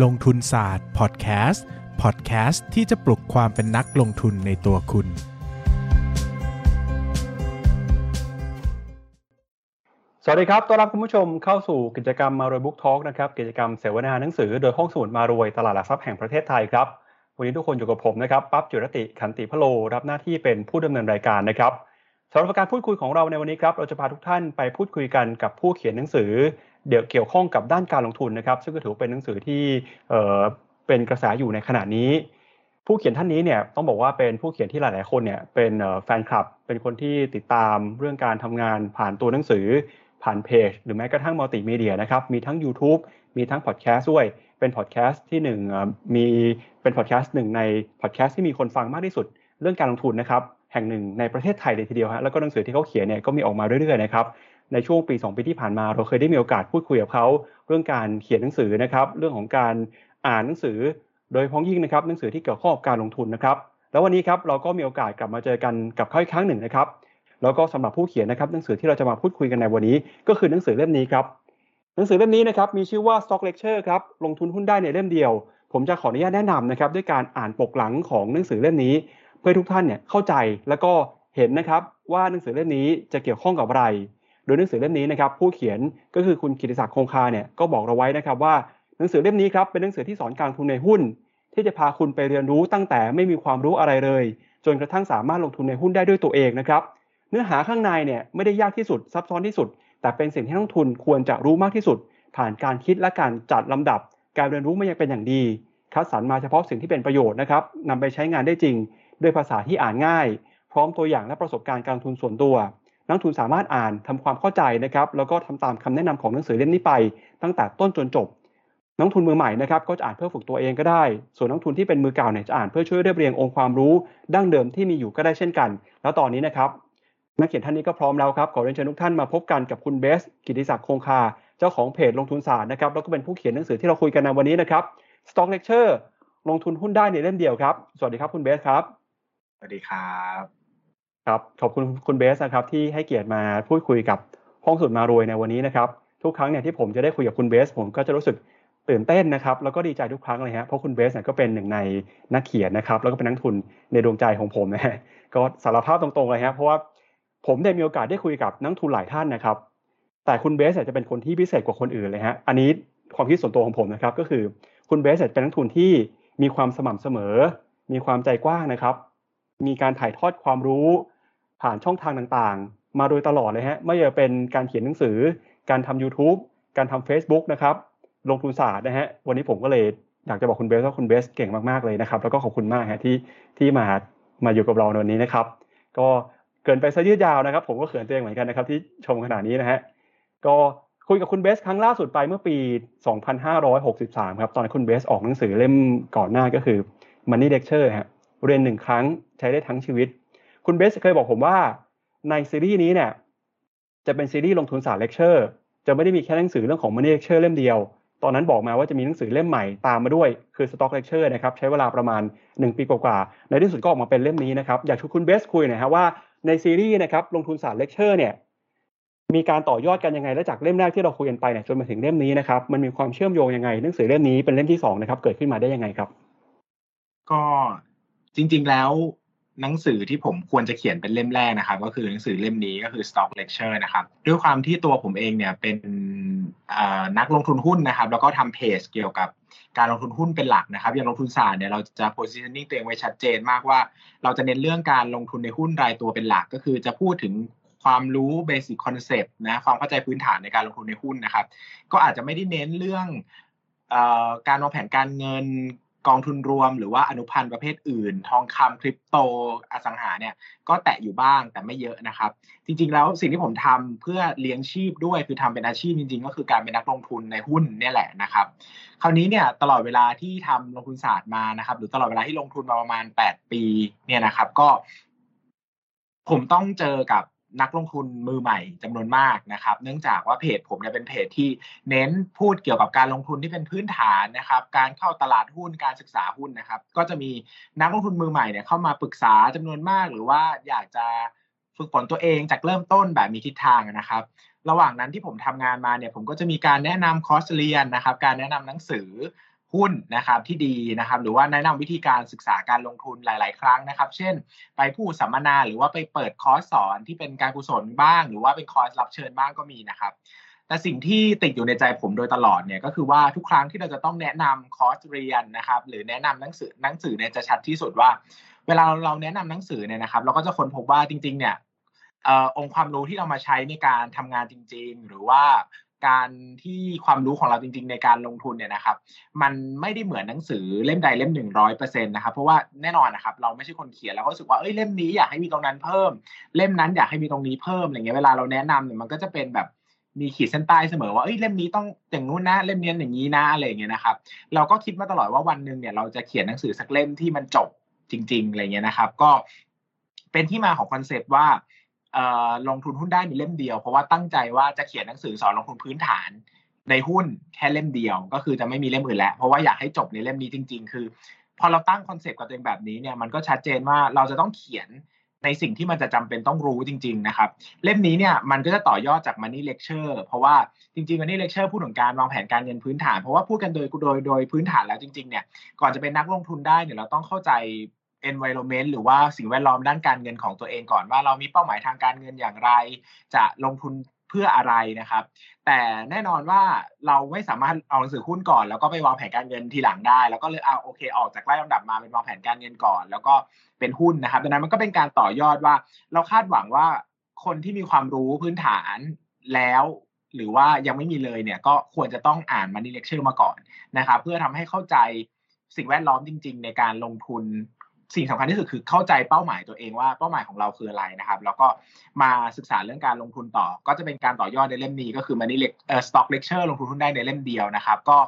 ลงทุนศาสตร์พอดแคสต์พอดแคสต์ที่จะปลุกความเป็นนักลงทุนในตัวคุณ สวัสดีครับ ต้อนรับคุณผู้ชมเข้าสู่กิจกรรมมารวยบุ๊กทอล์กนะครับ กิจกรรมเสวนาหนังสือโดยห้องสมุดมารวยตลาดหลักทรัพย์แห่งประเทศไทยครับ วันนี้ทุกคนอยู่กับผมนะครับ ปั๊บจุรติขันติพโล รับหน้าที่เป็นผู้ดำเนินรายการนะครับสำหรับการพูดคุยของเราในวันนี้ครับ เราจะพาทุกท่านไปพูดคุยกันกับผู้เขียนหนังสือ เดี๋ยวเกี่ยวข้องกับด้านการลงทุนนะครับ ซึ่งก็ถือเป็นหนังสือที่เป็นกระแสอยู่ในขณะนี้ ผู้เขียนท่านนี้เนี่ยต้องบอกว่าเป็นผู้เขียนที่หลาย ๆ คนเนี่ยเป็นแฟนคลับ เป็นคนที่ติดตามเรื่องการทำงานผ่านตัวหนังสือผ่านเพจ หรือแม้กระทั่งมัลติมีเดียนะครับมีทั้ง YouTube มีทั้งพอดแคสต์ด้วยเป็นพอดแคสต์ที่1มีเป็นพอดแคสต์หนึ่งในพอดแคสต์ที่มีคนฟังมากที่สุด เรื่องการลงทุนนะครับแห่งหนึ่งในประเทศไทยเลยทีเดียวฮะแล้วก็หนังสือที่เขาเขียนเนี่ยก็มีออกมาเรื่อยๆนะครับ ในช่วงปี 2 ปีที่ผ่านมาเราเคยได้มีโอกาสพูดคุยกับเขาเรื่องการเขียนหนังสือนะครับ เรื่องของการอ่านหนังสือ โดยพ้องยิ่งนะครับหนังสือที่เกี่ยวข้องกับการลงทุนนะครับ แล้ววันนี้ครับเราก็มีโอกาสกลับมาเจอกันกับเขาอีกครั้งหนึ่งนะครับ แล้วก็สำหรับผู้เขียนนะครับหนังสือที่เราจะมาพูดคุยกันในวันนี้ ก็คือหนังสือเล่มนี้ครับหนังสือเล่มนี้นะครับมีชื่อว่า Stock Lecture ครับลงทุนหุ้นได้ในเล่มเดียว ผมจะขออนุญาตแนะนำนะครับด้วยการอ่านปกหลังของหนังสือเล่มนี้ เพื่อทุกท่านเนี่ยเข้าใจแล้วก็เห็นนะครับว่าหนังสือเล่มนี้จะเกี่ยวข้องกับอะไร โดยหนังสือเล่มนี้นะครับผู้เขียนก็คือคุณกิติศักดิ์คงคาเนี่ยก็บอกเราไว้นะครับว่าหนังสือเล่มนี้ครับเป็นหนังสือที่สอนการลงทุนในหุ้น ที่จะพาคุณไปเรียนรู้ตั้งแต่ไม่มีความรู้อะไรเลย จนกระทั่งสามารถลงทุนในหุ้นได้ด้วยตัวเองนะครับเนื้อหาข้างในเนี่ยไม่ได้ยากที่สุดซับซ้อนที่สุด แต่เป็นสิ่งที่นักทุนควรจะรู้มากที่สุด ผ่านการคิดและการจัดลำดับ การเรียนรู้มายังเป็นอย่างดี คัดสรรมาเฉพาะสิ่งที่เป็นประโยชน์นะครับนำไปใช้งานได้จริง ด้วยภาษาที่อ่านง่าย พร้อมตัวอย่างและประสบการณ์การทุนส่วนตัว นักทุนสามารถอ่านทำความเข้าใจนะครับ แล้วก็ทำตามคำแนะนำของหนังสือเล่มนี้ไป ตั้งแต่ต้นจนจบ นักทุนมือใหม่นะครับก็จะอ่านเพื่อฝึกตัวเองก็ได้ ส่วนนักทุนที่เป็นมือเก่าเนี่ยจะอ่านเพื่อช่วยเรียบเรียงองค์ความรู้ดั้งเดิมที่มีอยู่ก็ได้เช่นกัน แล้วตอนนี้นะครับนักเขียนท่านนี้ก็พร้อมแล้วครับขอเรียนเชิญทุกท่านมาพบกันกับคุณเบส กิติศักดิ์คงคา เจ้าของเพจลงทุนศาสตร์นะครับแล้วก็เป็นผู้เขียนหนังสือที่เราคุยกันในวันนี้นะครับ Stock Lecture ลงทุนหุ้นได้ในเล่มเดียวครับ สวัสดีครับคุณเบสครับ สวัสดีครับ ครับขอบคุณคุณเบสนะครับที่ให้เกียรติมาพูดคุยกับห้องสุดมารวยในวันนี้นะครับ ทุกครั้งเนี่ยที่ผมจะได้คุยกับคุณเบส ผมก็จะรู้สึกตื่นเต้นนะครับ แล้วก็ดีใจทุกครั้งเลยฮะเพราะคุณเบสเนี่ยก็เป็นหนึ่งในนักเขียนนะครับ แล้วก็เป็นนักทุนในดวงใจของผมนะฮะก็สารภาพตรงๆเลยฮะเพราะว่าผมได้มีโอกาสได้คุยกับนักทุนหลายท่านนะครับ แต่คุณเบสเนี่ยจะเป็นคนที่พิเศษกว่าคนอื่นเลยฮะอันนี้ความคิดส่วนตัวของผมนะครับ ก็คือคุณเบสเป็นนักทุนที่มีความสม่ำเสมอ มีความใจกว้างนะครับ มีการถ่ายทอดความรู้ ผ่านช่องทางต่างๆ มาโดยตลอดเลยฮะไม่ว่าจะเป็นการเขียนหนังสือ การทำ YouTube การทำ Facebook นะครับลงทุนศาสตร์นะฮะวันนี้ผมก็เลยอยากจะบอกคุณเบสว่าคุณเบสเก่งมากๆเลยนะครับ แล้วก็ขอบคุณมากฮะที่ที่มามาอยู่กับเราในวันนี้นะครับ ก็เกริ่นไปซะยืดยาวนะครับ ผมก็เขินตัวเองเหมือนกันนะครับ ที่ชมขนาดนี้นะฮะก็คุยกับคุณเบสครั้งล่าสุดไปเมื่อปี 2563 ครับ ตอนคุณเบสออกหนังสือเล่มก่อนหน้าก็คือ Money Lecture ฮะเรียนหนึ่งครั้งใช้ได้ทั้งชีวิต คุณเบสเคยบอกผมว่าในซีรีส์นี้เนี่ยจะเป็นซีรีส์ลงทุนศาสตร์เลคเชอร์จะไม่ได้มีแค่หนังสือเรื่องของ Money Lecture เล่มเดียว ตอนนั้นบอกมาว่าจะมีหนังสือเล่มใหม่ตามมาด้วย คือ Stock Lecture นะครับใช้เวลาประมาณ 1 ปีกว่าๆ ในที่สุดก็ออกมาเป็นเล่มนี้นะครับ อยากชวนคุณเบสคุยหน่อยฮะว่าในซีรีส์นะครับลงทุนศาสตร์เลคเชอร์เนี่ยมีการต่อยอดกันยังไง และจากเล่มแรกที่เราคุยกันไปเนี่ยจนมาถึงเล่มนี้นะครับมันมีความเชื่อมโยงยังไง หนังสือเล่มนี้เป็นเล่มที่2นะครับเกิดขึ้นมาได้ยังไงครับ ก็จริง ๆแล้ว หนังสือที่ผมควรจะเขียนเป็นเล่มแรกนะครับ ก็คือหนังสือเล่มนี้ก็คือ Stock Lecture นะครับ ด้วยความที่ตัวผมเองเนี่ยเป็นนักลงทุนหุ้นนะครับ แล้วก็ทำเพจเกี่ยวกับการลงทุนหุ้นเป็นหลักนะครับอย่างลงทุนศาสตร์เนี่ยเราจะ positioning ตัวเองไว้ชัดเจนมากว่า เราจะเน้นเรื่องการลงทุนในหุ้นรายตัวเป็นหลัก ก็คือจะพูดถึงความรู้ basic concept นะความเข้าใจพื้นฐานในการลงทุนในหุ้นนะครับ ก็อาจจะไม่ได้เน้นเรื่องการวางแผนการเงิน กองทุนรวมหรือว่าอนุพันธ์ประเภทอื่น ทองคำคริปโตอสังหาเนี่ยก็แตะอยู่บ้างแต่ไม่เยอะนะครับ จริงๆแล้วสิ่งที่ผมทำเพื่อเลี้ยงชีพด้วยคือทำเป็นอาชีพจริง ๆ ก็คือการเป็นนักลงทุนในหุ้นเนี่ยแหละนะครับ คราวนี้เนี่ยตลอดเวลาที่ทำลงทุนศาสตร์มานะครับ หรือตลอดเวลาที่ลงทุนมาประมาณ 8 ปีเนี่ยนะครับ ก็ ผมต้องเจอกับ นักลงทุนมือใหม่จำนวนมากนะครับ เนื่องจากว่าเพจผมเนี่ยเป็นเพจที่เน้นพูดเกี่ยวกับการลงทุนที่เป็นพื้นฐานนะครับ การเข้าตลาดหุ้นการศึกษาหุ้นนะครับ ก็จะมีนักลงทุนมือใหม่เนี่ยเข้ามาปรึกษาจำนวนมาก หรือว่าอยากจะฝึกฝนตัวเองจากเริ่มต้นแบบมีทิศทางนะครับ ระหว่างนั้นที่ผมทำงานมาเนี่ยผมก็จะมีการแนะนำคอร์สเรียนนะครับ การแนะนำหนังสือ หุ้นนะครับที่ดีนะครับหรือว่าแนะนำวิธีการศึกษาการลงทุนหลาย ๆ ครั้งนะครับ เช่น ไปพูดสัมมนาหรือว่าไปเปิดคอร์สสอนที่เป็นการกุศลบ้าง หรือว่าเป็นคอร์สรับเชิญบ้างก็มีนะครับแต่สิ่งที่ติดอยู่ในใจผมโดยตลอดเนี่ยก็คือว่าทุกครั้งที่เราจะต้องแนะนำคอร์สเรียนนะครับหรือแนะนำหนังสือหนังสือเนี่ยจะชัดที่สุดว่า เวลาเราแนะนำหนังสือเนี่ยนะครับ เราก็จะค้นพบว่าจริง ๆ เนี่ยองค์ความรู้ที่เรามาใช้ในการทำงานจริง ๆ หรือว่า การที่ความรู้ของเราจริง ๆ ในการลงทุนเนี่ยนะครับ มันไม่ได้เหมือนหนังสือเล่มใดเล่มหนึ่งร้อยเปอร์เซ็นต์นะครับเพราะว่าแน่นอนนะครับ เราไม่ใช่คนเขียนเราก็รู้สึกว่าเอ้ยเล่มนี้อยากให้มีตรงนั้นเพิ่ม เล่มนั้นอยากให้มีตรงนี้เพิ่มอะไรเงี้ยเวลาเราแนะนำเนี่ยมันก็จะเป็นแบบมีขีดเส้นใต้เสมอว่าเอ้ยเล่มนี้ต้องอย่างนู้นนะเล่มนี้อย่างนี้นะอะไรอย่างเงี้ยนะครับ เราก็คิดมาตลอดว่าวันหนึ่งเนี่ยเราจะเขียนหนังสือสักเล่มที่มันจบจริง ๆอะไรเงี้ยนะครับ ก็เป็นที่มาของ concept ว่า ลงทุนหุ้นได้ในเล่มเดียว เพราะว่าตั้งใจว่าจะเขียนหนังสือสอนลงทุนพื้นฐานในหุ้นแค่เล่มเดียว ก็คือจะไม่มีเล่มอื่นแล้ว เพราะว่าอยากให้จบในเล่มนี้จริง ๆ คือ พอเราตั้ง concept กับตัวเองแบบนี้เนี่ยมันก็ชัดเจนว่าเราจะต้องเขียนในสิ่งที่มันจะจำเป็นต้องรู้จริง ๆ นะครับ เล่มนี้เนี่ยมันก็จะต่อยอดจาก Money Lecture เพราะว่าจริงๆ Money Lecture พูดถึงการวางแผนการเงินพื้นฐาน เพราะว่าพูดกันโดยโดยโดยพื้นฐานแล้วจริง ๆ เนี่ยก่อนจะเป็นนักลงทุนได้เนี่ยเราต้องเข้าใจ environment หรือว่าสิ่งแวดล้อมด้านการเงินของตัวเองก่อนว่าเรามีเป้าหมายทางการเงินอย่างไร จะลงทุนเพื่ออะไรนะครับ แต่แน่นอนว่าเราไม่สามารถเอาหนังสือหุ้นก่อน แล้วก็ไปวางแผนการเงินทีหลังได้ แล้วก็เลยเอาโอเคออกจากไล่ลำดับมาเป็นวางแผนการเงินก่อน แล้วก็เป็นหุ้นนะครับดังนั้นมันก็เป็นการต่อยอดว่า เราคาดหวังว่าคนที่มีความรู้พื้นฐานแล้วหรือว่ายังไม่มีเลยเนี่ยก็ควรจะต้องอ่านมันนี่เลคเชอร์มาก่อนนะครับ เพื่อทำให้เข้าใจสิ่งแวดล้อมจริง ๆ ในการลงทุน สิ่งสำคัญที่สุดคือเข้าใจเป้าหมายตัวเองว่าเป้าหมายของเราคืออะไรนะครับ แล้วก็มาศึกษาเรื่องการลงทุนต่อ ก็จะเป็นการต่อยอดในเล่มนี้ ก็คือมันนี่เล็กเอ่อ stock lecture ลงทุนหุ้นได้ในเล่มเดียวนะครับ ก็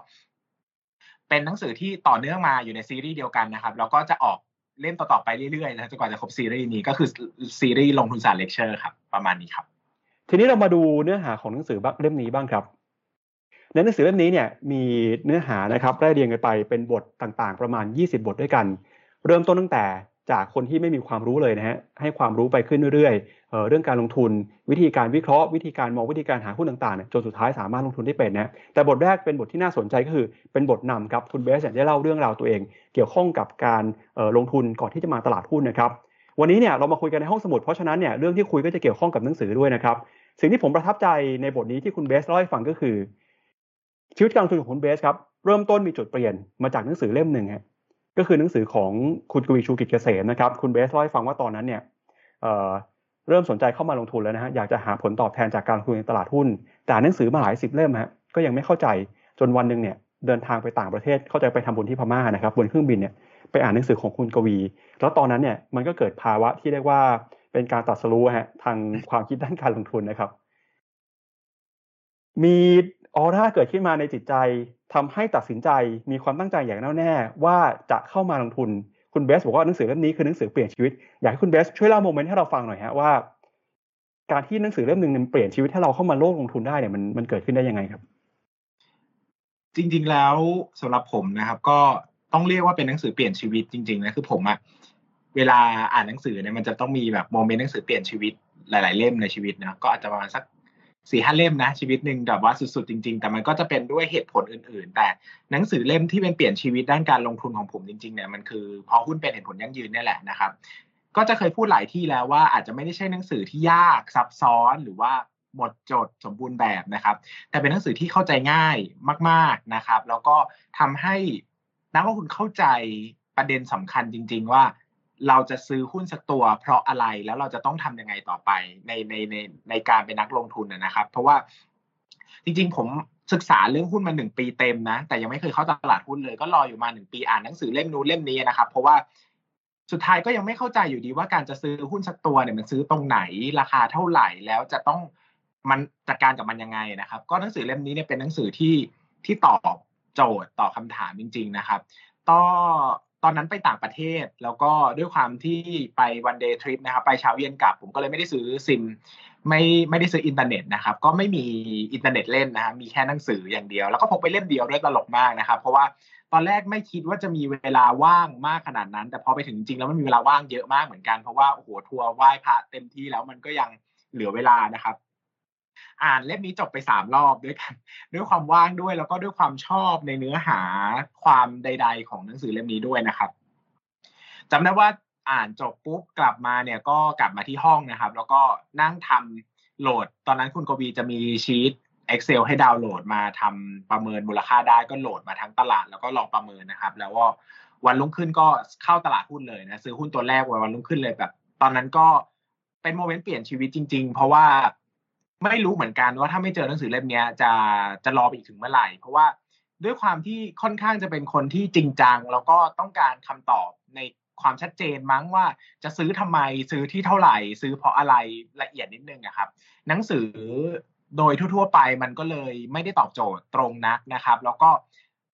เป็นหนังสือที่ต่อเนื่องมาอยู่ในซีรีส์เดียวกันนะครับ แล้วก็จะออกเล่มต่อๆไปเรื่อยๆนะจนกว่าจะครบซีรีส์นี้ก็คือซีรีส์ลงทุนศาสตร์เลคเชอร์ครับประมาณนี้ครับ ทีนี้เรามาดูเนื้อหาของหนังสือเล่มนี้บ้างครับในหนังสือเล่มนี้เนี่ยมีเนื้อหานะครับไล่เรียงกันไปเป็นบทต่างๆ ประมาณ 20 บทด้วยกัน เริ่มต้นตั้งแต่จากคนที่ไม่มีความรู้เลยนะฮะให้ความรู้ไปขึ้นเรื่อยๆเรื่องการลงทุน วิธีการวิเคราะห์วิธีการมองวิธีการหาหุ้นต่างๆจนสุดท้ายสามารถลงทุนได้เป็นนะแต่บทแรกเป็นบทที่น่าสนใจก็คือเป็นบทนำครับคุณเบสได้เล่าเรื่องราวตัวเอง เกี่ยวข้องกับการลงทุนก่อนที่จะมาตลาดหุ้นนะครับวันนี้เนี่ยเรามาคุยกันในห้องสมุดเพราะฉะนั้นเนี่ยเรื่องที่คุยก็จะเกี่ยวข้องกับหนังสือด้วยนะครับสิ่งที่ผมประทับใจในบทนี้ที่คุณเบสเล่าให้ฟังก็คือชีวิตการลงทุนของคุณเบสครับเริ่มต้นมีจุดเปลี่ยนมาจากหนังสือเล่มหนึ่งฮะ ก็คือหนังสือของคุณกวีชูกิจเกษมนะครับ คุณเบสเล่าให้ฟังว่าตอนนั้นเนี่ยเเริ่มสนใจเข้ามาลงทุนแล้วนะฮะอยากจะหาผลตอบแทนจากการลงทุนในตลาดหุ้นแต่หนังสือมาหลายสิบเล่มฮะก็ยังไม่เข้าใจจนวันหนึ่งเนี่ยเดินทางไปต่างประเทศเข้าใจไปทำบุญที่พม่านะครับบนเครื่องบินเนี่ยไปอ่านหนังสือของคุณกวี แล้วตอนนั้นเนี่ยมันก็เกิดภาวะที่เรียกว่าเป็นการตัดสู้ฮะทางความคิดด้านการลงทุนนะครับ มี ออร่าเกิดขึ้นมาในจิตใจทำให้ตัดสินใจมีความตั้งใจอย่างแน่วแน่ว่าจะเข้ามาลงทุนคุณเบสบอกว่าหนังสือเล่มนี้คือหนังสือเปลี่ยนชีวิตอยากให้คุณเบสช่วยเล่าโมเมนต์ให้เราฟังหน่อยฮะว่า การที่หนังสือเล่มหนึ่งเปลี่ยนชีวิตให้เราเข้ามาโลกลงทุนได้เนี่ยมันมันเกิดขึ้นได้ยังไงครับ จริง ๆแล้วสำหรับผมนะครับ ก็ต้องเรียกว่าเป็นหนังสือเปลี่ยนชีวิตจริงๆนะคือผมอะเวลาอ่านหนังสือเนี่ยมันจะต้องมีแบบโมเมนต์หนังสือเปลี่ยนชีวิตหลาย ๆ เล่มในชีวิตนะก็อาจจะประมาณสัก สี่ห้าเล่มนะ ชีวิตหนึ่งแบบว่าสุดๆจริง ๆ แต่มันก็จะเป็นด้วยเหตุผลอื่น ๆ แต่หนังสือเล่มที่เป็นเปลี่ยนชีวิตด้านการลงทุนของผมจริงๆเนี่ยมันคือพอหุ้นเป็นเหตุผลยั่งยืนนี่แหละนะครับ ก็จะเคยพูดหลายที่แล้วว่าอาจจะไม่ได้ใช่หนังสือที่ยากซับซ้อนหรือว่าหมดจดสมบูรณ์แบบนะครับ แต่เป็นหนังสือที่เข้าใจง่ายมาก ๆนะครับ แล้วก็ทำให้นักลงทุนเข้าใจประเด็นสำคัญจริง ๆ ว่า เราจะซื้อหุ้นสักตัว เพราะอะไรแล้วเราจะต้องทํำยังไงต่อไปในในในในการเป็นนักลงทุนนะครับ เพราะว่าจริงๆผมศึกษาเรื่องหุ้นมาหนึ่งปีเต็มนะ แต่ยังไม่เคยเข้าตลาดหุ้นเลย ก็รออยู่มาหนึ่งปีอ่านหนังสือเล่มนู้นเล่มนี้นะครับ เพราะว่าสุดท้ายก็ยังไม่เข้าใจอยู่ดีว่าการจะซื้อหุ้นสักตัวเนี่ยมันซื้อตรงไหนราคาเท่าไหร่แล้วจะต้องมันจัดการกับมันยังไงนะครับ ก็หนังสือเล่มนี้เนี่ยเป็นหนังสือที่ที่ตอบโจทย์ตอบคำถามจริง ๆ นะครับ ต่อ ตอนนั้นไปต่างประเทศแล้วก็ด้วยความที่ไป one day trip นะครับ ไปเช้าเย็นกลับ ผมก็เลยไม่ได้ซื้อซิม ไม่ไม่ได้ซื้ออินเทอร์เน็ตนะครับ ก็ไม่มีอินเทอร์เน็ตเล่นนะครับมีแค่หนังสืออย่างเดียว แล้วก็พกไปเล่มเดียวด้วยตลกมากนะครับ เพราะว่าตอนแรกไม่คิดว่าจะมีเวลาว่างมากขนาดนั้น แต่พอไปถึงจริงแล้วมันมีเวลาว่างเยอะมากเหมือนกันเพราะว่าโอ้โหทัวร์ไหว้พระเต็มที่แล้วมันก็ยังเหลือเวลานะครับ อ่านเล่มนี้จบไปสามรอบด้วยกัน ด้วยความว่างด้วยแล้วก็ด้วยความชอบในเนื้อหาความใด ๆ ของหนังสือเล่มนี้ด้วยนะครับจำได้ว่าอ่านจบปุ๊บกลับมาเนี่ยก็กลับมาที่ห้องนะครับ แล้วก็นั่งทำโหลด ตอนนั้นคุณกวีจะมีชีต Excel ให้ดาวน์โหลดมาทำประเมินมูลค่าได้ก็โหลดมาทั้งตลาดแล้วก็ลองประเมินนะครับ แล้วก็วันรุ่งขึ้นก็เข้าตลาดหุ้นเลยนะซื้อหุ้นตัวแรกวันรุ่งขึ้นเลยแบบ ตอนนั้นก็เป็นโมเมนต์เปลี่ยนชีวิตจริง ๆ เพราะว่า ไม่รู้เหมือนกันว่าถ้าไม่เจอหนังสือเล่มนี้จะจะรอไปอีกถึงเมื่อไหร่ เพราะว่าด้วยความที่ค่อนข้างจะเป็นคนที่จริงจัง แล้วก็ต้องการคำตอบในความชัดเจนมั้งว่าจะซื้อทำไมซื้อที่เท่าไหร่ ซื้อเพราะอะไรละเอียดนิดนึงนะครับ หนังสือโดยทั่ว ๆ ไปมันก็เลยไม่ได้ตอบโจทย์ตรงนักนะครับ แล้วก็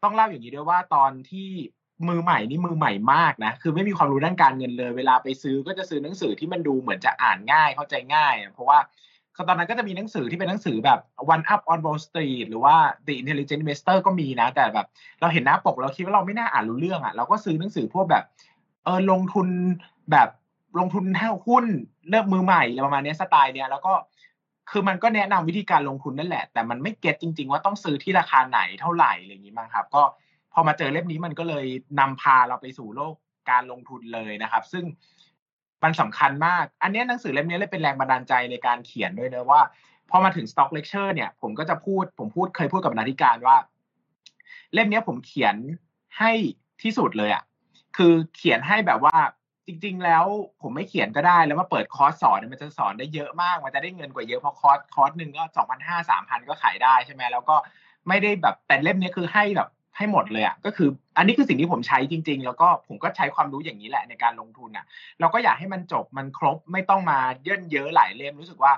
ต้องเล่าอย่างนี้ด้วยว่าตอนที่มือใหม่นี่มือใหม่มากนะคือไม่มีความรู้ด้านการเงินเลย เวลาไปซื้อก็จะซื้อหนังสือที่มันดูเหมือนจะอ่านง่ายเข้าใจง่าย เพราะว่า ตอนนั้นก็จะมีหนังสือที่เป็นหนังสือแบบ One Up on Wall Street หรือว่า The Intelligent Investor ก็มีนะ แต่แบบ เราเห็นหน้าปกเราคิดว่าเราไม่น่าอ่านรู้เรื่องอะ่ะ เราก็ซื้อหนังสือพวกแบบ เออลงทุนแบบลงทุนให้หุ้นเริ่มมือใหม่อะไรประมาณนี้สไตล์เนี้ยแล้วก็คือมันก็แนะนำวิธีการลงทุนนั่นแหละ แต่มันไม่เก็ตจริง ๆ ว่าต้องซื้อที่ราคาไหนเท่าไหร่อะไรอย่างนี้มั้งครับ ก็พอมาเจอเล่มนี้มันก็เลยนำพาเราไปสู่โลกการลงทุนเลยนะครับ ซึ่ง มันสำคัญมาก อันนี้หนังสือเล่มนี้เลยเป็นแรงบันดาลใจในการเขียนด้วยนะว่าพอมาถึง stock lecture เนี่ย ผมก็จะพูดผมพูดเคยพูดกับบรรณาธิการว่า เล่มนี้ผมเขียนให้ที่สุดเลยอะ่ะคือเขียนให้แบบว่าจริง ๆ แล้วผมไม่เขียนก็ได้แล้วมาเปิดคอร์สสอนมันจะสอนได้เยอะมาก มันจะได้เงินกว่าเยอะเพราะคอร์สคอร์สหนึ่งก็สองพันห้าสามพันก็ขายได้ใช่ไหมแล้วก็ไม่ได้แบบแต่เล่มนี้คือให้แบบ ให้หมดเลยอะก็คือ อันนี้คือสิ่งที่ผมใช้จริง ๆ แล้วก็ผมก็ใช้ความรู้อย่างนี้แหละในการลงทุนอะ เราก็อยากให้มันจบมันครบไม่ต้องมาเยิ่นเย้อหลายเล่มรู้สึกว่า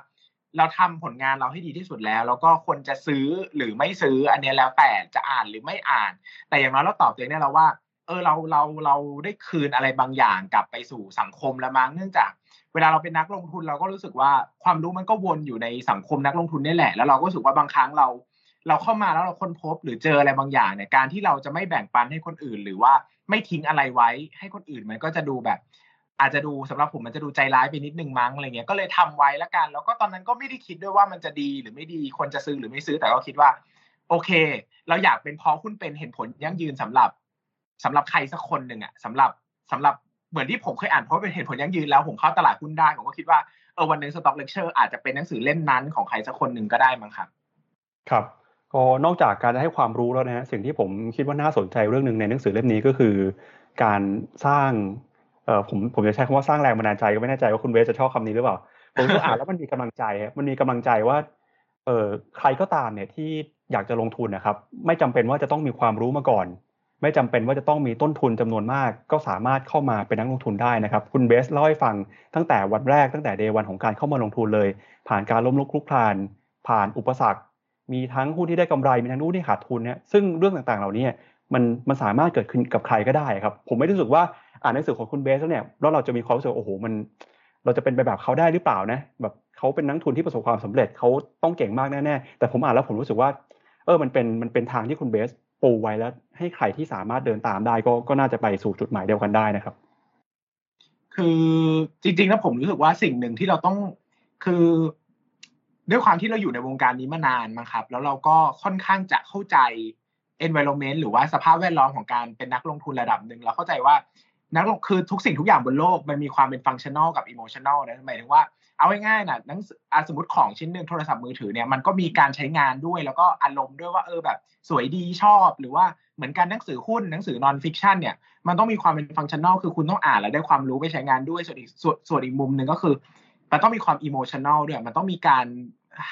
เราทำผลงานเราให้ดีที่สุดแล้ว แล้วก็คนจะซื้อหรือไม่ซื้ออันนี้แล้วแต่จะอ่านหรือไม่อ่าน แต่อย่างน้อยเราตอบตัวเองได้แล้วว่า เออเราเราเราได้คืนอะไรบางอย่างกลับไปสู่สังคมแล้วมั้งเนื่องจากเวลาเราเป็นนักลงทุนเราก็รู้สึกว่าความรู้มันก็วนอยู่ในสังคมนักลงทุนนี่แหละ แล้วเราก็รู้สึกว่าบางครั้งเรา เราเข้ามาแล้วเราค้นพบหรือเจออะไรบางอย่างเนี่ยการที่เราจะไม่แบ่งปันให้คนอื่น หรือว่าไม่ทิ้งอะไรไว้ให้คนอื่นมันก็จะดูแบบ อาจจะดูสำหรับผมมันจะดูใจร้ายไปนิดนึงมั้งอะไรเงี้ยก็เลยทำไว้ล้วกัน แล้วก็ตอนนั้นก็ไม่ได้คิดด้วยว่ามันจะดีหรือไม่ดีคนจะซื้อหรือไม่ซื้อแต่ก็คิดว่า โอเค เราอยากเป็นเพาะหุ้นเป็นเห็นผลยั่งยืนสำหรับสำหรับใครสักคนหนึ่งอะสำหรับสำหรับเหมือนที่ผมเคยอ่านเพาะหุ้นเป็นเห็นผลยั่งยืนแล้วผมเข้าตลาดหุ้นได้ผมก็คิดว่าเออวันหนึ่ง Stock Lecture อาจจะเป็นหนังสือเล่มนั้นของใครสักคนหนึ่งก็ได้มั้งครับ ครับ ก็นอกจากการให้ความรู้แล้วนะฮะสิ่งที่ผมคิดว่าน่าสนใจเรื่องหนึ่งในหนังสือเล่มนี้ก็คือ การสร้างเออผมผมจะใช้คำว่าสร้างแรงบันดาลใจก็ไม่แน่ใจว่าคุณเบสจะชอบคำนี้หรือเปล่าผมก็อ่านแล้วมันมีกำลังใจมันมีกำลังใจว่าเออใครก็ตามเนี่ยที่อยากจะลงทุนนะครับ ไม่จำเป็นว่าจะต้องมีความรู้มาก่อน ไม่จำเป็นว่าจะต้องมีต้นทุนจำนวนมาก ก็สามารถเข้ามาเป็นนักลงทุนได้นะครับ คุณเบสเล่าให้ฟังตั้งแต่วันแรกตั้งแต่เดวันของการเข้ามาลงทุนเลย ผ่านการล้มลุกคลุกคลาน ผ่านอุปสรรค มีทั้งหุ้นที่ได้กำไรมีทั้งหุ้นที่ขาดทุนเนี่ยซึ่งเรื่องต่างๆ เหล่านี้มันมันสามารถเกิดขึ้นกับใครก็ได้ครับ ผมไม่รู้สึกว่าอ่านหนังสือของคุณเบสแล้วเนี่ยแล้วเราจะมีความรู้สึกโอ้โหมัน เราจะเป็นไปแบบเขาได้หรือเปล่านะแบบเขาเป็นนักทุนที่ประสบความสำเร็จเขาต้องเก่งมากแน่ๆแต่ผมอ่านแล้วผมรู้สึกว่า เออมันเป็นมันเป็นทางที่คุณเบสปูไว้แล้วให้ใครที่สามารถเดินตามได้ก็ก็น่าจะไปสู่จุดหมายเดียวกันได้นะครับ คือจริงๆแล้วผมรู้สึกว่าสิ่งหนึ่งที่เราต้องคือ ด้วยความที่เราอยู่ในวงการนี้มานานมั้งครับ แล้วเราก็ค่อนข้างจะเข้าใจ environment หรือว่าสภาพแวดล้อมของการเป็นนักลงทุนระดับหนึ่งเราเข้าใจว่านักลงคือทุกสิ่งทุกอย่างบนโลกมันมีความเป็น functional กับ emotional นะหมายถึงว่าเอาง่ายๆนะอย่างสมมติของชิ้นหนึ่งโทรศัพท์มือถือเนี่ยมันก็มีการใช้งานด้วย แล้วก็อารมณ์ด้วยว่าเออแบบสวยดีชอบ หรือว่าเหมือนกันหนังสือหุ้นหนังสือ non-fiction เนี่ยมันต้องมีความเป็น functional คือคุณต้องอ่านแล้วได้ความรู้ไปใช้งานด้วยส่วนอีกส่วนส่วนอีกมุมหนึ่งก็คือ มันต้องมีความ emotional ด้วยมันต้องมีการ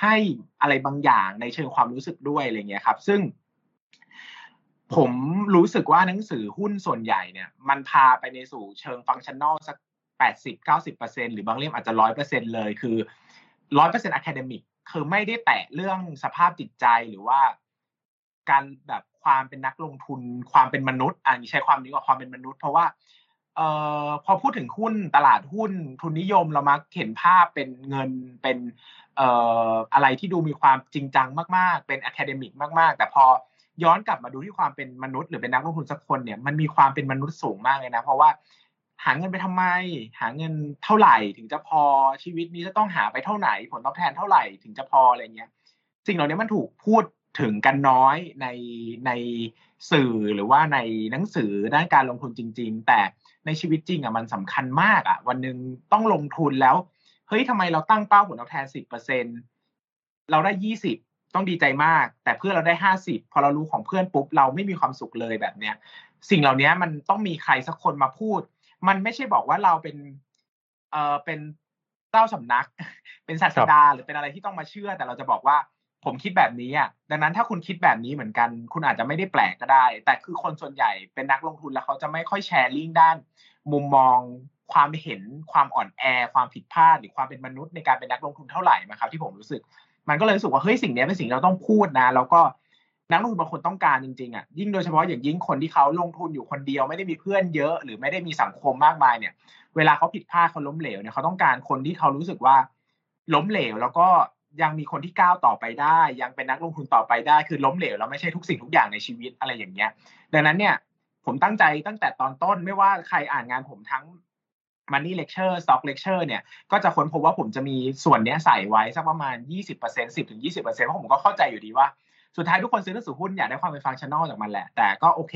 ให้อะไรบางอย่างในเชิงความรู้สึกด้วยอะไรเงี้ยครับ ซึ่ง ผมรู้สึกว่าหนังสือหุ้นส่วนใหญ่เนี่ย มันพาไปในสู่เชิง functional สักแปดสิบเก้าสิบเปอร์เซ็นต์หรือบางเล่มอาจจะร้อยเปอร์เซ็นต์เลยคือร้อยเปอร์เซ็นต์ academic คือไม่ได้แตะเรื่องสภาพจิตใจหรือว่า การแบบความเป็นนักลงทุน ความเป็นมนุษย์อันนี้ใช้ความนี้ว่าความเป็นมนุษย์ เพราะว่า เอ่อพอพูดถึงหุ้นตลาดหุ้นทุนนิยมเรามักเห็นภาพเป็นเงินเป็นเอ่ออะไรที่ดูมีความจริงจังมาก ๆ เป็น academic มากๆ แต่พอย้อนกลับมาดูที่ความเป็นมนุษย์หรือเป็นนักลงทุนสักคนเนี่ยมันมีความเป็นมนุษย์สูงมากเลยนะเพราะว่าหาเงินไปทำไม หาเงินเท่าไหร่ถึงจะพอชีวิตนี้จะต้องหาไปเท่าไหร่ ผลตอบแทนเท่าไหร่ถึงจะพออะไรเงี้ยสิ่งเหล่านี้มันถูกพูดถึงกันน้อยในในสื่อหรือว่าในหนังสือด้านการลงทุนจริง ๆ แต่ ในชีวิตจริงอะมันสำคัญมากอะ วันหนึ่งต้องลงทุนแล้ว เฮ้ยทำไมเราตั้งเป้าผลตอบแทนสิบเปอร์เซ็นเราได้ยี่สิบต้องดีใจมาก แต่เพื่อนเราได้ห้าสิบพอเรารู้ของเพื่อนปุ๊บเราไม่มีความสุขเลยแบบเนี้ย สิ่งเหล่านี้มันต้องมีใครสักคนมาพูด มันไม่ใช่บอกว่าเราเป็นเอ่อเป็นเจ้าสำนัก เป็นศาสดาหรือเป็นอะไรที่ต้องมาเชื่อ แต่เราจะบอกว่า ผมคิดแบบนี้อะดังนั้นถ้าคุณคิดแบบนี้เหมือนกัน คุณอาจจะไม่ได้แปลกก็ได้ แต่คือคนส่วนใหญ่เป็นนักลงทุนแล้วเขาจะไม่ค่อยแชร์ลิงก์ด้าน มุมมองความเห็นความอ่อนแอ ความผิดพลาด หรือความเป็นมนุษย์ในการเป็นนักลงทุนเท่าไหร่นะครับที่ผมรู้สึก มันก็เลยรู้สึกว่าเฮ้ยสิ่งนี้เป็นสิ่งเราต้องพูดนะ แล้วก็นักลงทุนบางคนต้องการจริงๆอะยิ่งโดยเฉพาะอย่างยิ่งคนที่เขาลงทุนอยู่คนเดียวไม่ได้มีเพื่อนเยอะ หรือไม่ได้มีสังคมมากมายเนี่ย เวลาเขาผิดพลาดเขาล้มเหลวเนี่ยเขาต้องการคนที่เขารู้สึกว่าล้มเหลว แล้วก็ ยังมีคนที่ก้าวต่อไปได้ ยังเป็นนักลงทุนต่อไปได้ คือล้มเหลวแล้วไม่ใช่ทุกสิ่งทุกอย่างในชีวิตอะไรอย่างเงี้ย ดังนั้นเนี่ยผมตั้งใจตั้งแต่ตอนต้นไม่ว่าใครอ่านงานผมทั้ง Money Lecture Stock Lecture เนี่ยก็จะค้นพบว่าผมจะมีส่วนเนี้ยใส่ไว้สักประมาณ 20% 10ถึง20%เพราะผมก็เข้าใจอยู่ดีว่าสุดท้ายทุกคนซื้อหนังสือหุ้นอยากได้ความเป็นฟังชั่นอลจากมันแหละ แต่ก็โอเค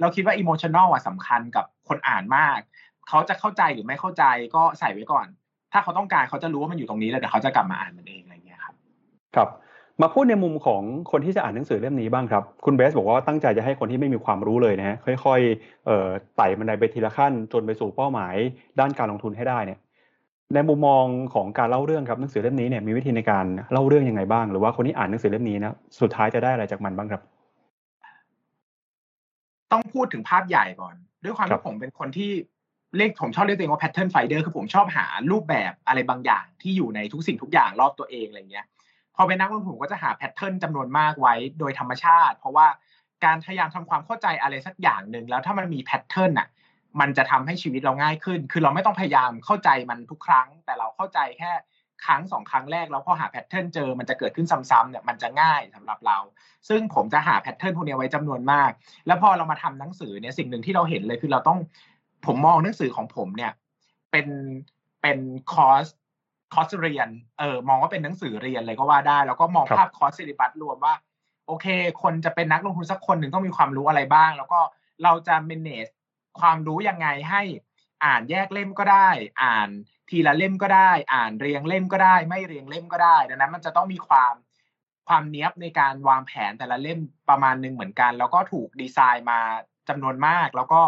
เราคิดว่าอิโมชั่นอลอะสำคัญกับคนอ่านมาก เขาจะเข้าใจหรือไม่เข้าใจก็ใส่ไว้ก่อน ถ้าเขาต้องการเขาจะรู้ว่ามันอยู่ตรงนี้แล้วเดี๋ยวเขาจะกลับมาอ่านมันเอง ครับมาพูดในมุมของคนที่จะอ่านหนังสือเล่มนี้บ้างครับ คุณเบสบอกว่าตั้งใจจะให้คนที่ไม่มีความรู้เลยนะฮะค่อยๆเอ่อไต่บันไดไปทีละขั้น จนไปสู่เป้าหมาย ด้านการลงทุนให้ได้เนี่ยในมุมมองของการเล่าเรื่องครับหนังสือเล่มนี้เนี่ยมีวิธีในการเล่าเรื่องยังไงบ้าง หรือว่าคนที่อ่านหนังสือเล่มนี้นะสุดท้ายจะได้อะไรจากมันบ้างครับ ต้องพูดถึงภาพใหญ่ก่อน ด้วยความที่ผมเป็นคนที่เรียกผมชอบเรียกตัวเองว่า pattern finder คือผมชอบหารูปแบบอะไรบางอย่างที่อยู่ในทุกสิ่งทุกอย่างรอบตัวเองอะไรเงี้ย พอเป็นนักลงทุนก็จะหา pattern จำนวนมากไว้โดยธรรมชาติ เพราะว่าการพยายามทำความเข้าใจอะไรสักอย่างหนึ่งแล้วถ้ามันมี pattern อะมันจะทำให้ชีวิตเราง่ายขึ้น คือเราไม่ต้องพยายามเข้าใจมันทุกครั้ง แต่เราเข้าใจแค่ครั้งสองครั้งแรกแล้วพอหา pattern เจอมันจะเกิดขึ้นซ้ำๆเนี่ยมันจะง่ายสำหรับเรา ซึ่งผมจะหา pattern พวกนี้ไว้จำนวนมาก แล้วพอเรามาทำหนังสือเนี่ยสิ่งหนึ่งที่เราเห็นเลยคือเราต้องผมมองหนังสือของผมเนี่ยเป็นเป็นคอร์ส คอร์สเรียนเออมองว่าเป็นหนังสือเรียนเลยก็ว่าได้ แล้วก็มองภาพคอร์ส syllabus รวมว่า โอเค คนจะเป็นนักลงทุนสักคนหนึ่งต้องมีความรู้อะไรบ้าง แล้วก็เราจะ manage ความรู้ยังไงให้อ่านแยกเล่มก็ได้ อ่านทีละเล่มก็ได้ อ่านเรียงเล่มก็ได้ ไม่เรียงเล่มก็ได้ ดังนั้นมันจะต้องมีความความเนี้ยบในการวางแผนแต่ละเล่มประมาณหนึ่งเหมือนกัน แล้วก็ถูกดีไซน์มาจำนวนมาก แล้วก็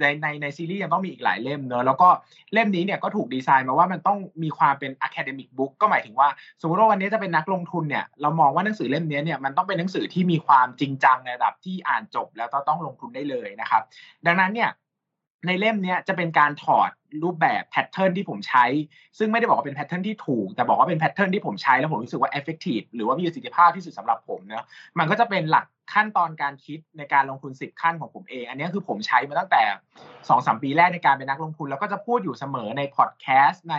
ในในในซีรีส์ยังต้องมีอีกหลายเล่มเนอะแล้วก็เล่มนี้เนี่ยก็ถูกดีไซน์มาว่ามันต้องมีความเป็น academic book ก็หมายถึงว่า สมมติว่าวันนี้จะเป็นนักลงทุนเนี่ยเรามองว่าหนังสือเล่มนี้เนี่ยมันต้องเป็นหนังสือที่มีความจริงจังในระดับที่อ่านจบแล้วต้องลงทุนได้เลยนะครับ ดังนั้นเนี่ยในเล่มนี้จะเป็นการถอด รูปแบบ pattern ที่ผมใช้ ซึ่งไม่ได้บอกว่าเป็น pattern ที่ถูก แต่บอกว่าเป็น pattern ที่ผมใช้แล้วผมรู้สึกว่า effective หรือว่ามีประสิทธิภาพที่สุดสำหรับผมเนะมันก็จะเป็นหลักขั้นตอนการคิดในการลงทุน 10 ขั้นของผมเอง อันนี้คือผมใช้มาตั้งแต่2อสปีแรกในการเป็นนักลงทุน แล้วก็จะพูดอยู่เสมอในพอดแคสต์ใน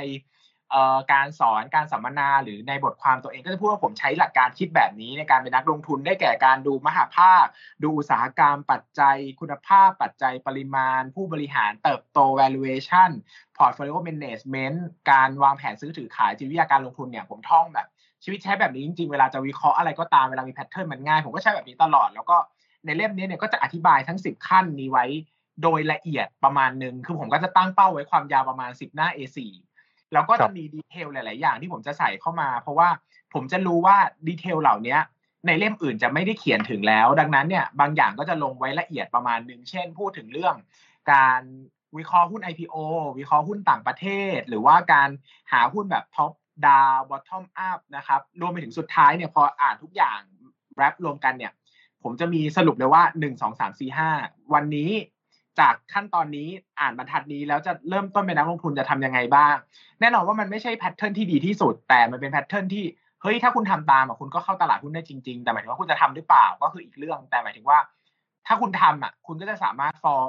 การสอนการสัมมนาหรือในบทความตัวเองก็จะพูดว่าผมใช้หลักการคิดแบบนี้ในการเป็นนักลงทุนได้แก่การดูมหาภาค ดูอุตสาหกรรม ปัจจัย คุณภาพ ปัจจัยปริมาณ ผู้บริหารเติบโต valuation portfolio management การวางแผนซื้อถือขายจิตวิทยาการลงทุนเนี่ยผมท่องแบบ ชีวิตใช้แบบนี้จริงๆ เวลาจะวิเคราะห์อะไรก็ตามเวลามี pattern มันง่ายผมก็ใช้แบบนี้ตลอดแล้วก็ในเล่มนี้เนี่ยก็จะอธิบายทั้ง 10 ขั้นนี้ไว้โดยละเอียดประมาณหนึ่งคือผมก็จะตั้งเป้าไว้ความยาวประมาณ 10 หน้า A4 แล้วก็จะมี detail หลาย ๆ อย่างที่ผมจะใส่เข้ามา เพราะว่าผมจะรู้ว่า detail เหล่านี้ในเล่มอื่นจะไม่ได้เขียนถึงแล้ว ดังนั้นเนี่ยบางอย่างก็จะลงไว้ละเอียดประมาณหนึ่งเช่น พูดถึงเรื่อง การวิเคราะห์หุ้น IPO วิเคราะห์หุ้นต่างประเทศ หรือว่าการหาหุ้นแบบ top down bottom up นะครับรวมไปถึงสุดท้ายเนี่ยพออ่านทุกอย่าง wrap รวมกันเนี่ย ผมจะมีสรุปเลยว่าหนึ่งสองสามสี่ห้าวันนี้ จากขั้นตอนนี้อ่านบรรทัดนี้แล้วจะเริ่มต้นเป็นนักลงทุนจะทำยังไงบ้าง แน่นอนว่ามันไม่ใช่ pattern ที่ดีที่สุด แต่มันเป็น pattern ที่เฮ้ยถ้าคุณทำตามอะคุณก็เข้าตลาดหุ้นได้จริง ๆ แต่หมายถึงว่าคุณจะทำหรือเปล่าก็คืออีกเรื่อง แต่หมายถึงว่า ถ้าคุณทำอะ คุณก็จะสามารถ follow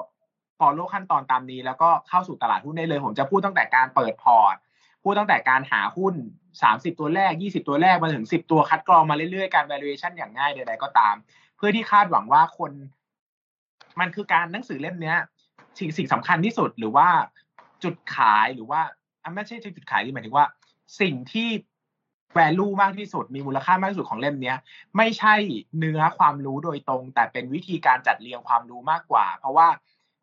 follow ขั้นตอนตามนี้ แล้วก็เข้าสู่ตลาดหุ้นได้เลย ผมจะพูดตั้งแต่การเปิดพอร์ตพูดตั้งแต่การหาหุ้น 30 ตัวแรก 20 ตัวแรกมาถึง 10 ตัวคัดกรองมาเรื่อยๆ การ valuation อย่างง่ายใดๆก็ตาม เพื่อที่คาดหวังว่าคน มันคือการหนังสือเล่มเนี้ยสิ่งสิ่งสำคัญที่สุดหรือว่าจุดขายหรือว่าไม่ใช่จุดขายที่หมายถึงว่า สิ่งที่ value มากที่สุดมีมูลค่ามากที่สุดของเล่มนี้ไม่ใช่เนื้อความรู้โดยตรง แต่เป็นวิธีการจัดเรียงความรู้มากกว่า เพราะว่า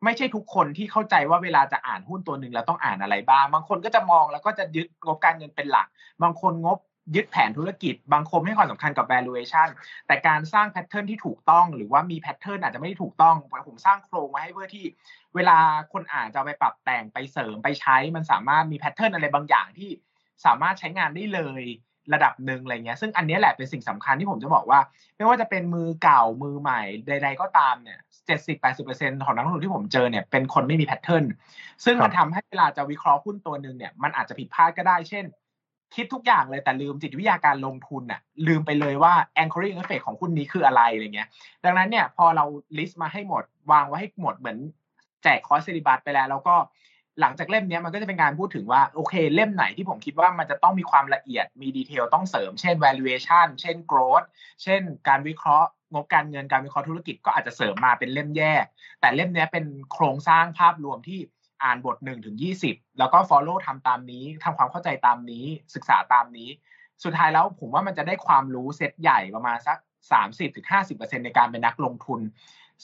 ไม่ใช่ทุกคนที่เข้าใจว่าเวลาจะอ่านหุ้นตัวหนึ่งแล้วต้องอ่านอะไรบ้าง บางคนก็จะมองแล้วก็จะยึดงบการเงินเป็นหลัก บางคนงบ ยึดแผนธุรกิจ บางคนให้ความสำคัญกับ valuation แต่การสร้าง pattern ที่ถูกต้อง หรือว่ามี pattern อาจจะไม่ได้ถูกต้องผมสร้างโครงมาให้เพื่อที่ เวลาคนอ่านจะไปปรับแต่งไปเสริมไปใช้มันสามารถมี pattern อะไรบางอย่างที่สามารถใช้งานได้เลยระดับหนึ่งอะไรเงี้ย ซึ่งอันนี้แหละเป็นสิ่งสำคัญที่ผมจะบอกว่า ไม่ว่าจะเป็นมือเก่ามือใหม่ใด ๆ ก็ตามเนี่ยเจ็ดสิบแปดสิบเปอร์เซ็นต์ของนักลงทุนที่ผมเจอเนี่ยเป็นคนไม่มี pattern ซึ่งมันทำให้เวลาจะวิเคราะห์หุ้นตัวหนึ่งเนี่ยมันอาจจะผิดพลาดก็ได้เช่น คิดทุกอย่างเลยแต่ลืมจิตวิทยาการลงทุนน่ะลืมไปเลยว่า anchoring effect ของหุ้นนี้คืออะไรอะไรเงี้ย ดังนั้นเนี่ยพอเรา list มาให้หมด วางไว้ให้หมดเหมือนแจกคอร์ส syllabus ไปแล้ว แล้วก็หลังจากเล่มนี้มันก็จะเป็นการพูดถึงว่าโอเคเล่มไหนที่ผมคิดว่ามันจะต้องมีความละเอียดมีดีเทลต้องเสริม เช่น valuation เช่น growth เช่น การวิเคราะห์งบการเงินการวิเคราะห์ธุรกิจก็อาจจะเสริมมาเป็นเล่มแยก แต่เล่มนี้เป็นโครงสร้างภาพรวมที่ อ่านบท1ถึง20แล้วก็ follow ทำตามนี้ทำความเข้าใจตามนี้ศึกษาตามนี้ สุดท้ายแล้วผมว่ามันจะได้ความรู้เซตใหญ่ประมาณสัก30-50%ในการเป็นนักลงทุน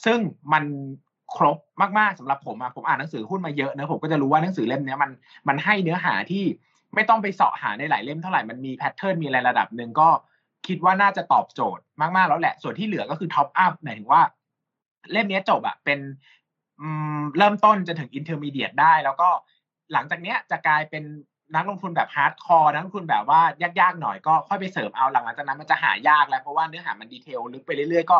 ซึ่งมันครบมากๆสำหรับผมอะผมอ่านหนังสือหุ้นมาเยอะนะผมก็จะรู้ว่าหนังสือเล่มนี้มันมันให้เนื้อหาที่ไม่ต้องไปเสาะหาในหลายเล่มเท่าไหร่มันมี pattern มีอะไรระดับหนึ่งก็คิดว่าน่าจะตอบโจทย์มากๆแล้วแหละ ส่วนที่เหลือก็คือ top up หมายถึงว่า เล่มนี้จบอะเป็น เริ่มต้นจนถึง intermediate ได้ แล้วก็หลังจากเนี้ยจะกลายเป็นนักลงทุนแบบ hardcore นักลงทุนแบบว่ายากๆหน่อยก็ค่อยไปเสริมเอาหลังจากนั้นมันจะหายากแล้วเพราะว่าเนื้อหามัน detail ลึกไปเรื่อยๆก็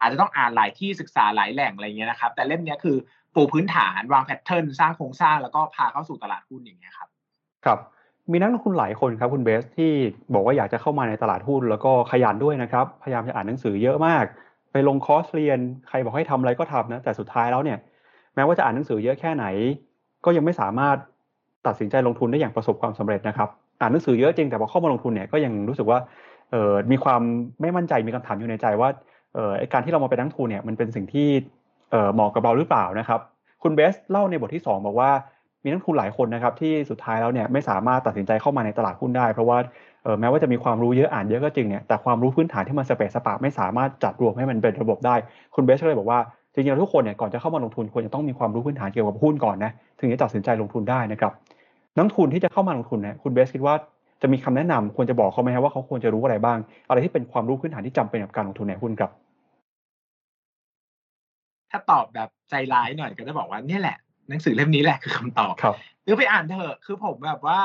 อาจจะต้องอ่านหลายที่ศึกษาหลายแหล่งอะไรเงี้ยนะครับ แต่เล่มนี้คือปูพื้นฐานวางแพทเทิร์นสร้างโครงสร้างแล้วก็พาเข้าสู่ตลาดหุ้นอย่างเงี้ยครับครับมีนักลงทุนหลายคนครับคุณเบสที่บอกว่าอยากจะเข้ามาในตลาดหุ้นแล้วก็ขยันด้วยนะครับ พยายามจะอ่านหนังสือเยอะมาก ไปลงคอร์สเรียน ใครบอกให้ทำอะไรก็ทำนะแต่สุดท้ายแล้วเนี่ย แม้ว่าจะอ่านหนังสือเยอะแค่ไหน ก็ยังไม่สามารถตัดสินใจลงทุนได้อย่างประสบความสำเร็จนะครับ อ่านหนังสือเยอะจริงแต่พอเข้ามาลงทุนเนี่ยก็ยังรู้สึกว่าเออมีความไม่มั่นใจมีคำถามอยู่ในใจว่าเออการที่เรามาเป็นนักทุนเนี่ยมันเป็นสิ่งที่เออเหมาะกับเราหรือเปล่านะครับคุณเบสเล่าในบทที่ 2 บอกว่ามีนักทุนหลายคนนะครับที่สุดท้ายแล้วเนี่ยไม่สามารถตัดสินใจเข้ามาในตลาดหุ้นได้ เพราะว่าเออแม้ว่าจะมีความรู้เยอะอ่านเยอะก็จริงเนี่ยแต่ความรู้พื้นฐานที่มันสเปซสปาไม่สามารถจัดรวมให้มันเป็นระบบได้ คุณเบสก็เลยบอกว่า จริงๆทุกคนเนี่ยก่อนจะเข้ามาลงทุนควรจะต้องมีความรู้พื้นฐานเกี่ยวกับหุ้นก่อนนะถึงจะตัดสินใจลงทุนได้นะครับนักทุนที่จะเข้ามาลงทุนเนี่ยคุณเบสคิดว่าจะมีคำแนะนำควรจะบอกเขาไหมครับว่าเขาควรจะรู้อะไรบ้าง อะไรที่เป็นความรู้พื้นฐานที่จำเป็นกับการลงทุนในหุ้นครับ ถ้าตอบแบบใจร้ายหน่อยก็จะบอกว่าเนี่ยแหละหนังสือเล่มนี้แหละคือคำตอบครับหรือไปอ่านเถอะคือผมแบบว่า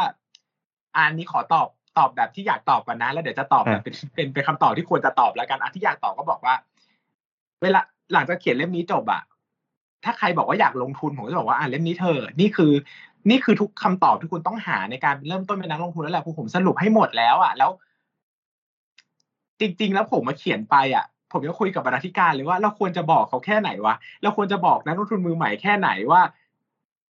อ่านนี้ขอตอบตอบแบบที่อยากตอบกันนะแล้วเดี๋ยวจะตอบแบบเป็นเป็นเป็นคำตอบที่ควรจะตอบแล้วกันอะที่อยากตอบก็บอกว่า เวลา หลังจากเขียนเล่มนี้จบอะถ้าใครบอกว่าอยากลงทุนผมจะบอกว่าอ่านเล่มนี้เธอ นี่คือ นี่คือทุกคำตอบที่คุณต้องหาในการเริ่มต้นเป็นนักลงทุนแล้วแหละผมสรุปให้หมดแล้วอะแล้ว จริง ๆ แล้วผมมาเขียนไปอะผมก็คุยกับบรรณาธิการเลยว่าเราควรจะบอกเขาแค่ไหนวะเราควรจะบอกนักลงทุนมือใหม่แค่ไหนว่า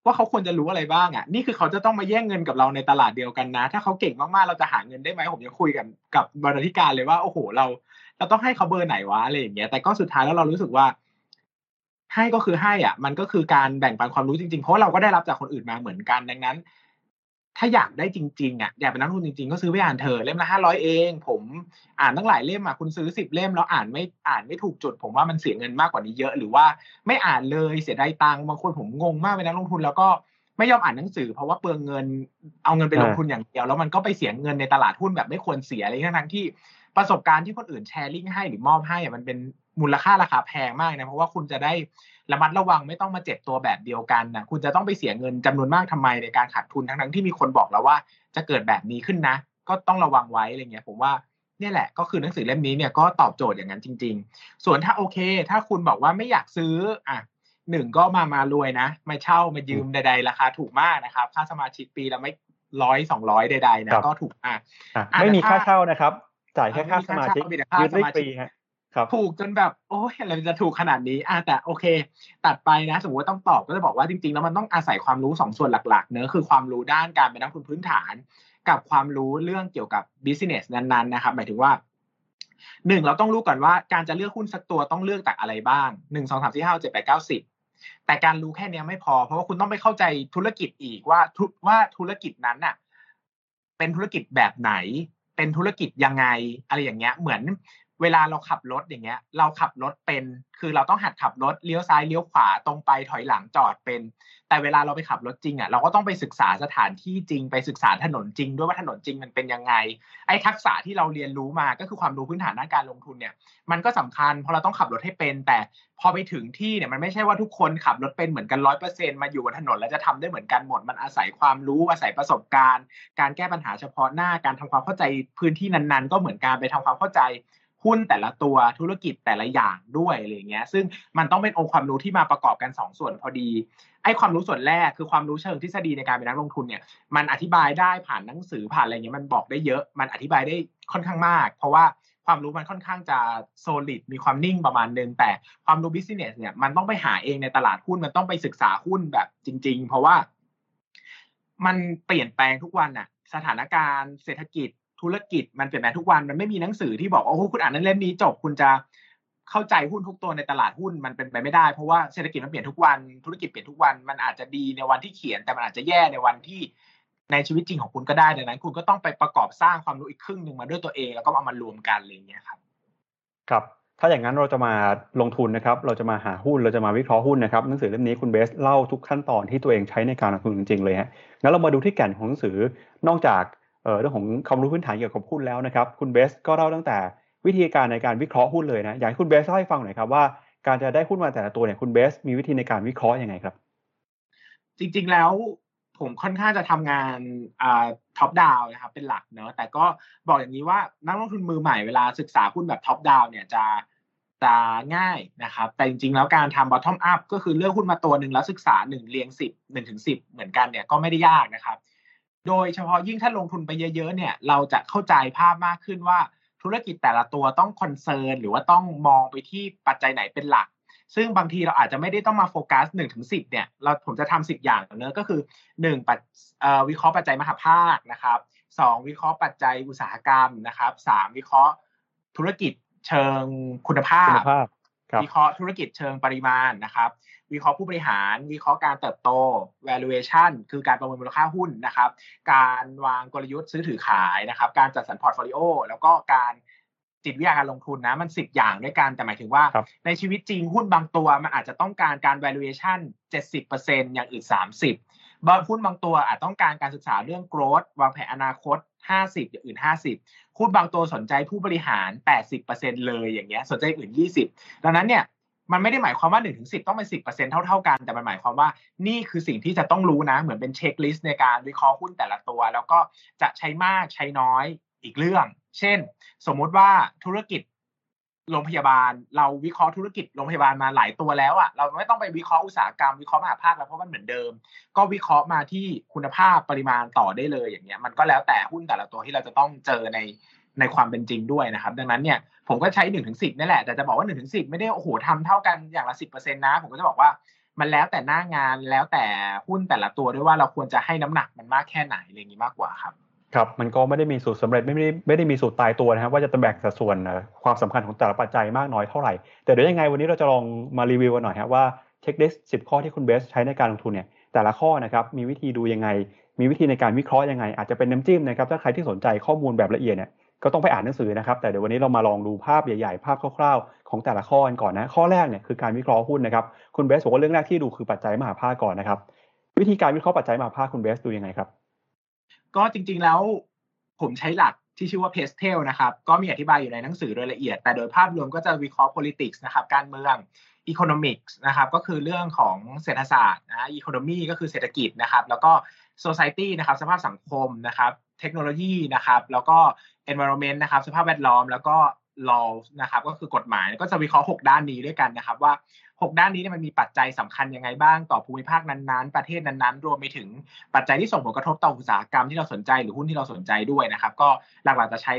ว่าเขาควรจะรู้อะไรบ้างอะ นี่คือเขาจะต้องมาแย่งเงินกับเราในตลาดเดียวกันนะ ถ้าเขาเก่งมากๆเราจะหาเงินได้ไหมผมยังคุยกันกับบรรณาธิการเลยว่าโอ้โหเรา เราต้องให้เขาเบอร์ไหนวะอะไรอย่างเงี้ยแต่ก็สุดท้ายแล้วเรารู้สึกว่า ให้ก็คือให้อะ มันก็คือการแบ่งปันความรู้จริงๆ เพราะเราก็ได้รับจากคนอื่นมาเหมือนกันดังนั้น ถ้าอยากได้จริงๆอะอยากเป็นนักทุนจริงๆก็ซื้อไปอ่านเถอะเล่มละห้าร้อยเอง ผมอ่านตั้งหลายเล่มอะคุณซื้อสิบเล่มแล้วอ่านไม่อ่านไม่ถูกจุด ผมว่ามันเสียเงินมากกว่านี้เยอะ หรือว่าไม่อ่านเลยเสียดายตังค์บางคนผมงงมากเป็นนักลงทุนแล้วก็ไม่ยอมอ่านหนังสือ เพราะว่าเปลืองเงินเอาเงินไปลงทุนอย่างเดียวแล้วมันก็ไปเสียเงินในตลาดหุ้นแบบไม่ควรเสียอะไรทั้งที่ ประสบการณ์ที่คนอื่นแชร์ลิงก์ให้หรือมอบให้มันเป็นมูลค่าราคาแพงมากนะ เพราะว่าคุณจะได้ระมัดระวังไม่ต้องมาเจ็บตัวแบบเดียวกันนะคุณจะต้องไปเสียเงินจำนวนมากทำไมในการขาดทุนทั้งทั้งที่มีคนบอกแล้วว่าจะเกิดแบบนี้ขึ้นนะ ก็ต้องระวังไว้อะไรเงี้ยผมว่านี่แหละก็คือหนังสือเล่มนี้เนี่ยก็ตอบโจทย์อย่างนั้นจริง ๆ ส่วนถ้าโอเค ถ้าคุณบอกว่าไม่อยากซื้ออะหนึ่งก็มามารวยนะไม่เช่ามายืมใดๆราคาถูกมากนะครับค่าสมาชิกปีละไม่ร้อยสองร้อยใดๆนะก็ถูกมากไม่มีค่าเช่านะครับ จ่ายแค่ค่าสมาชิกยืมได้ฟรีฮะถูกจนแบบโอ้ยอะไรจะถูกขนาดนี้อ่าแต่โอเค ตัดไปนะ สมมติว่าต้องตอบก็จะบอกว่าจริงๆ แล้วมันต้องอาศัยความรู้สองส่วนหลักๆเนื้อคือความรู้ด้านการเป็นนักทุนพื้นฐาน กับความรู้เรื่องเกี่ยวกับ business นั้นๆนะครับหมายถึงว่าหนึ่งเราต้องรู้ก่อนว่าการจะเลือกหุ้นสักตัวต้องเลือกจากอะไรบ้างหนึ่งสองสามสี่ห้าเจ็ดแปดเก้าสิบแต่การรู้แค่นี้ไม่พอ เพราะว่าคุณต้องไปเข้าใจธุรกิจอีกว่าว่าธุรกิจนั้นน่ะ เป็นธุรกิจแบบไหน เป็นธุรกิจยังไงอะไรอย่างเงี้ย เหมือน เวลาเราขับรถอย่างเงี้ย เราขับรถเป็น คือเราต้องหัดขับรถเลี้ยวซ้ายเลี้ยวขวาตรงไปถอยหลังจอดเป็น แต่เวลาเราไปขับรถจริงอะเราก็ต้องไปศึกษาสถานที่จริงไปศึกษาถนนจริง ด้วยว่าถนนจริงมันเป็นยังไง ไอ้ทักษะที่เราเรียนรู้มาก็คือความรู้พื้นฐานด้านการลงทุนเนี่ยมันก็สำคัญเพราะเราต้องขับรถให้เป็น แต่พอไปถึงที่เนี่ยมันไม่ใช่ว่าทุกคนขับรถเป็นเหมือนกันร้อยเปอร์เซ็นต์มาอยู่บนถนนแล้วจะทำได้เหมือนกันหมดมันอาศัยความรู้อาศัยประสบการณ์ การแก้ปัญหาเฉพาะหน้าการทำความเข้าใจพื้นที่นั้นๆ ก็เหมือนการไปทำความเข้าใจ หุ้นแต่ละตัวธุรกิจแต่ละอย่างด้วยอะไรเงี้ย ซึ่งมันต้องเป็นองค์ความรู้ที่มาประกอบกัน2สส่วนพอดีไอ้ความรู้ส่วนแรกคือความรู้เชิงทฤษฎีในการเป็นนักลงทุนเนี่ยมันอธิบายได้ผ่านหนังสือผ่านอะไรเงี้ยมันบอกได้เยอะ มันอธิบายได้ค่อนข้างมาก เพราะว่าความรู้มันค่อนข้างจะ solid มีความนิ่งประมาณนึงแต่ความรู้ business เนี่ยมันต้องไปหาเองในตลาดหุ้นมันต้องไปศึกษาหุ้นแบบจริง ๆ เพราะว่ามันเปลี่ยนแปลงทุกวันอะสถานการณ์เศรษฐกิจ ธุรกิจมันเปลี่ยนแปลงทุกวันมันไม่มีหนังสือที่บอกโอ้คุณอ่านนั้นเล่มนี้จบคุณจะเข้าใจหุ้นทุกตัวในตลาดหุ้นมันเป็นไปไม่ได้เพราะว่าเศรษฐกิจมันเปลี่ยนทุกวันธุรกิจเปลี่ยนทุกวันมันอาจจะดีในวันที่เขียนแต่มันอาจจะแย่ในวันที่ในชีวิตจริงของคุณก็ได้ดังนั้น คุณก็ต้องไปประกอบสร้างความรู้อีกครึ่งหนึ่งมาด้วยตัวเอง แล้วก็เอามารวมกันอะไรอย่างเงี้ยครับ ครับ ถ้าอย่างนั้นเราจะมาลงทุนนะครับ เราจะมาหาหุ้นเราจะมาวิเคราะห์หุ้นนะครับหนังสือเล่มนี้คุณเบสเล่าทุกขั้นตอนที่ตัวเองใช้ในการลงทุนจริงๆเลยฮะงั้นเรามาดูที่แก่นของหนังสือนอกจาก เรื่องของความรู้พื้นฐานเกี่ยวกับหุ้นแล้วนะครับ คุณเบสก็เล่าตั้งแต่วิธีการในการวิเคราะห์หุ้นเลยนะอยากให้คุณเบสเล่าให้ฟังหน่อยครับว่าการจะได้หุ้นมาแต่ละตัวเนี่ยคุณเบสมีวิธีในการวิเคราะห์ยังไงครับ จริงๆแล้วผมค่อนข้างจะทำงาน top down นะครับเป็นหลักเนอะแต่ก็บอกอย่างนี้ว่านักลงทุนมือใหม่เวลาศึกษาหุ้นแบบ top down เนี่ยจะจะง่ายนะครับ แต่จริงๆแล้วการทำ bottom up ก็คือเลือกหุ้นมาตัวหนึ่งแล้วศึกษาหนึ่งเรียงสิบหนึ่งถึงสิบเหมือนกันเนี่ยก็ไม่ได้ยากนะครับ โดยเฉพาะยิ่งถ้าลงทุนไปเยอะๆเนี่ย เราจะเข้าใจภาพมากขึ้นว่าธุรกิจแต่ละตัวต้อง concern หรือว่าต้องมองไปที่ปัจจัยไหนเป็นหลัก ซึ่งบางทีเราอาจจะไม่ได้ต้องมาโฟกัส 1 ถึงสิบเนี่ยเราผมจะทำสิบอย่างเนอะก็คือ1ปัจวิเคราะห์ปัจจัยมหภาคนะครับสองวิเคราะห์ปัจจัยอุตสาหกรรมนะครับสามวิเคราะห์ธุรกิจเชิงคุณภาพ วิเคราะห์ธุรกิจเชิงปริมาณนะครับ วิเคราะห์ผู้บริหาร วิเคราะห์การเติบโต valuation คือการประเมินมูลค่าหุ้นนะครับ การวางกลยุทธ์ซื้อถือขายนะครับ การจัดสรรพอร์ตโฟลิโอแล้วก็การจิตวิทยาการลงทุนนะมันสิบอย่างด้วยกัน แต่หมายถึงว่า ในชีวิตจริงหุ้นบางตัวมันอาจจะต้องการการ valuation 70%อย่างอื่น 30 บางหุ้นบางตัวอาจต้องการการศึกษาเรื่อง growth วางแผนอนาคต 50 อย่างอื่น 50หุ้นบางตัวสนใจผู้บริหาร 80%เลยอย่างเงี้ยสนใจอื่น 20 ดังนั้นเนี่ยมันไม่ได้หมายความว่า1นถึงสิต้องเป็นสิเเท่าๆกัน แต่มันหมายความว่านี่คือสิ่งที่จะต้องรู้นะ เหมือนเป็นเช็คลิสต์ในการวิเคราะห์หุ้นแต่ละตัว แล้วก็จะใช้มากใช้น้อยอีกเรื่อง เช่น สมมุติว่าธุรกิจ โรงพยาบาล เราวิเคราะห์ธุรกิจโรงพยาบาลมาหลายตัวแล้วอะ่ะเราไม่ต้องไปวิเคราะห์อุตสาหกรรมวิเคราะห์มหาภาคแล้วเพราะมันเหมือนเดิม ก็วิเคราะห์มาที่คุณภาพปริมาณต่อได้เลยอย่างเงี้ยมันก็แล้วแต่หุ้นแต่ละตัวที่เราจะต้องเจอในในความเป็นจริงด้วยนะครับ ดังนั้นเนี่ยผมก็ใช้หนึ่งถึงสิบนี่แหละ แต่จะบอกว่าหนึ่งถึงสิบไม่ได้โอ้โหทำเท่ากันอย่างละสิบเปอร์เซ็นต์นะ ผมก็จะบอกว่ามันแล้วแต่หน้างานแล้วแต่หุ้นแต่ละตัวด้วยว่าเราควรจะให้น้ำหนักมันมากแค่ไหนอะไรอย่างนี้มากกว่าครับ ครับมันก็ไม่ได้มีสูตรสาเร็จไม่ได้ไม่ได้มีสูตรตายตัวนะครับว่าจะแบ่งสัดส่วนความสำคัญของแต่ละปัจจัยมากน้อยเท่าไหร่ แต่เดี๋ยวยังไงวันนี้เราจะลองมารีวิวกันหน่อยครับว่าเช็คลิสต์สิข้อที่คุณเบสใช้ในการลงทุนเนี่ยแต่ละข้อนะครับมีวิธีดูยังไง มีวิธีในการวิเคราะห์ยังไง อาจจะเป็นน้ำจิ้มนะครับถ้าใครที่สนใจข้อมูลแบบละเอียดเนี่ยก็ต้องไปอ่านหนังสือนะครับแต่เดี๋ยววันนี้เรามาลองดูภาพใหญ่ๆ ภาพคร่าวๆ ของแต่ละข้อกันก่อนนะข้อแรกเนี่ยคือการวิเคราะห์หุ้นนะครับคุณเบสบอกว่าเรื่องแรกที่ดูคือปัจจัยมหาภาคก่อนนะครับวิธีการวิเคราะห์ปัจจัยมหาภาคคุณเบสดูยังไงครับ ก็จริงๆแล้วผมใช้หลักที่ชื่อว่าเพสเทลนะครับ ก็มีอธิบายอยู่ในหนังสือโดยละเอียด แต่โดยภาพรวมก็จะวิเคราะห์ politics นะครับการเมือง economics นะครับก็คือเรื่องของเศรษฐศาสตร์นะ economy ก็คือเศรษฐกิจนะครับ แล้วก็ society นะครับสภาพสังคมนะครับ เทคโนโลยีนะครับ แล้วก็ environment นะครับสภาพแวดล้อม แล้วก็ law นะครับก็คือกฎหมายก็จะวิเคราะห์ 6 ด้านนี้ด้วยกันนะครับ ว่า 6 ด้านนี้เนี่ยมันมีปัจจัยสำคัญยังไงบ้างต่อภูมิภาคนั้นๆ ประเทศนั้นๆ รวมไปถึงปัจจัยที่ส่งผลกระทบต่ออุตสาหกรรมที่เราสนใจหรือหุ้นที่เราสนใจด้วยนะครับ ก็หลักๆจะใช้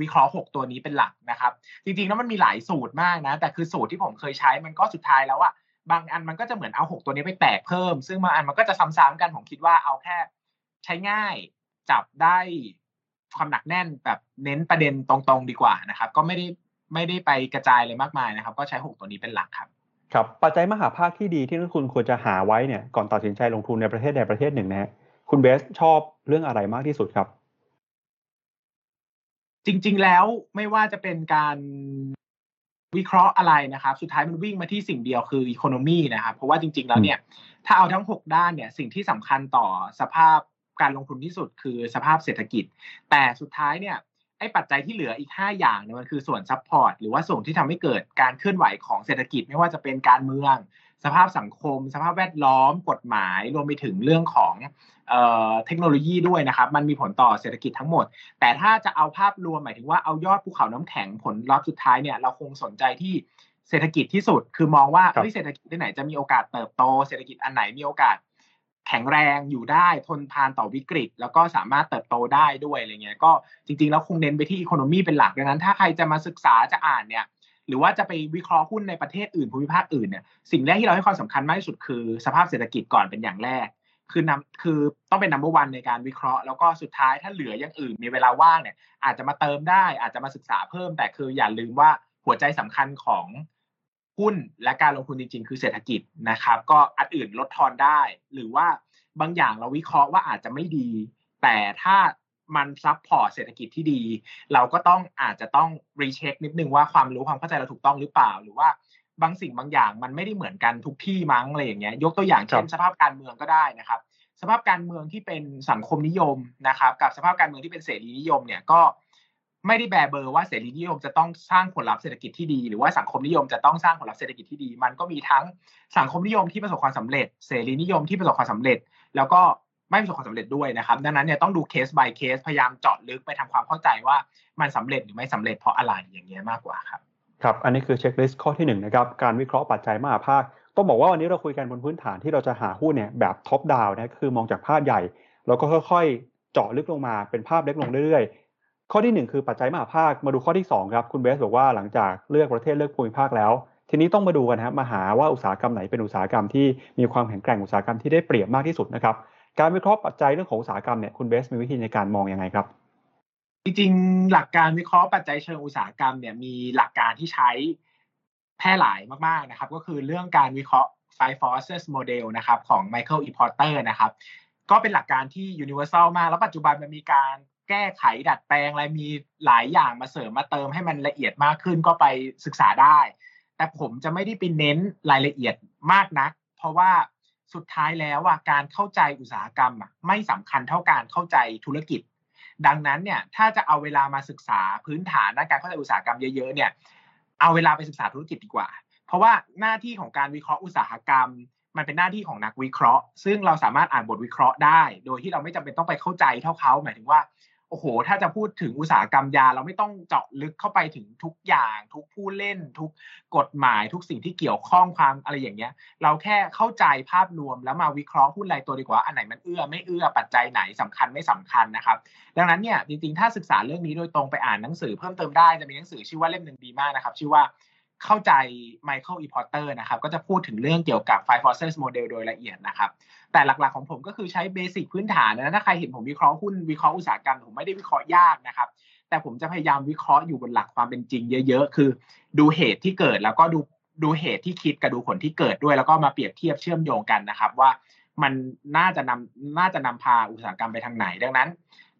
วิเคราะห์ 6 ตัวนี้เป็นหลักนะครับ จริงๆแล้วมันมีหลายสูตรมากนะ แต่คือสูตรที่ผมเคยใช้มันก็สุดท้ายแล้วอะบางอันมันก็จะเหมือนเอา 6 ตัวนี้ไปแตกเพิ่ม ซึ่งบางอันมันก็จะซ้ำๆกันผมคิดว่าเอาแค่ใช้ง่ายจับได้ ความหนักแน่นแบบเน้นประเด็นตรงๆดีกว่านะครับ ก็ไม่ได้ไม่ได้ไปกระจายเลยมากมายนะครับ ก็ใช้ 6 ตัวนี้เป็นหลักครับครับปัจจัยมหาภาคที่ดีที่นักทุนควรจะหาไว้เนี่ยก่อนตัดสินใจลงทุนในประเทศใดประเทศหนึ่งนะฮะคุณเบสชอบเรื่องอะไรมากที่สุดครับ จริง ๆ แล้วไม่ว่าจะเป็นการวิเคราะห์อะไรนะครับ สุดท้ายมันวิ่งมาที่สิ่งเดียวคืออีโคโนมีนะครับ เพราะว่าจริง ๆ แล้วเนี่ย ถ้าเอาทั้งหกด้านเนี่ย สิ่งที่สำคัญต่อสภาพ การลงทุนที่สุดคือสภาพเศรษฐกิจ แต่สุดท้ายเนี่ยไอ้ปัจจัยที่เหลืออีก 5 อย่างเนี่ยมันคือส่วน support หรือว่าส่วนที่ทำให้เกิดการเคลื่อนไหวของเศรษฐกิจไม่ว่าจะเป็นการเมือง สภาพสังคม สภาพแวดล้อม กฎหมาย รวมไปถึงเรื่องของเทคโนโลยีด้วยนะครับ มันมีผลต่อเศรษฐกิจทั้งหมด แต่ถ้าจะเอาภาพรวมหมายถึงว่าเอายอดภูเขาน้ำแข็งผลลัพธ์สุดท้ายเนี่ยเราคงสนใจที่เศรษฐกิจที่สุด คือมองว่าเศรษฐกิจที่ไหนจะมีโอกาสเติบโต เศรษฐกิจอันไหนมีโอกาส แข็งแรงอยู่ได้ทนทานต่อวิกฤต แล้วก็สามารถเติบโตได้ด้วยอะไรเงี้ยก็จริง ๆ แล้วคงเน้นไปที่อีโคโนมีเป็นหลักดังนั้น ถ้าใครจะมาศึกษาจะอ่านเนี่ยหรือว่าจะไปวิเคราะห์หุ้นในประเทศอื่นภูมิภาคอื่นเนี่ยสิ่งแรกที่เราให้ความสำคัญมากที่สุดคือ สภาพเศรษฐกิจก่อนเป็นอย่างแรก คือนำคือต้องเป็นนัมเบอร์วันในการวิเคราะห์ แล้วก็สุดท้ายถ้าเหลืออย่างอื่นมีเวลาว่างเนี่ยอาจจะมาเติมได้อาจจะมาศึกษาเพิ่ม แต่คืออย่าลืมว่าหัวใจสำคัญของ หุ้นและการลงทุนจริง ๆ คือเศรษฐกิจนะครับ ก็อันอื่นลดทอนได้ หรือว่าบางอย่างเราวิเคราะห์ว่าอาจจะไม่ดี แต่ถ้ามัน support เศรษฐกิจที่ดี เราก็ต้องอาจจะต้อง recheck นิดนึงว่าความรู้ความเข้าใจเราถูกต้องหรือเปล่า หรือว่าบางสิ่งบางอย่างมันไม่ได้เหมือนกันทุกที่มั้งอะไรอย่างเงี้ยยกตัวอย่างเช่นสภาพการเมืองก็ได้นะครับ สภาพการเมืองที่เป็นสังคมนิยมนะครับ กับสภาพการเมืองที่เป็นเสรีนิยมเนี่ยก็ ไม่ได้แบเบอร์ว่าเสรีนิยมจะต้องสร้างผลลัพธ์เศรษฐกิจที่ดี หรือว่าสังคมนิยมจะต้องสร้างผลลัพธ์เศรษฐกิจที่ดี มันก็มีทั้งสังคมนิยมที่ประสบความสำเร็จ เสรีนิยมที่ประสบความสำเร็จ แล้วก็ไม่ประสบความสำเร็จด้วยนะครับ ดังนั้นเนี่ยต้องดูเคส by เคสพยายามเจาะลึกไปทำความเข้าใจว่ามันสำเร็จหรือไม่สำเร็จเพราะอะไรอย่างเงี้ยมากกว่าครับครับ อันนี้คือ checklist ข้อที่1 นะครับ การวิเคราะห์ปัจจัยมหาภาค ต้องบอกว่าวันนี้เราคุยกันบนพื้นฐานที่เราจะหาหุ้นเนี่ยแบบท็อปดาวนะ คือมองจากภาพใหญ่ แล้วก็ค่อยๆ เจาะลึกลงมาเป็นภาพเล็กลงเรื่อย ข้อที่ 1 คือปัจจัยมหาภาคมาดูข้อที่ 2 ครับ คุณเบสบอกว่าหลังจากเลือกประเทศเลือกภูมิภาคแล้ว ทีนี้ต้องมาดูกันครับมาหาว่าอุตสาหกรรมไหนเป็นอุตสาหกรรมที่มีความแข็งแกร่งอุตสาหกรรมที่ได้เปรียบมากที่สุดนะครับการวิเคราะห์ปัจจัยเรื่องของอุตสาหกรรมเนี่ยคุณเบสมีวิธีในการมองยังไงครับ จริงๆ หลักการวิเคราะห์ปัจจัยเชิงอุตสาหกรรมเนี่ยมีหลักการที่ใช้แพร่หลายมากๆนะครับ ก็คือเรื่องการวิเคราะห์ five forces model นะครับของ Michael E. Porter นะครับก็เป็นหลักการที่ universal มาก แล้วปัจจุบันมันมีการ แก้ไขดัดแปลงอะไรมีหลายอย่างมาเสริมมาเติมให้มันละเอียดมากขึ้นก็ไปศึกษาได้ แต่ผมจะไม่ได้ไปเน้นรายละเอียดมากนัก เพราะว่าสุดท้ายแล้วอะการเข้าใจอุตสาหกรรมอะไม่สำคัญเท่าการเข้าใจธุรกิจ ดังนั้นเนี่ยถ้าจะเอาเวลามาศึกษาพื้นฐานด้านการเข้าใจอุตสาหกรรมเยอะๆเนี่ยเอาเวลาไปศึกษาธุรกิจดีกว่า เพราะว่าหน้าที่ของการวิเคราะห์อุตสาหกรรม มันเป็นหน้าที่ของนักวิเคราะห์ ซึ่งเราสามารถอ่านบทวิเคราะห์ได้ โดยที่เราไม่จำเป็นต้องไปเข้าใจเท่าเขา หมายถึงว่า โอ้โห ถ้าจะพูดถึงอุตสาหกรรมยา เราไม่ต้องเจาะลึกเข้าไปถึงทุกอย่าง ทุกผู้เล่น ทุกกฎหมาย ทุกสิ่งที่เกี่ยวข้องความอะไรอย่างเงี้ย เราแค่เข้าใจภาพรวมแล้วมาวิเคราะห์หุ้นรายตัวดีกว่าอันไหนมันเอื้อไม่เอื้อปัจจัยไหนสำคัญไม่สำคัญนะครับ ดังนั้นเนี่ยจริงๆถ้าศึกษาเรื่องนี้โดยตรงไปอ่านหนังสือเพิ่มเติมได้จะมีหนังสือชื่อว่าเล่มหนึ่งดีมากนะครับ ชื่อว่า เข้าใจ Michael E. Porter นะครับก็จะพูดถึงเรื่องเกี่ยวกับ Five Forces Model โดยละเอียดนะครับ แต่หลักๆของผมก็คือใช้เบสิกพื้นฐานนะถ้าใครเห็นผมวิเคราะห์หุ้นวิเคราะห์อุตสาหกรรมผมไม่ได้วิเคราะห์ยากนะครับ แต่ผมจะพยายามวิเคราะห์อยู่บนหลักความเป็นจริงเยอะๆ คือ ดูเหตุที่เกิดแล้วก็ดูดูเหตุที่คิดกับดูผลที่เกิดด้วย แล้วก็มาเปรียบเทียบเชื่อมโยงกันนะครับ ว่ามันน่าจะนำน่าจะนำพาอุตสาหกรรมไปทางไหน ดังนั้น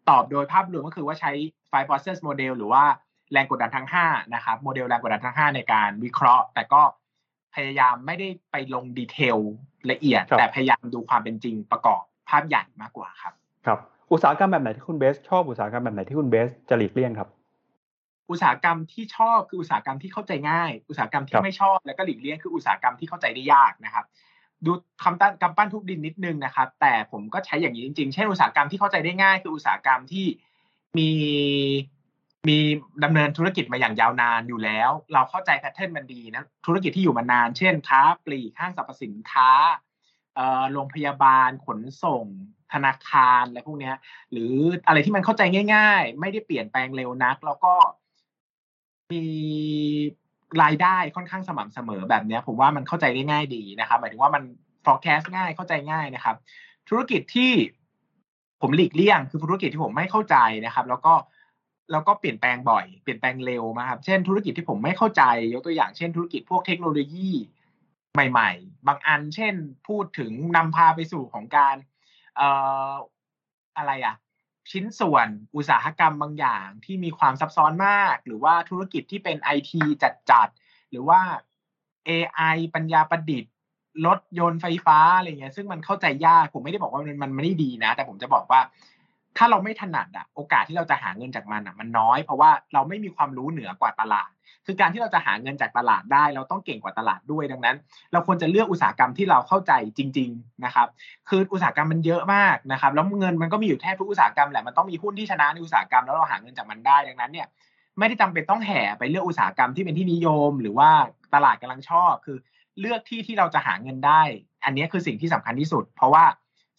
ตอบโดยภาพรวมก็คือว่าใช้ Five Forces Model หรือว่า แรงกดดันทั้ง5นะครับโมเดลแรงกดดันทั้ง 5 ในการวิเคราะห์ แต่ก็พยายามไม่ได้ไปลงดีเทลละเอียด แต่พยายามดูความเป็นจริงประกอบภาพใหญ่มากกว่าครับครับอุตสาหกรรมแบบไหนที่คุณเบส ชอบอุตสาหกรรมแบบไหนที่คุณเบสจะหลีกเลี่ยงครับ อุตสาหกรรมที่ชอบคืออุตสาหกรรมที่เข้าใจง่าย อุตสาหกรรมที่ไม่ชอบแล้วก็หลีกเลี่ยงคืออุตสาหกรรมที่เข้าใจได้ยากนะครับดูคำตั้นกำปั้นทุบดินนิดนึงนะครับ แต่ผมก็ใช้อย่างนี้จริงๆ เช่นอุตสาหกรรมที่เข้าใจได้ง่าย คืออุตสาหกรรมที่มี มีดำเนินธุรกิจมาอย่างยาวนานอยู่แล้ว เราเข้าใจแพทเทิร์นมันดีนะธุรกิจที่อยู่มานาน เช่นค้าปลีกห้างสรรพสินค้าโรงพยาบาลขนส่ง ธนาคารอะไรพวกนี้หรืออะไรที่มันเข้าใจง่าย ๆ ไม่ได้เปลี่ยนแปลงเร็วนัก แล้วก็มีรายได้ค่อนข้างสม่ำเสมอแบบนี้ผมว่ามันเข้าใจได้ง่ายดีนะครับหมายถึงว่ามัน forecast ง่ายเข้าใจง่ายนะครับ ธุรกิจที่ผมหลีกเลี่ยงคือธุรกิจที่ผมไม่เข้าใจนะครับ แล้วก็ แล้วก็เปลี่ยนแปลงบ่อย เปลี่ยนแปลงเร็วมาครับ เช่นธุรกิจที่ผมไม่เข้าใจ ยกตัวอย่างเช่นธุรกิจพวกเทคโนโลยีใหม่ ๆ บางอัน เช่น พูดถึงนำพาไปสู่ของการเอ่ออะไรอะชิ้นส่วนอุตสาหกรรมบางอย่างที่มีความซับซ้อนมาก หรือว่าธุรกิจที่เป็นไอทีจัดๆ หรือว่า AI ปัญญาประดิษฐ์รถยนต์ไฟฟ้าอะไรเงี้ยซึ่งมันเข้าใจยาก ผมไม่ได้บอกว่ามันมันไม่ได้ดีนะ แต่ผมจะบอกว่า ถ้าเราไม่ถนัดอะโอกาสที่เราจะหาเงินจากมันอะมันน้อย เพราะว่าเราไม่มีความรู้เหนือกว่าตลาด คือการที่เราจะหาเงินจากตลาดได้ เราต้องเก่งกว่าตลาดด้วยดังนั้น เราควรจะเลือกอุตสาหกรรมที่เราเข้าใจจริง ๆนะครับ คืออุตสาหกรรมมันเยอะมากนะครับ แล้วเงินมันก็มีอยู่แทบทุกอุตสาหกรรมแหละมันต้องมีหุ้นที่ชนะในอุตสาหกรรมแล้วเราหาเงินจากมันได้ดังนั้นเนี่ยไม่ได้จำเป็นต้องแห่ไปเลือกอุตสาหกรรมที่เป็นที่นิยม หรือว่าตลาดกำลังชอบ คือเลือกที่ที่เราจะหาเงินได้ อันนี้คือสิ่งที่สำคัญที่สุด เพราะว่า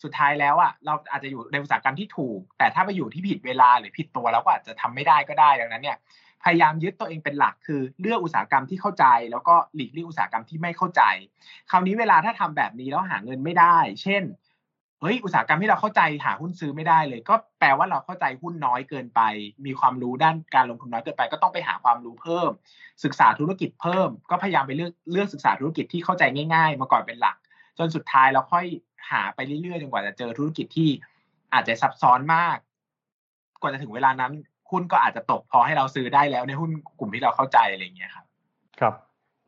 สุดท้ายแล้วอะเราอาจจะอยู่ในอุตสาหกรรมที่ถูก แต่ถ้าไปอยู่ที่ผิดเวลาหรือผิดตัวเราก็อาจจะทำไม่ได้ก็ได้ดังนั้นเนี่ยพยายามยึดตัวเองเป็นหลักคือเลือกอุตสาหกรรมที่เข้าใจ แล้วก็หลีกเลี่ยงอุตสาหกรรมที่ไม่เข้าใจ คราวนี้เวลาถ้าทำแบบนี้แล้วหาเงินไม่ได้ เช่นเฮ้ยอุตสาหกรรมที่เราเข้าใจหาหุ้นซื้อไม่ได้เลย ก็แปลว่าเราเข้าใจหุ้นน้อยเกินไป มีความรู้ด้านการลงทุนน้อยเกินไป ก็ต้องไปหาความรู้เพิ่ม ศึกษาธุรกิจเพิ่ม ก็พยายามไปเลือกเลือกศึกษาธุรกิจที่เข้าใจง่าย ๆ มาก่อนเป็นหลัก จนสุดท้ายเราค่อยหาไปเรื่อยๆจนกว่าจะเจอธุรกิจที่อาจจะซับซ้อนมาก กว่าจะถึงเวลานั้นหุ้นก็อาจจะตกพอให้เราซื้อได้แล้วในหุ้นกลุ่มที่เราเข้าใจอะไรอย่างเงี้ยครับครับ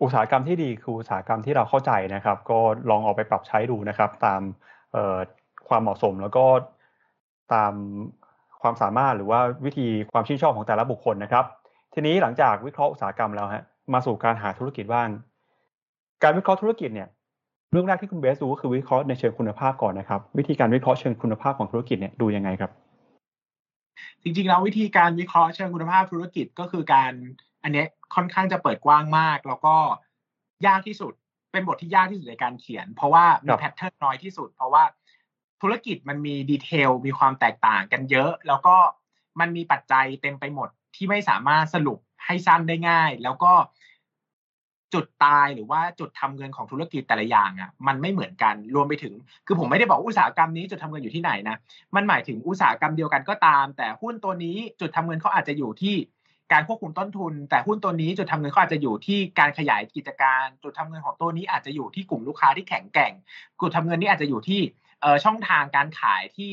อุตสาหกรรมที่ดีคืออุตสาหกรรมที่เราเข้าใจนะครับ ก็ลองเอาไปปรับใช้ดูนะครับ ตามความเหมาะสมแล้วก็ตามความสามารถหรือว่าวิธีความชื่นชอบของแต่ละบุคคลนะครับ ทีนี้หลังจากวิเคราะห์อุตสาหกรรมแล้วฮะมาสู่การหาธุรกิจบ้าง การวิเคราะห์ธุรกิจเนี่ย เรื่องแรกที่คุณเบสดูก็คือวิเคราะห์ในเชิงคุณภาพก่อนนะครับ วิธีการวิเคราะห์เชิงคุณภาพของธุรกิจเนี่ยดูยังไงครับ จริงๆแล้ววิธีการวิเคราะห์เชิงคุณภาพธุรกิจก็คือการ อันนี้ค่อนข้างจะเปิดกว้างมาก แล้วก็ยากที่สุดเป็นบทที่ยากที่สุดในการเขียน เพราะว่ามีแพทเทิร์นน้อยที่สุด เพราะว่าธุรกิจมันมีดีเทลมีความแตกต่างกันเยอะ แล้วก็มันมีปัจจัยเต็มไปหมดที่ไม่สามารถสรุปให้สั้นได้ง่าย แล้วก็ จุดตายหรือว่าจุดทำเงินของธุรกิจแต่ละอย่างอะมันไม่เหมือนกันรวมไปถึง คือผมไม่ได้บอกอุตสาหกรรมนี้จุดทำเงินอยู่ที่ไหนนะมันหมายถึงอุตสาหกรรมเดียวกันก็ตาม แต่หุ้นตัวนี้จุดทำเงินเขาอาจจะอยู่ที่การควบคุมต้นทุน แต่หุ้นตัวนี้จุดทำเงินเขาอาจจะอยู่ที่การขยายกิจการ จุดทำเงินของตัวนี้อาจจะอยู่ที่กลุ่มลูกค้าที่แข็งแกร่งจุดทำเงินนี้อาจจะอยู่ที่เออช่องทางการขายที่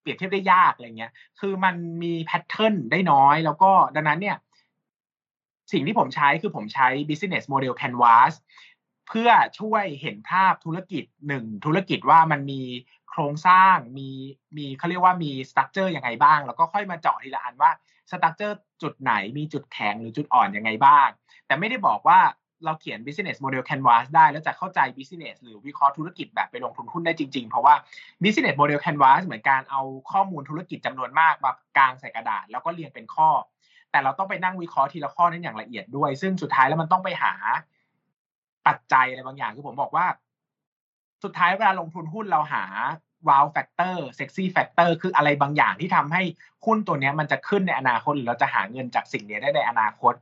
เปรียบเทียบได้ยากอะไรเงี้ย คือมันมีแพทเทิร์นได้น้อย แล้วก็ดังนั้นเนี่ย สิ่งที่ผมใช้คือผมใช้ business model canvas เพื่อช่วยเห็นภาพธุรกิจหนึ่งธุรกิจว่ามันมีโครงสร้างมีมีเขาเรียกว่ามี structure ยังไงบ้าง แล้วก็ค่อยมาเจาะทีละอันว่า structure จุดไหนมีจุดแข็งหรือจุดอ่อนยังไงบ้าง แต่ไม่ได้บอกว่าเราเขียน business model canvas ได้ แล้วจะเข้าใจ business หรือวิเคราะห์ธุรกิจแบบไปลงทุนหุ้นได้จริง ๆ เพราะว่า business model canvas เหมือนการเอาข้อมูลธุรกิจจำนวนมากมากางใส่กระดาษ แล้วก็เรียงเป็นข้อ แต่เราต้องไปนั่งวิเคราะห์ทีละข้อนั้นอย่างละเอียดด้วย ซึ่งสุดท้ายแล้วมันต้องไปหาปัจจัยอะไรบางอย่าง คือผมบอกว่า สุดท้ายเวลาลงทุนหุ้นเราหา wow factor sexy factor คืออะไรบางอย่างที่ทำให้หุ้นตัวนี้มันจะขึ้นในอนาคตหรือเราจะหาเงินจากสิ่งนี้ได้ในอนาคต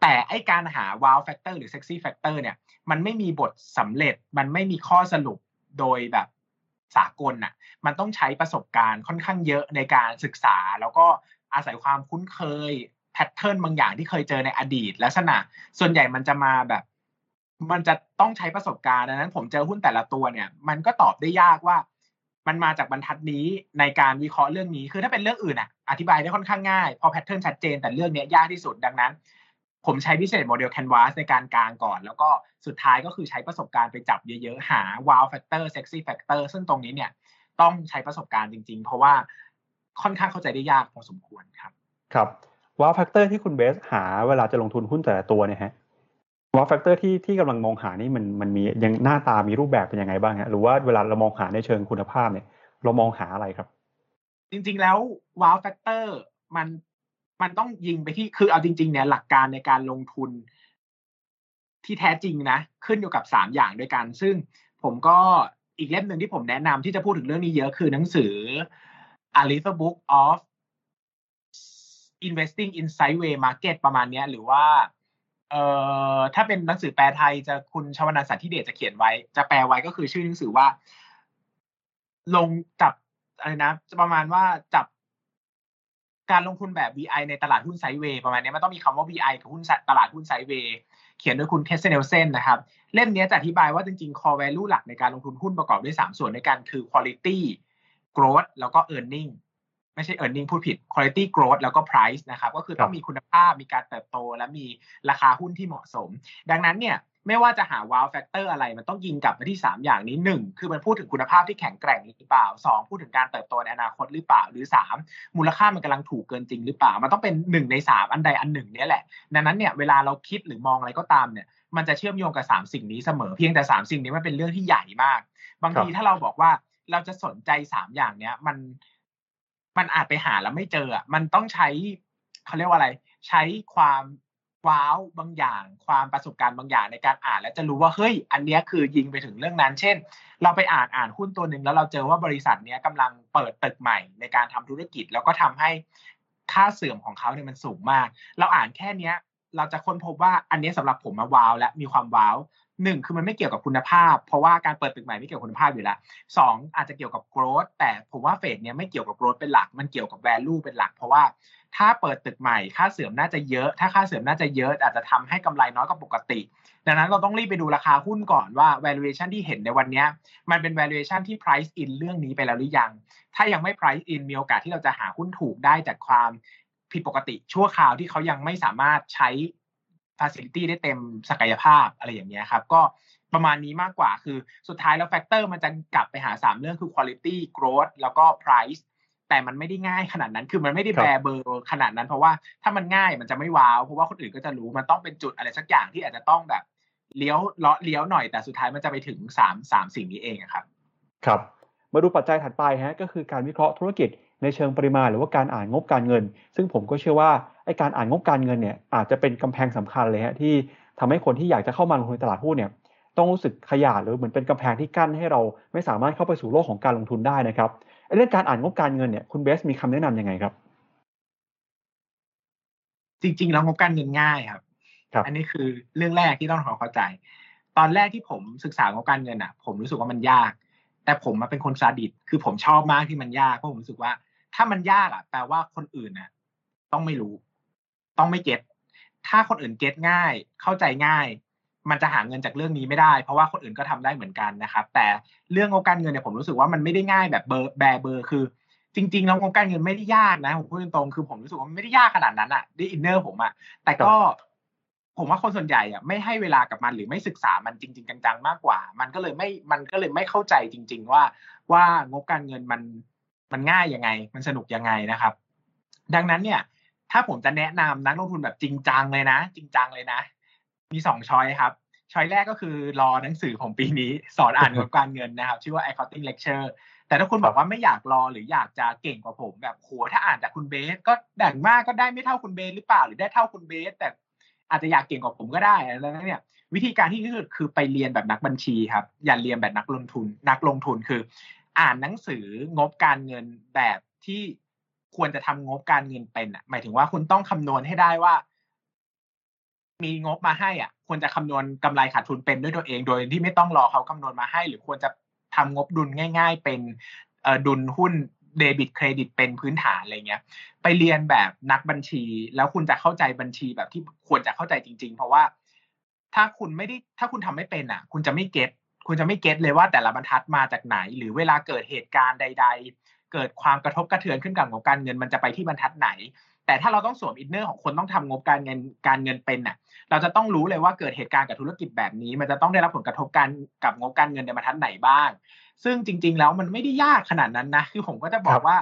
แต่ไอการหา wow factor หรือ sexy factor เตอร์เนี่ยมันไม่มีบทสำเร็จมันไม่มีข้อสรุปโดยแบบสากลน่ะ มันต้องใช้ประสบการณ์ค่อนข้างเยอะในการศึกษาแล้วก็ อาศัยความคุ้นเคยแพทเทิร์นบางอย่างที่เคยเจอในอดีต ลักษณะ ส่วนใหญ่มันจะมาแบบ มันจะต้องใช้ประสบการณ์ดังนั้น ผมเจอหุ้นแต่ละตัวเนี่ย มันก็ตอบได้ยากว่า มันมาจากบรรทัดนี้ในการวิเคราะห์เรื่องนี้ คือถ้าเป็นเรื่องอื่นอะ อธิบายได้ค่อนข้างง่าย พอแพทเทิร์นชัดเจนแต่เรื่องนี้ยากที่สุดดังนั้น ผมใช้ business model canvas ในการกลางก่อน แล้วก็สุดท้ายก็คือใช้ประสบการณ์ไปจับเยอะๆหา wow factor sexy factor ซึ่งตรงนี้เนี่ยต้องใช้ประสบการณ์จริง ๆ เพราะว่า ค่อนข้างเข้าใจได้ยากพอสมควรครับ ครับ wow factor ที่คุณเบสหาเวลาจะลงทุนหุ้นแต่ละตัวเนี่ยฮะ wow factor ที่ที่กำลังมองหานี่มันมันมียังหน้าตามีรูปแบบเป็นยังไงบ้างฮะหรือว่าเวลาเรามองหาในเชิงคุณภาพเนี่ย เรามองหาอะไรครับ จริงๆแล้ว wow factor มันมันต้องยิงไปที่คือเอาจริง ๆ เนี่ยหลักการในการลงทุนที่แท้จริงนะ ขึ้นอยู่กับสามอย่างด้วยกัน ซึ่งผมก็อีกเล่มหนึ่งที่ผมแนะนำที่จะพูดถึงเรื่องนี้เยอะคือหนังสือ A Little Book of Investing in Sideway Market ประมาณนี้หรือว่า เอ่อถ้าเป็นหนังสือแปลไทยจะคุณชวนาสันทิเดชจะเขียนไว้ จะแปลไว้ก็คือชื่อหนังสือว่า ลงจับอะไรนะประมาณว่าจับการลงทุนแบบ VI ในตลาดหุ้น sideway ประมาณนี้มันต้องมีคำว่า VI กับหุ้นตลาดหุ้น sideway เขียนโดยคุณ Katsenelson นะครับ เล่มนี้จะอธิบายว่าจริงๆ core value หลักในการลงทุนหุ้นประกอบด้วย 3 ส่วนในการคือ quality growth แล้วก็ earning ไม่ใช่ earning พูดผิด quality growth แล้วก็ price นะครับ ก็คือต้องมีคุณภาพมีการเติบโต และมีราคาหุ้นที่เหมาะสม ดังนั้นเนี่ยไม่ว่าจะหา wow factor อะไร มันต้องยิงกลับมาที่ 3 อย่างนี้ 1 คือมันพูดถึงคุณภาพที่แข็งแกร่งหรือเปล่า 2 พูดถึงการเติบโตในอนาคตหรือเปล่า หรือ 3 มูลค่ามันกำลังถูกเกินจริงหรือเปล่า มันต้องเป็น 1 ใน 3 อันใดอันหนึ่งนี่แหละ ดังนั้นเนี่ยเวลาเราคิดหรือมองอะไรก็ตามเนี่ยมันจะเชื่อมโยงกับ 3 สิ่งนี้เสมอ เพียงแต่ 3 สิ่งนี้มันเป็นเรื่องที่ใหญ่มาก บางทีถ้าเราบอกว่า เราจะสนใจ3อย่างเนี้ย มันมันอาจไปหาแล้วไม่เจออะมันต้องใช้เขาเรียกว่าอะไร ใช้ความว้าวบางอย่าง ความประสบการณ์บางอย่างในการอ่าน แล้วจะรู้ว่าเฮ้ย อันนี้คือยิงไปถึงเรื่องนั้น เช่น เราไปอ่านอ่านหุ้นตัวหนึ่งแล้วเราเจอว่าบริษัทนี้กำลังเปิดตึกใหม่ในการทำธุรกิจ แล้วก็ทำให้ค่าเสื่อมของเขาเนี่ยมันสูงมาก เราอ่านแค่เนี้ย เราจะค้นพบว่าอันนี้สำหรับผมมาว้าวและมีความว้าว หนึ่งคือมันไม่เกี่ยวกับคุณภาพ เพราะว่าการเปิดตึกใหม่ไม่เกี่ยวกับคุณภาพอยู่แล้วสองอาจจะเกี่ยวกับ growth แต่ผมว่าเฟสเนี้ยไม่เกี่ยวกับ growth เป็นหลัก มันเกี่ยวกับ value เป็นหลัก เพราะว่าถ้าเปิดตึกใหม่ค่าเสื่อมน่าจะเยอะ ถ้าค่าเสื่อมน่าจะเยอะ อาจจะทำให้กำไรน้อยกว่าปกติ ดังนั้นเราต้องรีบไปดูราคาหุ้นก่อนว่า valuation ที่เห็นในวันนี้มันเป็น valuation ที่ price in เรื่องนี้ไปแล้วหรือยัง ถ้ายังไม่ price in มีโอกาสที่เราจะหาหุ้นถูกได้จากความผิดปกติชั่วคราวที่เขายังไม่สามารถใช้ facility ได้เต็มศักยภาพอะไรอย่างเงี้ยครับ ก็ประมาณนี้มากกว่าคือสุดท้ายแล้ว factor มันจะกลับไปหา 3 เรื่องคือ quality growth แล้วก็ price แต่มันไม่ได้ง่ายขนาดนั้นคือมันไม่ได้แบเบอร์ขนาดนั้นเพราะว่าถ้ามันง่ายมันจะไม่ wow เพราะว่าคนอื่นก็จะรู้มันต้องเป็นจุดอะไรสักอย่างที่อาจจะต้องแบบเลี้ยวเลาะเลี้ยวหน่อยแต่สุดท้ายมันจะไปถึงสามสามสิ่งนี้เองครับ ครับ มาดูปัจจัยถัดไปฮะก็คือการวิเคราะห์ธุรกิจในเชิงปริมาณหรือว่าการอ่านงบการเงิน ซึ่งผมก็เชื่อว่า ไอ้การอ่านงบการเงินเนี่ยอาจจะเป็นกำแพงสำคัญเลยฮะที่ทำให้คนที่อยากจะเข้ามาลงทุนตลาดหุ้นเนี่ยต้องรู้สึกขยาดหรือเหมือนเป็นกำแพงที่กั้นให้เราไม่สามารถเข้าไปสู่โลกของการลงทุนได้นะครับเรื่องการอ่านงบการเงินเนี่ยคุณเบสมีคำแนะนํำยังไงครับ จริงๆแล้วงบการเงินง่ายครับครับ อันนี้คือเรื่องแรกที่ต้องขอเข้าใจ ตอนแรกที่ผมศึกษางบการเงินอะ ผมรู้สึกว่ามันยาก แต่ผมมาเป็นคนซาดิสคือผมชอบมากที่มันยากเพราะผมรู้สึกว่า ถ้ามันยากอะ แปลว่าคนอื่นน่ะ ต้องไม่รู้ ต้องไม่เก็ตถ้าคนอื่นเก็ตง่าย เข้าใจง่าย มันจะหาเงินจากเรื่องนี้ไม่ได้ เพราะว่าคนอื่นก็ทำได้เหมือนกันนะครับ แต่เรื่องงบการเงินเนี่ยผมรู้สึกว่ามันไม่ได้ง่ายแบบเบอร์แบเบอร์คือ จริงๆแล้วงบการเงินไม่ได้ยากนะผมพูดตรงๆคือผมรู้สึกว่ามันไม่ได้ยากขนาดนั้นอะด้วยอินเนอร์ผมอะแต่ก็ผมว่าคนส่วนใหญ่อะไม่ให้เวลากับมันหรือไม่ศึกษามันจริง ๆ จังๆมากกว่า มันก็เลยไม่มันก็เลยไม่เข้าใจจริง ๆ ว่าว่างบการเงินมันมันง่ายยังไง มันสนุกยังไงนะครับ ดังนั้นเนี่ย ถ้าผมจะแนะนำนักลงทุนแบบจริงจังเลยนะ จริงจังเลยนะ มีสองช้อยครับช้อยแรกก็คือรอหนังสือของปีนี้สอนอ่านงบการเงินนะครับ ชื่อว่า accounting lecture แต่ถ้าคุณบอกว่าไม่อยากรอหรืออยากจะเก่งกว่าผมแบบโหถ้าอ่านจากคุณเบส ก็แบ่งมากก็ได้ไม่เท่าคุณเบสหรือเปล่าหรือได้เท่าคุณเบส แต่อาจจะอยากเก่งกว่าผมก็ได้แล้วเนี่ย วิธีการที่ที่สุดคือไปเรียนแบบนักบัญชีครับ อย่าเรียนแบบนักลงทุน นักลงทุนคือ อ่านหนังสืองบการเงินแบบที่ ควรจะทำงบการเงินเป็นอะหมายถึงว่าคุณต้องคำนวณให้ได้ว่า มีงบมาให้อะ ควรจะคำนวณกำไรขาดทุนเป็นด้วยตัวเอง โดยที่ไม่ต้องรอเขาคำนวณมาให้ หรือควรจะทำงบดุลง่าย ๆ เป็นดุลหุ้นเดบิตเครดิตเป็นพื้นฐานอะไรเงี้ย ไปเรียนแบบนักบัญชี แล้วคุณจะเข้าใจบัญชีแบบที่ควรจะเข้าใจจริง ๆ เพราะว่า ถ้าคุณไม่ได้ถ้าคุณทำไม่เป็นอะ คุณจะไม่ get คุณจะไม่ get เลยว่าแต่ละบรรทัดมาจากไหน หรือเวลาเกิดเหตุการณ์ใด ๆ เกิดความกระทบกระเทือนขึ้นกับงบการเงินมันจะไปที่บรรทัดไหน แต่ถ้าเราต้องสวม inner ของคนต้องทำงบการเงินการเงินเป็นน่ะ เราจะต้องรู้เลยว่าเกิดเหตุการณ์กับธุรกิจแบบนี้ มันจะต้องได้รับผลกระทบการกับงบการเงินในบรรทัดไหนบ้าง ซึ่งจริง ๆ แล้วมันไม่ได้ยากขนาดนั้นนะคือผมก็จะบอกว่า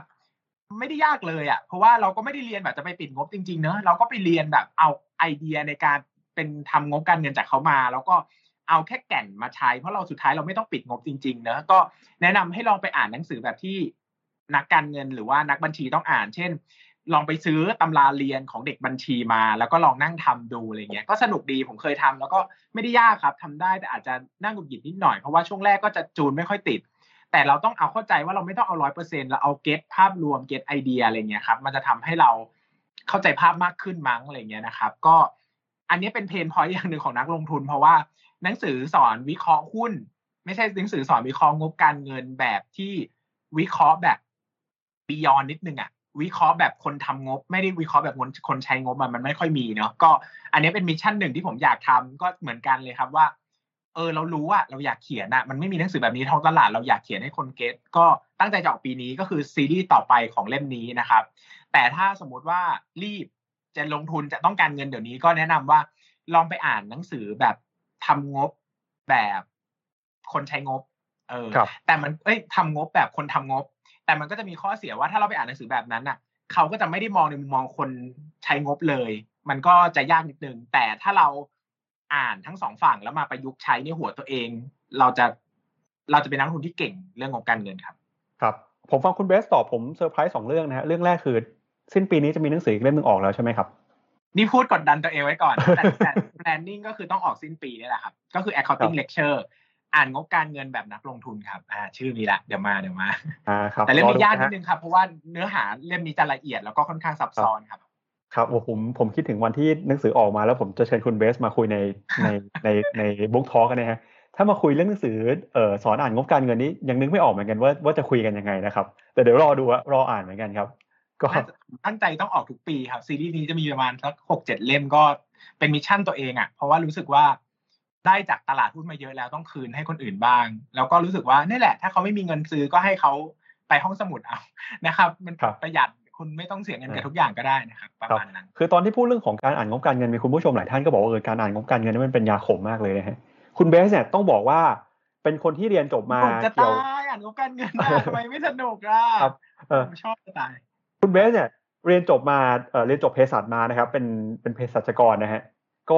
ไม่ได้ยากเลยอะ เพราะว่าเราก็ไม่ได้เรียนแบบจะไปปิดงบจริงๆเนอะเราก็ไปเรียนแบบเอาไอเดียในการเป็นทำงบการเงินจากเขามา แล้วก็เอาแค่แก่นมาใช้ เพราะเราสุดท้ายเราไม่ต้องปิดงบจริงๆเนอะก็แนะนำให้ลองไปอ่านหนังสือแบบที่ นักการเงินหรือว่านักบัญชีต้องอ่าน เช่น ลองไปซื้อตำราเรียนของเด็กบัญชีมา แล้วก็ลองนั่งทำดูอะไรเงี้ยก็สนุกดีผมเคยทำแล้วก็ไม่ได้ยากครับทำได้แต่อาจจะนั่งกุบหยิบนิดหน่อยเพราะว่าช่วงแรกก็จะจูนไม่ค่อยติด แต่เราต้องเอาเข้าใจว่าเราไม่ต้องเอาร้อยเปอร์เซ็นต์เราเอา get ภาพรวม get ไอเดียอะไรเงี้ยครับมันจะทำให้เราเข้าใจภาพมากขึ้นมั้งอะไรเงี้ยนะครับ ก็อันนี้เป็น pain point อย่างหนึ่งของนักลงทุน เพราะว่าหนังสือสอนวิเคราะห์หุ้น ไม่ใช่หนังสือสอนวิเคราะห์งบการเงินแบบที่วิเคราะห์แบบ beyond นิดนึงอะวิเคราะห์แบบคนทำงบ ไม่ได้วิเคราะห์แบบคนคนใช้งบมันไม่ค่อยมีเนาะก็ อันนี้เป็น mission หนึ่งที่ผมอยากทำก็เหมือนกันเลยครับว่า เออเรารู้ว่าเราอยากเขียนอะมันไม่มีหนังสือแบบนี้ท้องตลาดเราอยากเขียนให้คนเก็ตก็ตั้งใจจะออกปีนี้ก็คือซีรีส์ต่อไปของเล่มนี้นะครับ แต่ถ้าสมมุติว่ารีบจะลงทุนจะต้องการเงินเดี๋ยวนี้ก็แนะนำว่าลองไปอ่านหนังสือแบบทำงบแบบคนใช้งบ เออ แต่มันเอ้ยทำงบแบบคนทำงบ แต่มันก็จะมีข้อเสียว่าถ้าเราไปอ่านหนังสือแบบนั้นอะเขาก็จะไม่ได้มองในมุมมองคนใช้งบเลย มันก็จะยากนิดนึง แต่ถ้าเราอ่านทั้งสองฝั่งแล้วมาประยุกต์ใช้ในหัวตัวเอง เราจะเราจะเป็นนักทุนที่เก่งเรื่องของการเงินครับ ครับ ผมฟังคุณเบสตอบผมเซอร์ไพรส์สองเรื่องนะฮะเรื่องแรกคือ สิ้นปีนี้จะมีหนังสือเล่มหนึ่งออกแล้วใช่ไหมครับนี่พูดกดดันตัวเองไว้ก่อน แต่ planning ก็คือต้องออกสิ้นปีนี่แหละครับ ก็คือ accounting lecture อ่านงบการเงินแบบนักลงทุนครับ อ่า ชื่อมีละ เดี๋ยวมาเดี๋ยวมาอ่าครับแต่เล่มนี้ยากนิดนึงครับ เพราะว่าเนื้อหาเล่มนี้จะละเอียดแล้วก็ค่อนข้างซับซ้อนครับ ครับผมผมคิดถึงวันที่หนังสือออกมาแล้วผมจะเชิญคุณเบสมาคุยในในในใน book talk กันนะฮะถ้ามาคุยเรื่องหนังสือเอ่อสอนอ่านงบการเงินนี้ยังนึกไม่ออกเหมือนกันว่าว่าจะคุยกันยังไงนะครับ แต่เดี๋ยวรอดูรออ่านเหมือนกันครับ ก็ตั้งใจต้องออกทุกปีครับซีรีส์นี้จะมีประมาณสักหกเจ็ดเล่มก็เป็น mission ตัวเองอะเพราะว่ารู้สึกว่า ได้จากตลาดหุ้นมาเยอะแล้วต้องคืนให้คนอื่นบ้าง แล้วก็รู้สึกว่านี่แหละ ถ้าเขาไม่มีเงินซื้อก็ให้เขาไปห้องสมุดเอานะครับ มันประหยัดคุณไม่ต้องเสียเงินกับทุกอย่างก็ได้นะครับประมาณนั้นคือตอนที่พูดเรื่องของการอ่านงบการเงินมีคุณผู้ชมหลายท่านก็บอกว่าเออการอ่านงบการเงินนี่มันเป็นยาขมมากเลยนะฮะคุณเบสเนี่ยต้องบอกว่าเป็นคนที่เรียนจบมาเกี่ยวอ่านงบการเงินทำไมไม่สนุกอะชอบจะตายคุณเบสเนี่ยเรียนจบมาเเรียนจบเภสัชมานะครับ เป็นเป็นเภสัชกรนะฮะก็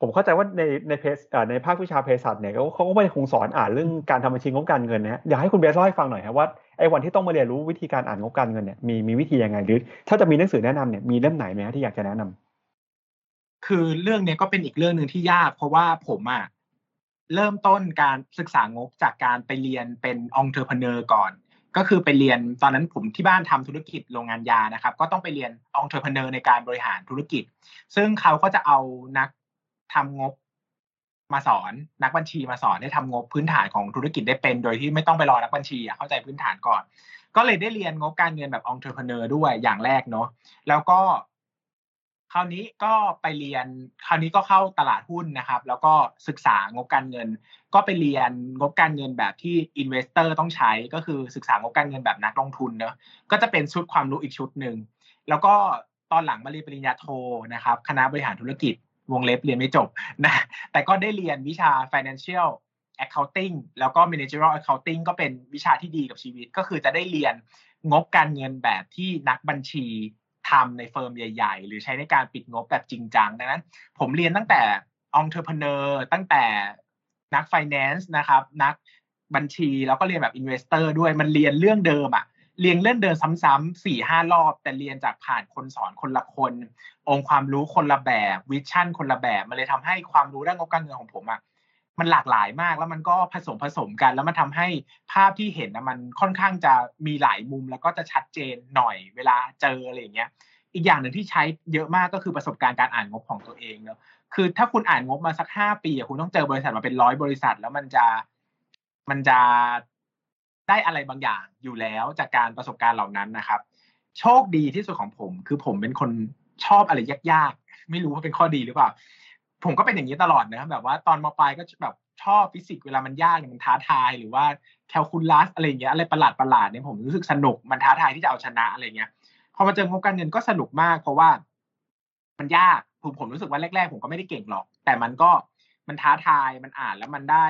ผมเข้าใจว่าในในเพศในภาควิชาเภสัชเนี่ยเขาก็ไม่คงสอนอ่านเรื่องการทำบัญชีงบการเงินนะฮะอยากให้คุณเบสเล่าให้ฟังหน่อยครับว่าไอ้วันที่ต้องมาเรียนรู้วิธีการอ่านงบการเงินเนี่ยมีมีวิธียังไงหรือ ถ้าจะมีหนังสือแนะนำเนี่ยมีเล่มไหนไหมที่อยากจะแนะนำคือเรื่องนี้ก็เป็นอีกเรื่องหนึ่งที่ยาก เพราะว่าผมอะเริ่มต้นการศึกษางบจากการไปเรียนเป็น entrepreneur ก่อน ก็คือไปเรียนตอนนั้นผมที่บ้านทำธุรกิจโรงงานยานะครับ ก็ต้องไปเรียนentrepreneur ในการบริหารธุรกิจ ซึ่งเขาก็จะเอานัก ทำงบมาสอนนักบัญชีมาสอนให้ทำงบพื้นฐานของธุรกิจได้เป็น โดยที่ไม่ต้องไปรอนักบัญชีเข้าใจพื้นฐานก่อน ก็เลยได้เรียนงบการเงินแบบ entrepreneur ด้วยอย่างแรกเนาะแล้วก็ คราวนี้ก็ไปเรียน คราวนี้ก็เข้าตลาดหุ้นนะครับ แล้วก็ศึกษางบการเงิน ก็ไปเรียนงบการเงินแบบที่ investor ต้องใช้ก็คือศึกษางบการเงินแบบนักลงทุนเนอะก็จะเป็นชุดความรู้อีกชุดหนึ่งแล้วก็ตอนหลังมาเรียนปริญญาโทนะครับ คณะบริหารธุรกิจ วงเล็บเรียนไม่จบนะแต่ก็ได้เรียนวิชา financial accounting แล้วก็ managerial accounting ก็เป็นวิชาที่ดีกับชีวิต ก็คือจะได้เรียนงบการเงินแบบที่นักบัญชีทำใน firm ใหญ่ ๆ หรือใช้ในการปิดงบแบบจริงจังดังนั้น ผมเรียนตั้งแต่ entrepreneur ตั้งแต่นักไฟแนนซ์นะครับ นักบัญชีแล้วก็เรียนแบบ investor ด้วยมันเรียนเรื่องเดิมอะ เรียนเรื่องเดิมซ้ำๆสี่ห้ารอบ แต่เรียนจากผ่านคนสอนคนละคน องค์ความรู้คนละแบบ vision คนละแบบมันเลยทำให้ความรู้เรื่องงบการเงินของผมอะมันหลากหลายมากแล้วมันก็ผสมผสมกัน แล้วมันทำให้ภาพที่เห็นนะมันค่อนข้างจะมีหลายมุมแล้วก็จะชัดเจนหน่อยเวลาเจออะไรอย่างเงี้ยอีกอย่างหนึ่งที่ใช้เยอะมากก็คือประสบการณ์การอ่านงบของตัวเองเนาะคือถ้าคุณอ่านงบมาสักห้าปีคุณต้องเจอบริษัทมาเป็นร้อยบริษัท แล้วมันจะมันจะ ได้อะไรบางอย่างอยู่แล้วจากการประสบการณ์เหล่านั้นนะครับ โชคดีที่สุดของผม คือผมเป็นคนชอบอะไรยากๆ ไม่รู้ว่าเป็นข้อดีหรือเปล่า ผมก็เป็นอย่างนี้ตลอดนะแบบว่าตอนมปลายก็แบบชอบฟิสิกส์เวลามันยากเนี่ยมันท้าทายหรือว่าแคลคูลัสอะไรเงี้ยอะไรประหลาดประหลาดเนี่ยผมรู้สึกสนุกมันท้าทายที่จะเอาชนะอะไรเงี้ยพอมาเจองบการเงินก็สนุกมาก เพราะว่ามันยากผมผมรู้สึกว่าแรกๆ ผมก็ไม่ได้เก่งหรอก แต่มันก็มันท้าทายมันอ่านแล้วมันได้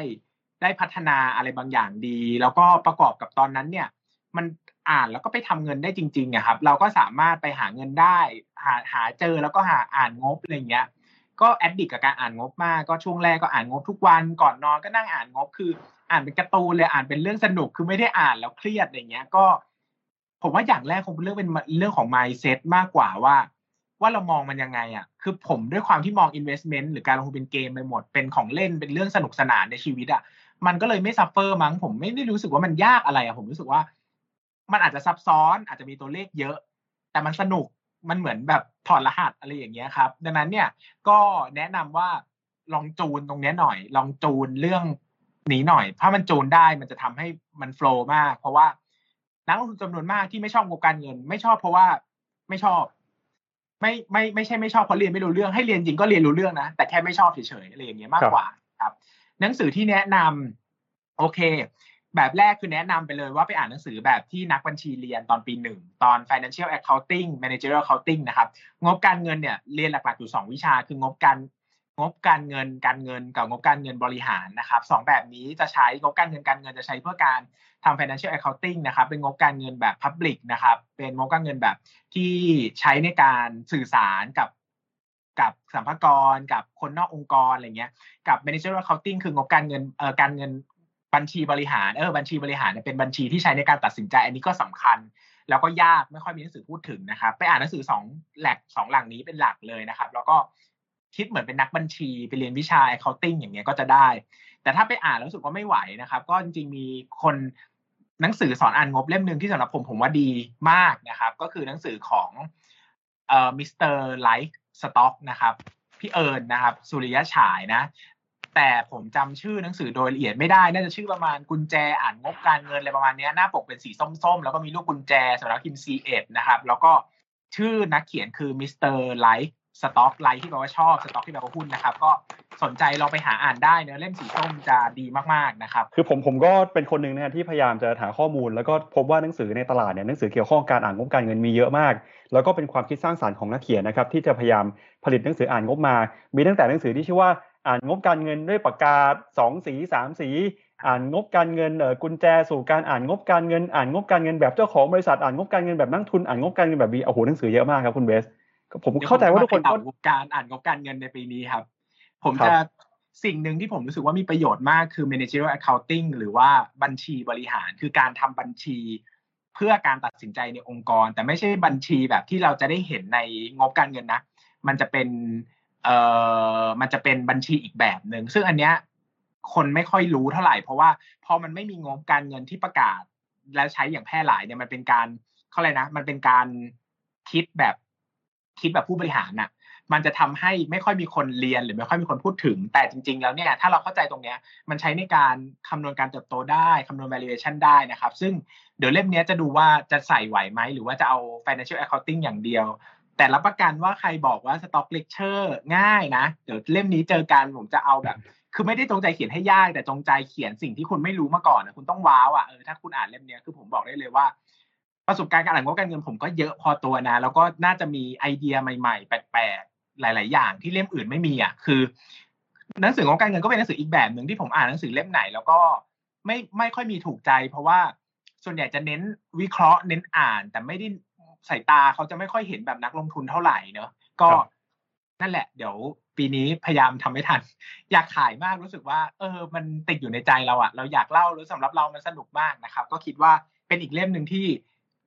ได้พัฒนาอะไรบางอย่างดี แล้วก็ประกอบกับตอนนั้นเนี่ย มันอ่านแล้วก็ไปทำเงินได้จริงๆอะครับ เราก็สามารถไปหาเงินได้ หาหาเจอแล้วก็หาอ่านงบอะไรเงี้ย ก็แอดดิกกับการอ่านงบมาก ก็ช่วงแรกก็อ่านงบทุกวัน ก่อนนอนก็นั่งอ่านงบ คือ อ่านเป็นการ์ตูนเลยอ่านเป็นเรื่องสนุก คือไม่ได้อ่านแล้วเครียดอะไรเงี้ย ก็ ผมว่าอย่างแรกคงเป็นเรื่องเป็นเรื่องของ mindset มากกว่าว่า ว่าเรามองมันยังไงอะ คือผมด้วยความที่มอง investment หรือการลงทุนเป็นเกมไปหมด เป็นของเล่น เป็นเรื่องสนุกสนานในชีวิตอะ มันก็เลยไม่ซัฟเฟอร์มั้งผมไม่ได้รู้สึกว่ามันยากอะไรอะผมรู้สึกว่า มันอาจจะซับซ้อนอาจจะมีตัวเลขเยอะ แต่มันสนุกมันเหมือนแบบถอดรหัสอะไรอย่างเงี้ยครับ ดังนั้นเนี่ยก็แนะนำว่าลองจูนตรงนี้หน่อย ลองจูนเรื่องนี้หน่อยถ้ามันจูนได้มันจะทำให้มันโฟล์มาก เพราะว่านักลงทุนจำนวนมากที่ไม่ชอบงบการเงิน ไม่ชอบเพราะว่าไม่ชอบ ไม่ไม่ไม่ใช่ไม่ชอบเพราะเรียนไม่รู้เรื่องให้เรียนจริงก็เรียนรู้เรื่องนะแต่แค่ไม่ชอบเฉยๆอะไรอย่างเงี้ยมากกว่า หนังสือที่แนะนำโอเค แบบแรกคือแนะนำไปเลยว่าไปอ่านหนังสือแบบที่นักบัญชีเรียนตอนปีหนึ่งตอน financial accounting managerial accounting นะครับ งบการเงินเนี่ยเรียนหลักๆอยู่สองวิชา คืองบการงบการเงินการเงินกับงบการเงินบริหารนะครับสองแบบนี้จะใช้งบการเงินการเงินจะใช้เพื่อการทำ financial accounting นะครับเป็นงบการเงินแบบ public นะครับเป็นงบการเงินแบบที่ใช้ในการสื่อสารกับ กับสัมภากรกับคนนอกองค์กรอะไรเงี้ยกับ managerial accounting คืองบการเงินเอ่อการเงินบัญชีบริหารเออบัญชีบริหารเนี่ยเป็นบัญชีที่ใช้ในการตัดสินใจ อันนี้ก็สำคัญ แล้วก็ยากไม่ค่อยมีหนังสือพูดถึงนะครับไปอ่านหนังสือสองแหลกสองหลังนี้เป็นหลักเลยนะครับ แล้วก็คิดเหมือนเป็นนักบัญชีไปเรียนวิชา accounting อย่างเงี้ยก็จะได้ แต่ถ้าไปอ่านแล้วรู้สึกว่าไม่ไหวนะครับ ก็จริงๆมีคนหนังสือสอนอ่านงบเล่มหนึ่งที่สำหรับผมผมว่าดีมากนะครับ ก็คือหนังสือของเอ่อ Mr. Like Stock นะครับพี่เอิญนะครับ สุริยะฉายนะ แต่ผมจำชื่อหนังสือโดยละเอียดไม่ได้ น่าจะชื่อประมาณกุญแจอ่านงบการเงินอะไรประมาณนี้หน้าปกเป็นสีส้มๆ แล้วก็มีลูกกุญแจสำหรับพิมพ์ C1 นะครับ แล้วก็ชื่อนักเขียนคือ Mr. Like Stock like ที่แปลว่าชอบสต็อกที่แปลว่าหุ้นนะครับ ก็สนใจลองไปหาอ่านได้เนื้อเล่มสีส้มจะดีมากๆนะครับคือผมผมก็เป็นคนหนึ่งนะที่พยายามจะหาข้อมูล แล้วก็พบว่าหนังสือในตลาดเนี่ยหนังสือเกี่ยวข้องการอ่านงบการเงินมีเยอะมาก แล้วก็เป็นความคิดสร้างสรรค์ของนักเขียนนะครับที่จะพยายามผลิตหนังสืออ่านงบมา มีตั้งแต่หนังสือที่ชื่อว่าอ่านงบการเงินด้วยปากกาสองสีสามสี อ่านงบการเงินเอ่อกุญแจสู่การอ่านงบการเงิน อ่านงบการเงินแบบเจ้าของบริษัทอ่านงบการเงินแบบนักทุนอ่านงบการเงินแบบบีโอ้โหหนังสือเยอะมากครับคุณเบสผมเข้าใจว่าทุกคนก็งบการอ่านงบการเงินในปีนี้ครับ ผมครับจะสิ่งหนึ่งที่ผมรู้สึกว่ามีประโยชน์มากคือ managerial accounting หรือว่าบัญชีบริหาร คือการทำบัญชี เพื่อการตัดสินใจในองค์กร แต่ไม่ใช่บัญชีแบบที่เราจะได้เห็นในงบการเงินนะ มันจะเป็นเอ่อมันจะเป็นบัญชีอีกแบบหนึ่งซึ่งอันเนี้ยคนไม่ค่อยรู้เท่าไหร่ เพราะว่าพอมันไม่มีงบการเงินที่ประกาศ แล้วใช้อย่างแพร่หลายเนี่ยมันเป็นการเขาอะไรยนะ มันเป็นการคิดแบบคิดแบบผู้บริหารน่ะ มันจะทำให้ไม่ค่อยมีคนเรียนหรือไม่ค่อยมีคนพูดถึง แต่จริง ๆ แล้วเนี่ยถ้าเราเข้าใจตรงเนี้ยมันใช้ในการคำนวณการเติบโตได้คำนวณ valuation ได้นะครับ ซึ่งเดี๋ยวเล่มนี้จะดูว่าจะใส่ไหวไหมหรือว่าจะเอา financial accounting อย่างเดียว แต่รับประกันว่าใครบอกว่า stock lecture ง่ายนะ เดี๋ยวเล่มนี้เจอกันผมจะเอาแบบ คือไม่ได้จงใจเขียนให้ยาก แต่จงใจเขียนสิ่งที่คุณไม่รู้มาก่อนนะคุณต้องว้าวอะเออถ้าคุณอ่านเล่มนี้คือผมบอกได้เลยว่าประสบการณ์การอ่านงบการเงินผมก็เยอะพอตัวนะ แล้วก็น่าจะมีไอเดียใหม่ๆ แปลก หลาย ๆ อย่างที่เล่มอื่นไม่มีอะคือ หนังสืองบการเงินก็เป็นหนังสืออีกแบบหนึ่งที่ผมอ่านหนังสือเล่มไหน แล้วก็ไม่ไม่ค่อยมีถูกใจ เพราะว่าส่วนใหญ่จะเน้นวิเคราะห์เน้นอ่าน แต่ไม่ได้สายตาเขาจะไม่ค่อยเห็นแบบนักลงทุนเท่าไหร่เนอะก็ครับนั่นแหละ เดี๋ยวปีนี้พยายามทำให้ทัน อยากขายมากรู้สึกว่า เออ มันติดอยู่ในใจเราอะเราอยากเล่าหรือสำหรับเรามันสนุกมากนะครับ ก็คิดว่าเป็นอีกเล่มหนึ่งที่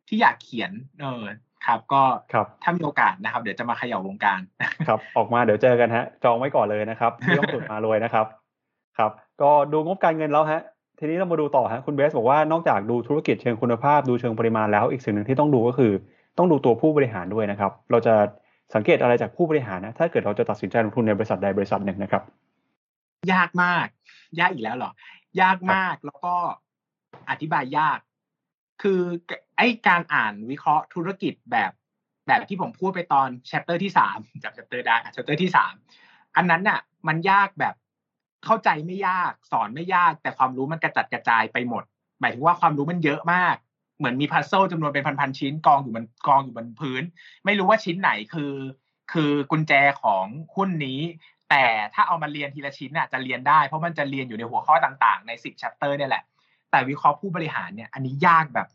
ที่อยากเขียน เออ ครับก็ครับถ้ามีโอกาสนะครับ เดี๋ยวจะมาเขย่าวงการครับออกมาเดี๋ยวเจอกันฮะ จองไว้ก่อนเลยนะครับที่ต้องสุดมารวยนะครับ ครับ ก็ดูงบการเงินแล้วฮะ ทีนี้เรามาดูต่อฮะคุณเบสบอกว่านอกจากดูธุรกิจเชิงคุณภาพดูเชิงปริมาณแล้ว อีกสิ่งหนึ่งที่ต้องดูก็คือ ต้องดูตัวผู้บริหารด้วยนะครับ เราจะสังเกตอะไรจากผู้บริหารนะถ้าเกิดเราจะตัดสินใจลงทุนในบริษัทใดบริษัทหนึ่งนะครับ ยากมาก ยากอีกแล้วเหรอ ยากมากแล้วก็อธิบายยาก คือ ไอ้การอ่านวิเคราะห์ธุรกิจแบบแบบที่ผมพูดไปตอน chapter ที่สามจาก chapter ได้อะ chapter ที่สามอันนั้นน่ะ มันยากแบบเข้าใจไม่ยากสอนไม่ยาก แต่ความรู้มันกระจัดกระจายไปหมด หมายถึงว่าความรู้มันเยอะมาก เหมือนมีพัซเซิลจำนวนเป็นพันๆชิ้นกองอยู่บนกองอยู่บนพื้น ไม่รู้ว่าชิ้นไหนคือ คือกุญแจของหุ้นนี้ แต่ถ้าเอามาเรียนทีละชิ้นน่ะจะเรียนได้เพราะมันจะเรียนอยู่ในหัวข้อต่างๆ ในสิบ chapter เนี่ยแหละแต่วิเคราะห์ผู้บริหารเนี่ยอันนี้ยากแบบ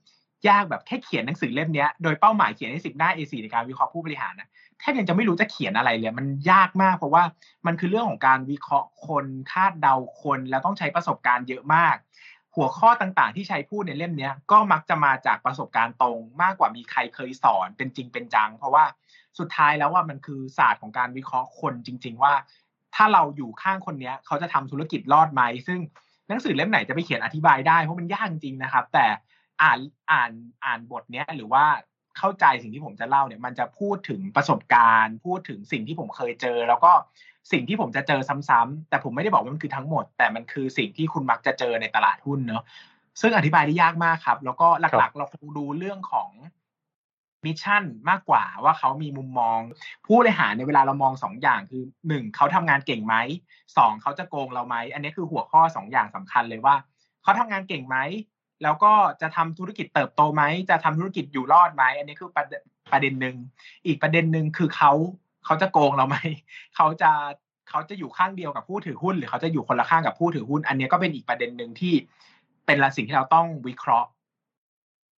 ยากแบบแค่เขียนหนังสือเล่มนี้โดยเป้าหมายเขียนให้สิบหน้า A4 ในการวิเคราะห์ผู้บริหารนะแทบยังจะไม่รู้จะเขียนอะไรเลยมันยากมาก เพราะว่ามันคือเรื่องของการวิเคราะห์คนคาดเดาคนแล้วต้องใช้ประสบการณ์เยอะมาก หัวข้อต่างๆ ที่ใช้พูดในเล่มนี้ก็มักจะมาจากประสบการณ์ตรง มากกว่ามีใครเคยสอนเป็นจริงเป็นจัง เพราะว่าสุดท้ายแล้วว่ามันคือศาสตร์ของการวิเคราะห์คนจริง ๆ ว่า ถ้าเราอยู่ข้างคนนี้เขาจะทำธุรกิจรอดไหมซึ่งหนังสือเล่มไหนจะไปเขียนอธิบายได้เพราะมันยากจริงนะครับ แต่ อ่านอ่านอ่านบทเนี้ยหรือว่าเข้าใจสิ่งที่ผมจะเล่าเนี่ย มันจะพูดถึงประสบการณ์ พูดถึงสิ่งที่ผมเคยเจอ แล้วก็สิ่งที่ผมจะเจอซ้ำๆแต่ผมไม่ได้บอกว่ามันคือทั้งหมด แต่มันคือสิ่งที่คุณมักจะเจอในตลาดหุ้นเนอะซึ่งอธิบายได้ยากมากครับ แล้วก็หลักๆ เราคงดูเรื่องของมิชชั่นมากกว่าว่าเขามีมุมมอง ผู้บริหารในเวลาเรามองสองอย่างคือหนึ่งเขาทำงานเก่งไหมสองเขาจะโกงเราไหมอันนี้คือหัวข้อสองอย่างสำคัญเลยว่าเขาทำงานเก่งไหม แล้วก็จะทำธุรกิจเติบโตไหม จะทำธุรกิจอยู่รอดไหม อันนี้คือประประเด็นหนึ่ง อีกประเด็นหนึ่งคือเขาเขาจะโกงเราไหม เขาจะเขาจะอยู่ข้างเดียวกับผู้ถือหุ้น หรือเขาจะอยู่คนละข้างกับผู้ถือหุ้น อันนี้ก็เป็นอีกประเด็นหนึ่งที่เป็นสิ่งที่เราต้องวิเคราะห์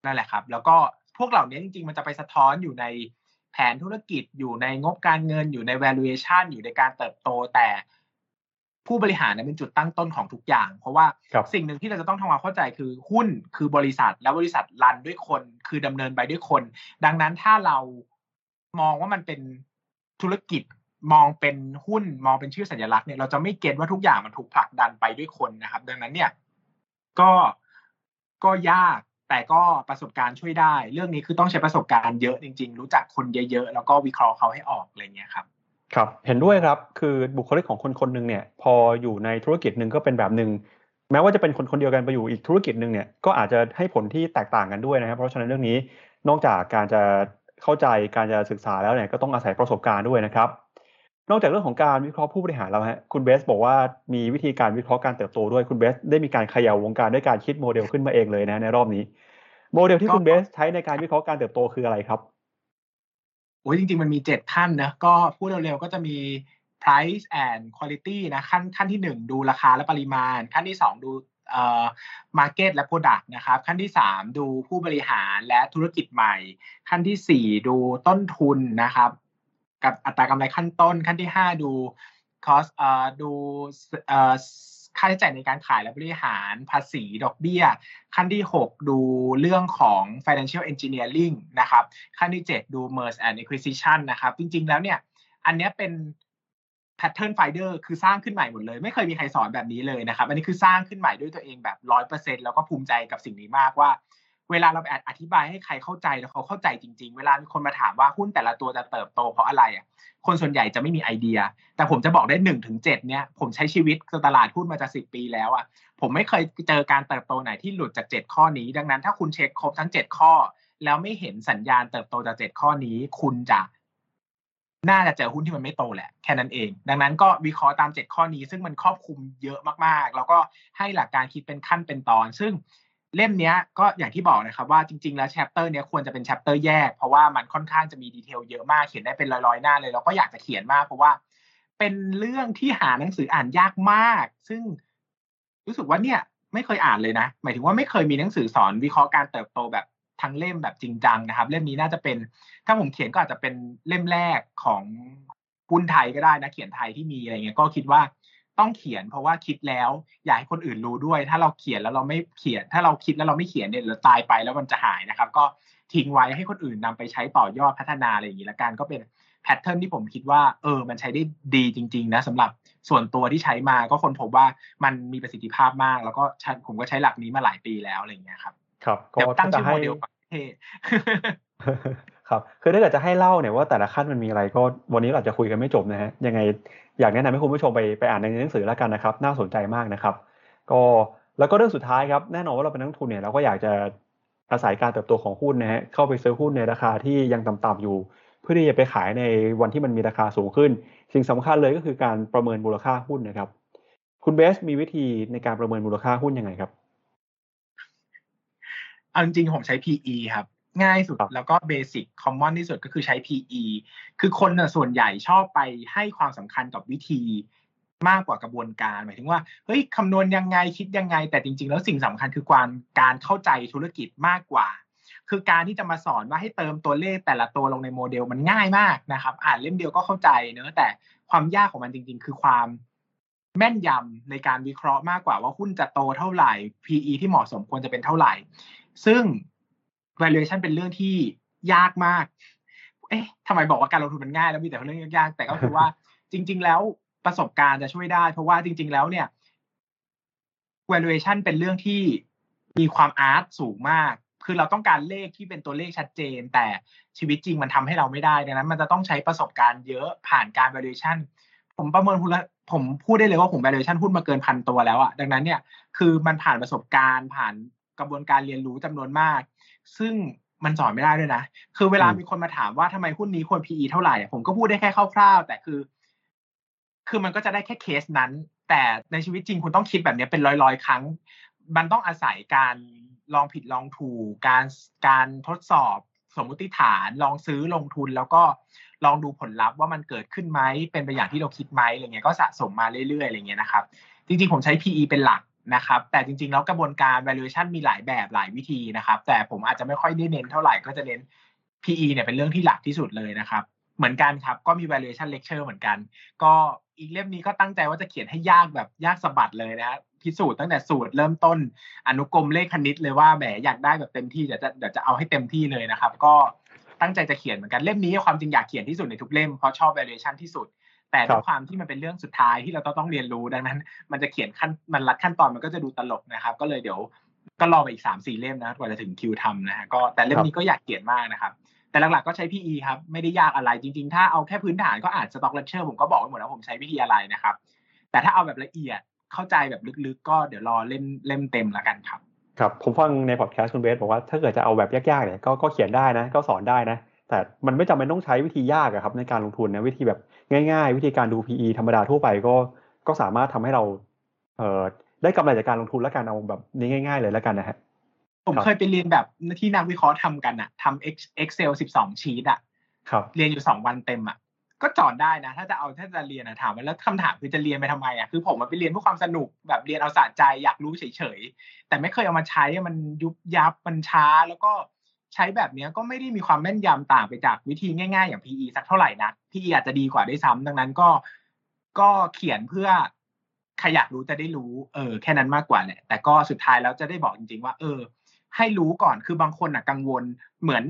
นั่นแหละครับ แล้วก็พวกเหล่านี้จริงๆ มันจะไปสะท้อนอยู่ในแผนธุรกิจอยู่ในงบการเงินอยู่ใน valuation อยู่ในการเติบโตแต่ ผู้บริหารเนี่ยเป็นจุดตั้งต้นของทุกอย่าง เพราะว่าสิ่งหนึ่งที่เราจะต้องทำความเข้าใจคือหุ้นคือบริษัท แล้วบริษัทรันด้วยคน คือดำเนินไปด้วยคน ดังนั้นถ้าเรามองว่ามันเป็นธุรกิจมองเป็นหุ้นมองเป็นชื่อสัญลักษณ์เนี่ยเราจะไม่เก็ตว่าทุกอย่างมันถูกผลักดันไปด้วยคนนะครับ ดังนั้นเนี่ย ก็ก็ยากแต่ก็ประสบการณ์ช่วยได้ เรื่องนี้คือต้องใช้ประสบการณ์เยอะจริง ๆ รู้จักคนเยอะๆแล้วก็วิเคราะห์เขาให้ออกอะไรเงี้ยครับ ครับเห็นด้วยครับคือบุคลิกของคนคนหนึ่งเนี่ยพออยู่ในธุรกิจหนึ่งก็เป็นแบบหนึ่งแม้ว่าจะเป็นคนคนเดียวกันไปอยู่อีกธุรกิจหนึ่งเนี่ยก็อาจจะให้ผลที่แตกต่างกันด้วยนะครับ เพราะฉะนั้นเรื่องนี้นอกจากการจะเข้าใจการจะศึกษาแล้วเนี่ยก็ต้องอาศัยประสบการณ์ด้วยนะครับ นอกจากเรื่องของการวิเคราะห์ผู้บริหารแล้วฮะคุณเบสบอกว่ามีวิธีการวิเคราะห์การเติบโตด้วยคุณเบสได้มีการขย่าวงการด้วยการคิดโมเดลขึ้นมาเองเลยนะในรอบนี้ โมเดลที่คุณเบสใช้ในการวิเคราะห์การเติบโตคืออะไรครับ โอ้ยจริง ๆ มันมีเจ็ดขั้นนะก็พูดเร็วๆก็จะมี price and quality นะขั้นขั้นที่หนึ่งดูราคาและปริมาณ ขั้นที่สองดูเอ่อ market และ product นะครับ ขั้นที่สามดูผู้บริหารและธุรกิจใหม่ ขั้นที่สี่ดูต้นทุนนะครับ กับอัตรากำไรขั้นต้น ขั้นที่ห้าดู cost เอ่อดูเอ่อ ค่าใช้จ่ายในการขายและบริหารภาษีดอกเบี้ย ขั้นที่ 6 ดูเรื่องของ financial engineering นะครับขั้นที่ 7 ดู merge and acquisition นะครับจริงๆแล้วเนี่ยอันนี้เป็น pattern finder คือสร้างขึ้นใหม่หมดเลย ไม่เคยมีใครสอนแบบนี้เลยนะครับ อันนี้คือสร้างขึ้นใหม่ด้วยตัวเองแบบร้อยเปอร์เซ็นแล้วก็ภูมิใจกับสิ่งนี้มากว่า เวลาเราไปอธิบายให้ใครเข้าใจแล้วเขาเข้าใจจริง ๆ เวลามีคนมาถามว่าหุ้นแต่ละตัวจะเติบโตเพราะอะไรอะ คนส่วนใหญ่จะไม่มีไอเดีย แต่ผมจะบอกได้หนึ่งถึงเจ็ดเนี่ยผมใช้ชีวิตตลาดหุ้นมาจะสิบปีแล้วอะผมไม่เคยเจอการเติบโตไหนที่หลุดจากเจ็ดข้อนี้ ดังนั้นถ้าคุณเช็คครบทั้งเจ็ดข้อ แล้วไม่เห็นสัญญาณเติบโตจากเจ็ดข้อนี้ คุณจะน่าจะเจอหุ้นที่มันไม่โตแหละแค่นั้นเอง ดังนั้นก็วิเคราะห์ตามเจ็ดข้อนี้ ซึ่งมันครอบคลุมเยอะมากๆ แล้วก็ให้หลักการคิดเป็นขั้นเป็นตอน ซึ่ง เล่มนี้ก็อย่างที่บอกนะครับว่าจริง ๆ แล้ว chapter เนี้ยควรจะเป็น chapter แยก เพราะว่ามันค่อนข้างจะมี detail เยอะมากเขียนได้เป็นร้อยๆหน้าเลยเราก็อยากจะเขียนมาก เพราะว่าเป็นเรื่องที่หาหนังสืออ่านยากมาก ซึ่งรู้สึกว่าเนี่ยไม่เคยอ่านเลยนะ หมายถึงว่าไม่เคยมีหนังสือสอนวิเคราะห์การเติบโตแบบทั้งเล่มแบบจริงจังนะครับ เล่มนี้น่าจะเป็นถ้าผมเขียนก็อาจจะเป็นเล่มแรกของหุ้นไทยก็ได้นะเขียนไทยที่มีอะไรเงี้ยก็คิดว่า ต้องเขียน เพราะว่าคิดแล้ว อยากให้คนอื่นรู้ด้วย ถ้าเราเขียนแล้วเราไม่เขียน ถ้าเราคิดแล้วเราไม่เขียนเนี่ยเราตายไปแล้วมันจะหายนะครับ ก็ทิ้งไว้ให้คนอื่นนำไปใช้ต่อยอดพัฒนาอะไรอย่างนี้ละกันก็เป็นแพทเทิร์นที่ผมคิดว่าเออ มันใช้ได้ดีจริง ๆ นะสำหรับส่วนตัวที่ใช้มาก็คนพบว่ามันมีประสิทธิภาพมาก แล้วก็ผมก็ใช้หลักนี้มาหลายปีแล้วอะไรอย่างเงี้ยครับ ครับก็ตั้งชื่อโมเดลประเทศครับคือถ้าเกิดจะให้เล่าเนี่ยว่าแต่ละขั้นมันมีอะไรก็วันนี้เราจะคุยกันไม่จบนะฮะยังไง อยากแนะนำให้คุณผู้ชมไปไปอ่านในหนังสือแล้วกันนะครับ น่าสนใจมากนะครับ ก็แล้วก็เรื่องสุดท้ายครับแน่นอนว่าเราเป็นนักทุนเนี่ยเราก็อยากจะอาศัยการเติบโตของหุ้นนะฮะเข้าไปซื้อหุ้นในราคาที่ยังต่ำๆอยู่ เพื่อที่จะไปขายในวันที่มันมีราคาสูงขึ้น สิ่งสำคัญเลยก็คือการประเมินมูลค่าหุ้นนะครับ คุณเบสมีวิธีในการประเมินมูลค่าหุ้นยังไงครับเอาจริงๆผมใช้ PE ครับ ง่ายสุดแล้วก็เบสิกคอมมอนที่สุดก็คือใช้ PE คือคนส่วนใหญ่ชอบไปให้ความสำคัญกับวิธีมากกว่ากระบวนการ หมายถึงว่าเฮ้ยคำนวณยังไงคิดยังไง แต่จริง ๆ แล้วสิ่งสำคัญคือการการเข้าใจธุรกิจมากกว่า คือการที่จะมาสอนว่าให้เติมตัวเลขแต่ละตัวลงในโมเดลมันง่ายมากนะครับ อ่านเล่มเดียวก็เข้าใจเนอะแต่ความยากของมันจริง ๆ คือความแม่นยำในการวิเคราะห์มากกว่าว่าหุ้นจะโตเท่าไหร่ PE ที่เหมาะสมควรจะเป็นเท่าไหร่ ซึ่ง valuation เป็นเรื่องที่ยากมาก เอ๊ะทำไมบอกว่าการลงทุนมันง่ายแล้วมีแต่เรื่องยากๆ แต่ก็คือว่าจริง ๆ แล้วประสบการณ์จะช่วยได้ เพราะว่าจริง ๆ แล้วเนี่ย valuation เป็นเรื่องที่มีความอาร์ตสูงมาก คือเราต้องการเลขที่เป็นตัวเลขชัดเจน แต่ชีวิตจริงมันทำให้เราไม่ได้ดังนั้น มันจะต้องใช้ประสบการณ์เยอะผ่านการ valuation ผมประเมินหุ้นผมพูดได้เลยว่าผม valuation หุ้นมาเกินพันตัวแล้วอะดังนั้นเนี่ย คือมันผ่านประสบการณ์ผ่านกระบวนการเรียนรู้จำนวนมาก ซึ่งมันสอนไม่ได้ด้วยนะ คือเวลามีคนมาถามว่าทำไมหุ้นนี้ควร PE เท่าไหร่ผมก็พูดได้แค่คร่าวๆ แต่คือ คือมันก็จะได้แค่เคสนั้น แต่ในชีวิตจริงคุณต้องคิดแบบนี้เป็นร้อยๆ ครั้ง มันต้องอาศัยการลองผิดลองถูก การการทดสอบสมมุติฐาน ลองซื้อลงทุนแล้วก็ลองดูผลลัพธ์ว่ามันเกิดขึ้นไหมเป็นไปอย่างที่เราคิดไหมอะไรเงี้ยก็สะสมมาเรื่อยๆอะไรเงี้ยนะครับ จริงๆผมใช้ PE เป็นหลัก นะครับ แต่จริงๆ แล้วกระบวนการ valuation มีหลายแบบหลายวิธีนะครับ แต่ผมอาจจะไม่ค่อยได้เน้นเท่าไหร่ก็จะเน้น PE เนี่ยเป็นเรื่องที่หลักที่สุดเลยนะครับ เหมือนกันครับ ก็มี valuation lecture เหมือนกัน ก็อีกเล่มนี้ก็ตั้งใจว่าจะเขียนให้ยากแบบยากสะบัดเลยนะพิสูจน์ตั้งแต่สูตรเริ่มต้นอนุกรมเลขคณิตเลยว่าแหมอยากได้แบบเต็มที่เดี๋ยวจะเดี๋ยวจะเอาให้เต็มที่เลยนะครับ ก็ตั้งใจจะเขียนเหมือนกันเล่มนี้ความจริงอยากเขียนที่สุดในทุกเล่มเพราะชอบ valuation ที่สุด แต่ด้วยความที่มันเป็นเรื่องสุดท้ายที่เราต้องเรียนรู้ดังนั้น มันจะเขียนขั้นมันรัดขั้นตอนมันก็จะดูตลกนะครับ ก็เลยเดี๋ยวก็รอไปอีกสามสี่เล่มนะกว่าจะถึงคิวทำนะฮะก็แต่เล่มนี้ก็อยากเขียนมากนะครับ แต่หลักๆก็ใช้ PE ครับ ไม่ได้ยากอะไรจริง ๆ ถ้าเอาแค่พื้นฐานก็อ่าน Stock Lecture ผมก็บอกไว้หมดแล้วผมใช้วิธีอะไรนะครับ แต่ถ้าเอาแบบละเอียดเข้าใจแบบลึกๆ ก็เดี๋ยวรอเล่มเล่มเต็มแล้วกันครับครับผมฟังในพอดแคสต์คุณเบสบอกว่าถ้าเกิดจะเอาแบบยากๆเนี่ยก็ก็เขียนได้นะ ก็สอนได้นะ แต่มันไม่จำเป็นต้องใช้วิธียากอะครับในการลงทุนนะวิธีแบบง่าย ๆ วิธีการดู PE ธรรมดาทั่วไปก็ก็สามารถทำให้เราเอ่อได้กำไรจากการลงทุนแล้วกันเอาแบบนี้ง่าย ๆ เลยแล้วกันนะฮะผมเคยไปเรียนแบบที่นักวิเคราะห์ทำกันอะทำ Excel 12 ชีตอะครับเรียนอยู่สองวันเต็มอะก็จอดได้นะ ถ้าจะเอาถ้าจะเรียนอะถามว่าแล้วคำถามคือจะเรียนไปทำไมอะคือผมมาไปเรียนเพื่อความสนุกแบบเรียนเอาสะใจอยากรู้เฉยๆแต่ไม่เคยเอามาใช้มันยุบยับมันช้าแล้วก็ ใช้แบบนี้ก็ไม่ได้มีความแม่นยำต่างไปจากวิธีง่าย ๆ อย่าง PE สักเท่าไหร่นะ PE อาจจะดีกว่าได้ซ้ำดังนั้นก็ก็เขียนเพื่อใครอยากรู้จะได้รู้ เออ แค่นั้นมากกว่าแหละแต่ก็สุดท้ายแล้วจะได้บอกจริง ๆ ว่า เออ ให้รู้ก่อนคือบางคนอะกังวล เหมือน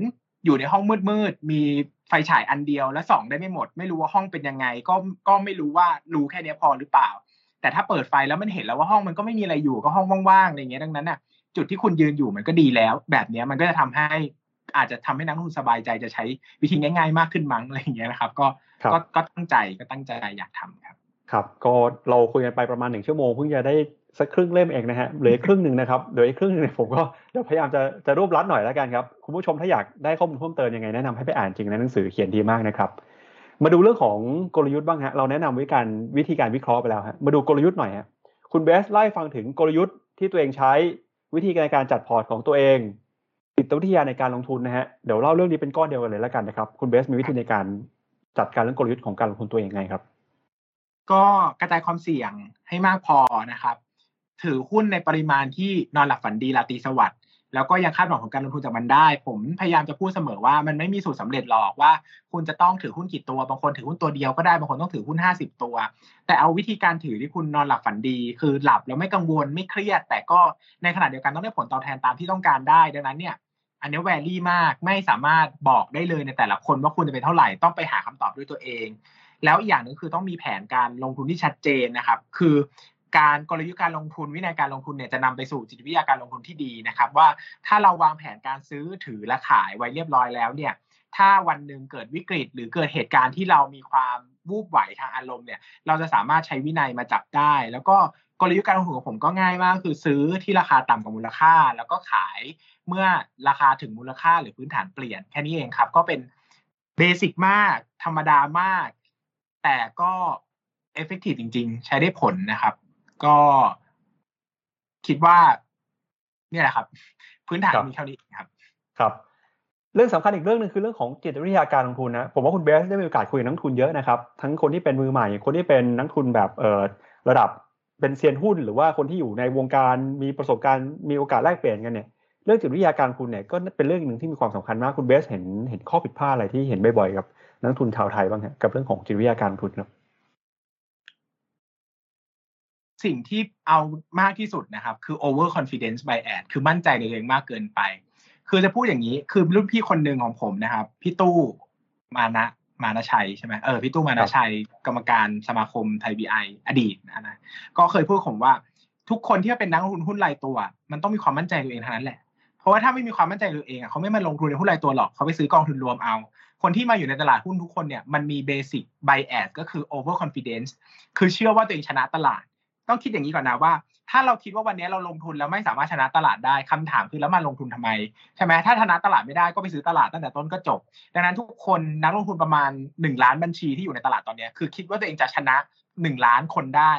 อยู่ในห้องมืดๆมีไฟฉายอันเดียวแล้วส่องได้ไม่หมด ไม่รู้ว่าห้องเป็นยังไง ก็ก็ไม่รู้ว่ารู้แค่นี้พอหรือเปล่า แต่ถ้าเปิดไฟแล้วมันเห็นแล้วว่าห้องมันก็ไม่มีอะไรอยู่ก็ห้องว่างๆอะไรเงี้ยดังนั้นน่ะจุดที่คุณยืนอยู่มันก็ดีแล้ว แบบนี้มันก็จะทำให้อาจจะทำให้นักลงทุนสบายใจจะใช้วิธีง่าย ๆ มากขึ้นมั้งอะไรอย่างเงี้ยนะครับ ก็ก็ก็ตั้งใจก็ตั้งใจอยากทำครับ ครับ ก็เราคุยกันไปประมาณหนึ่งชั่วโมงเพิ่งจะได้สักครึ่งเล่มเองนะฮะเหลือครึ่งหนึ่งนะครับเหลืออีกครึ่งหนึ่งผมก็เดี๋ยวพยายามจะจะรวบรัดหน่อยแล้วกันครับคุณผู้ชมถ้าอยากได้ข้อมูลเพิ่มเติมยังไงแนะนำให้ไปอ่านจริงในหนังสือเขียนดีมากนะครับ มาดูเรื่องของกลยุทธ์บ้างฮะ เราแนะนำวิการวิธีการวิเคราะห์ไปแล้วฮะ มาดูกลยุทธ์หน่อยฮะ คุณเบสไล่ฟังถึงกลยุทธ์ที่ตัวเองใช้วิธีการการจัดพอร์ตของตัวเองจิตวิทยาในการลงทุนนะฮะ เดี๋ยวเล่าเรื่องนี้เป็นก้อนเดียวกันเลยแล้วกันนะครับ คุณเบสมีวิธีในการจัดการเรื่องกลยุทธ์ของการลงทุนตัวเองไงครับ ก็กระจายความเสี่ยงให้มากพอนะครับ ถือหุ้นในปริมาณที่นอนหลับฝันดีราตรีสวัสดิ์ แล้วก็ยังคาดหวังของการลงทุนจากมันได้ ผมพยายามจะพูดเสมอว่ามันไม่มีสูตรสาเร็จหรอกว่า คุณจะต้องถือหุ้นกี่ตัว บางคนถือหุ้นตัวเดียวก็ได้ บางคนต้องถือหุ้น 50 ตัว แต่เอาวิธีการถือที่คุณนอนหลับฝันดี คือหลับแล้วไม่กังวลไม่เครียด แต่ก็ในขณะเดียวกันต้องได้ผลตอบแทนตามที่ต้องการได้ ดังนั้นเนี่ยอันนี้แวรี่มากไม่สามารถบอกได้เลยในแต่ละคนว่าคุณจะเป็นเท่าไหร่ต้องไปหาคำตอบด้วยตัวเอง แล้วอีกอย่างหนึ่งคือต้องมีแผนการลงทุนที่ชัดเจนนะครับ คือ การกลยุทธ์การลงทุนวินัยการลงทุนเนี่ยจะนำไปสู่จิตวิทยาการลงทุนที่ดีนะครับ ว่าถ้าเราวางแผนการซื้อถือและขายไว้เรียบร้อยแล้วเนี่ยถ้าวันหนึ่งเกิดวิกฤต หรือเกิดเหตุการณ์ที่เรามีความวูบไหวทางอารมณ์เนี่ยเราจะสามารถใช้วินัยมาจับได้ แล้วก็กลยุทธ์การลงทุนของผมก็ง่ายมาก คือซื้อที่ราคาต่ำกว่ามูลค่า แล้วก็ขายเมื่อราคาถึงมูลค่าหรือพื้นฐานเปลี่ยนแค่นี้เองครับ ก็เป็นเบสิกมาก ธรรมดามาก แต่ก็เอฟเฟกตีฟจริง ๆ ใช้ได้ผลนะครับ ก็คิดว่านี่แหละครับ พื้นฐานมีเท่านี้ครับ ครับ เรื่องสำคัญอีกเรื่องหนึ่งคือเรื่องของจิตวิทยาการลงทุนนะผมว่าคุณเบสได้มีโอกาสคุยกับนักทุนเยอะนะครับ ทั้งคนที่เป็นมือใหม่ คนที่เป็นนักทุนแบบเอ่อระดับเป็นเซียนหุ้น หรือว่าคนที่อยู่ในวงการมีประสบการณ์มีโอกาสแลกเปลี่ยนกันเนี่ยเรื่องจิตวิทยาการลงทุนเนี่ยก็เป็นเรื่องหนึ่งที่มีความสำคัญมากคุณเบสเห็นเห็นข้อผิดพลาดอะไรที่เห็นบ่อยๆกับนักทุนชาวไทยบ้างฮะกับเรื่องของจิตวิทยาการลงทุนครับ สิ่งที่เอามากที่สุดนะครับ คือ over confidence bias คือมั่นใจในตัวเองมากเกินไป คือจะพูดอย่างนี้คือรุ่นพี่คนหนึ่งของผมนะครับ พี่ตู้มานะมานะชัยใช่ไหมเออพี่ตู้มานะชัย กรรมการสมาคมไทยบีไออดีตนะก็เคยพูดผมว่าทุกคนที่เป็นนักลงทุนหุ้นรายตัว มันต้องมีความมั่นใจตัวเองเท่านั้นแหละเพราะว่าถ้าไม่มีความมั่นใจตัวเองเขาไม่มาลงทุนในหุ้นรายตัวหรอกเขาไปซื้อกองทุนรวมเอา คนที่มาอยู่ในตลาดหุ้นทุกคนเนี่ยมันมีเบสิก bias ก็คือ over confidence คือเชื่อว่าตัวเองชนะตลาด ต้องคิดอย่างนี้ก่อนนะว่า ถ้าเราคิดว่าวันนี้เราลงทุนแล้วไม่สามารถชนะตลาดได้คำถามคือแล้วมาลงทุนทำไมใช่ไหมถ้าชนะตลาดไม่ได้ก็ไปซื้อตลาดตั้งแต่ต้นก็จบ ดังนั้นทุกคนนักลงทุนประมาณหนึ่งล้านบัญชีที่อยู่ในตลาดตอนนี้คือคิดว่าตัวเองจะชนะหนึ่งล้านคนได้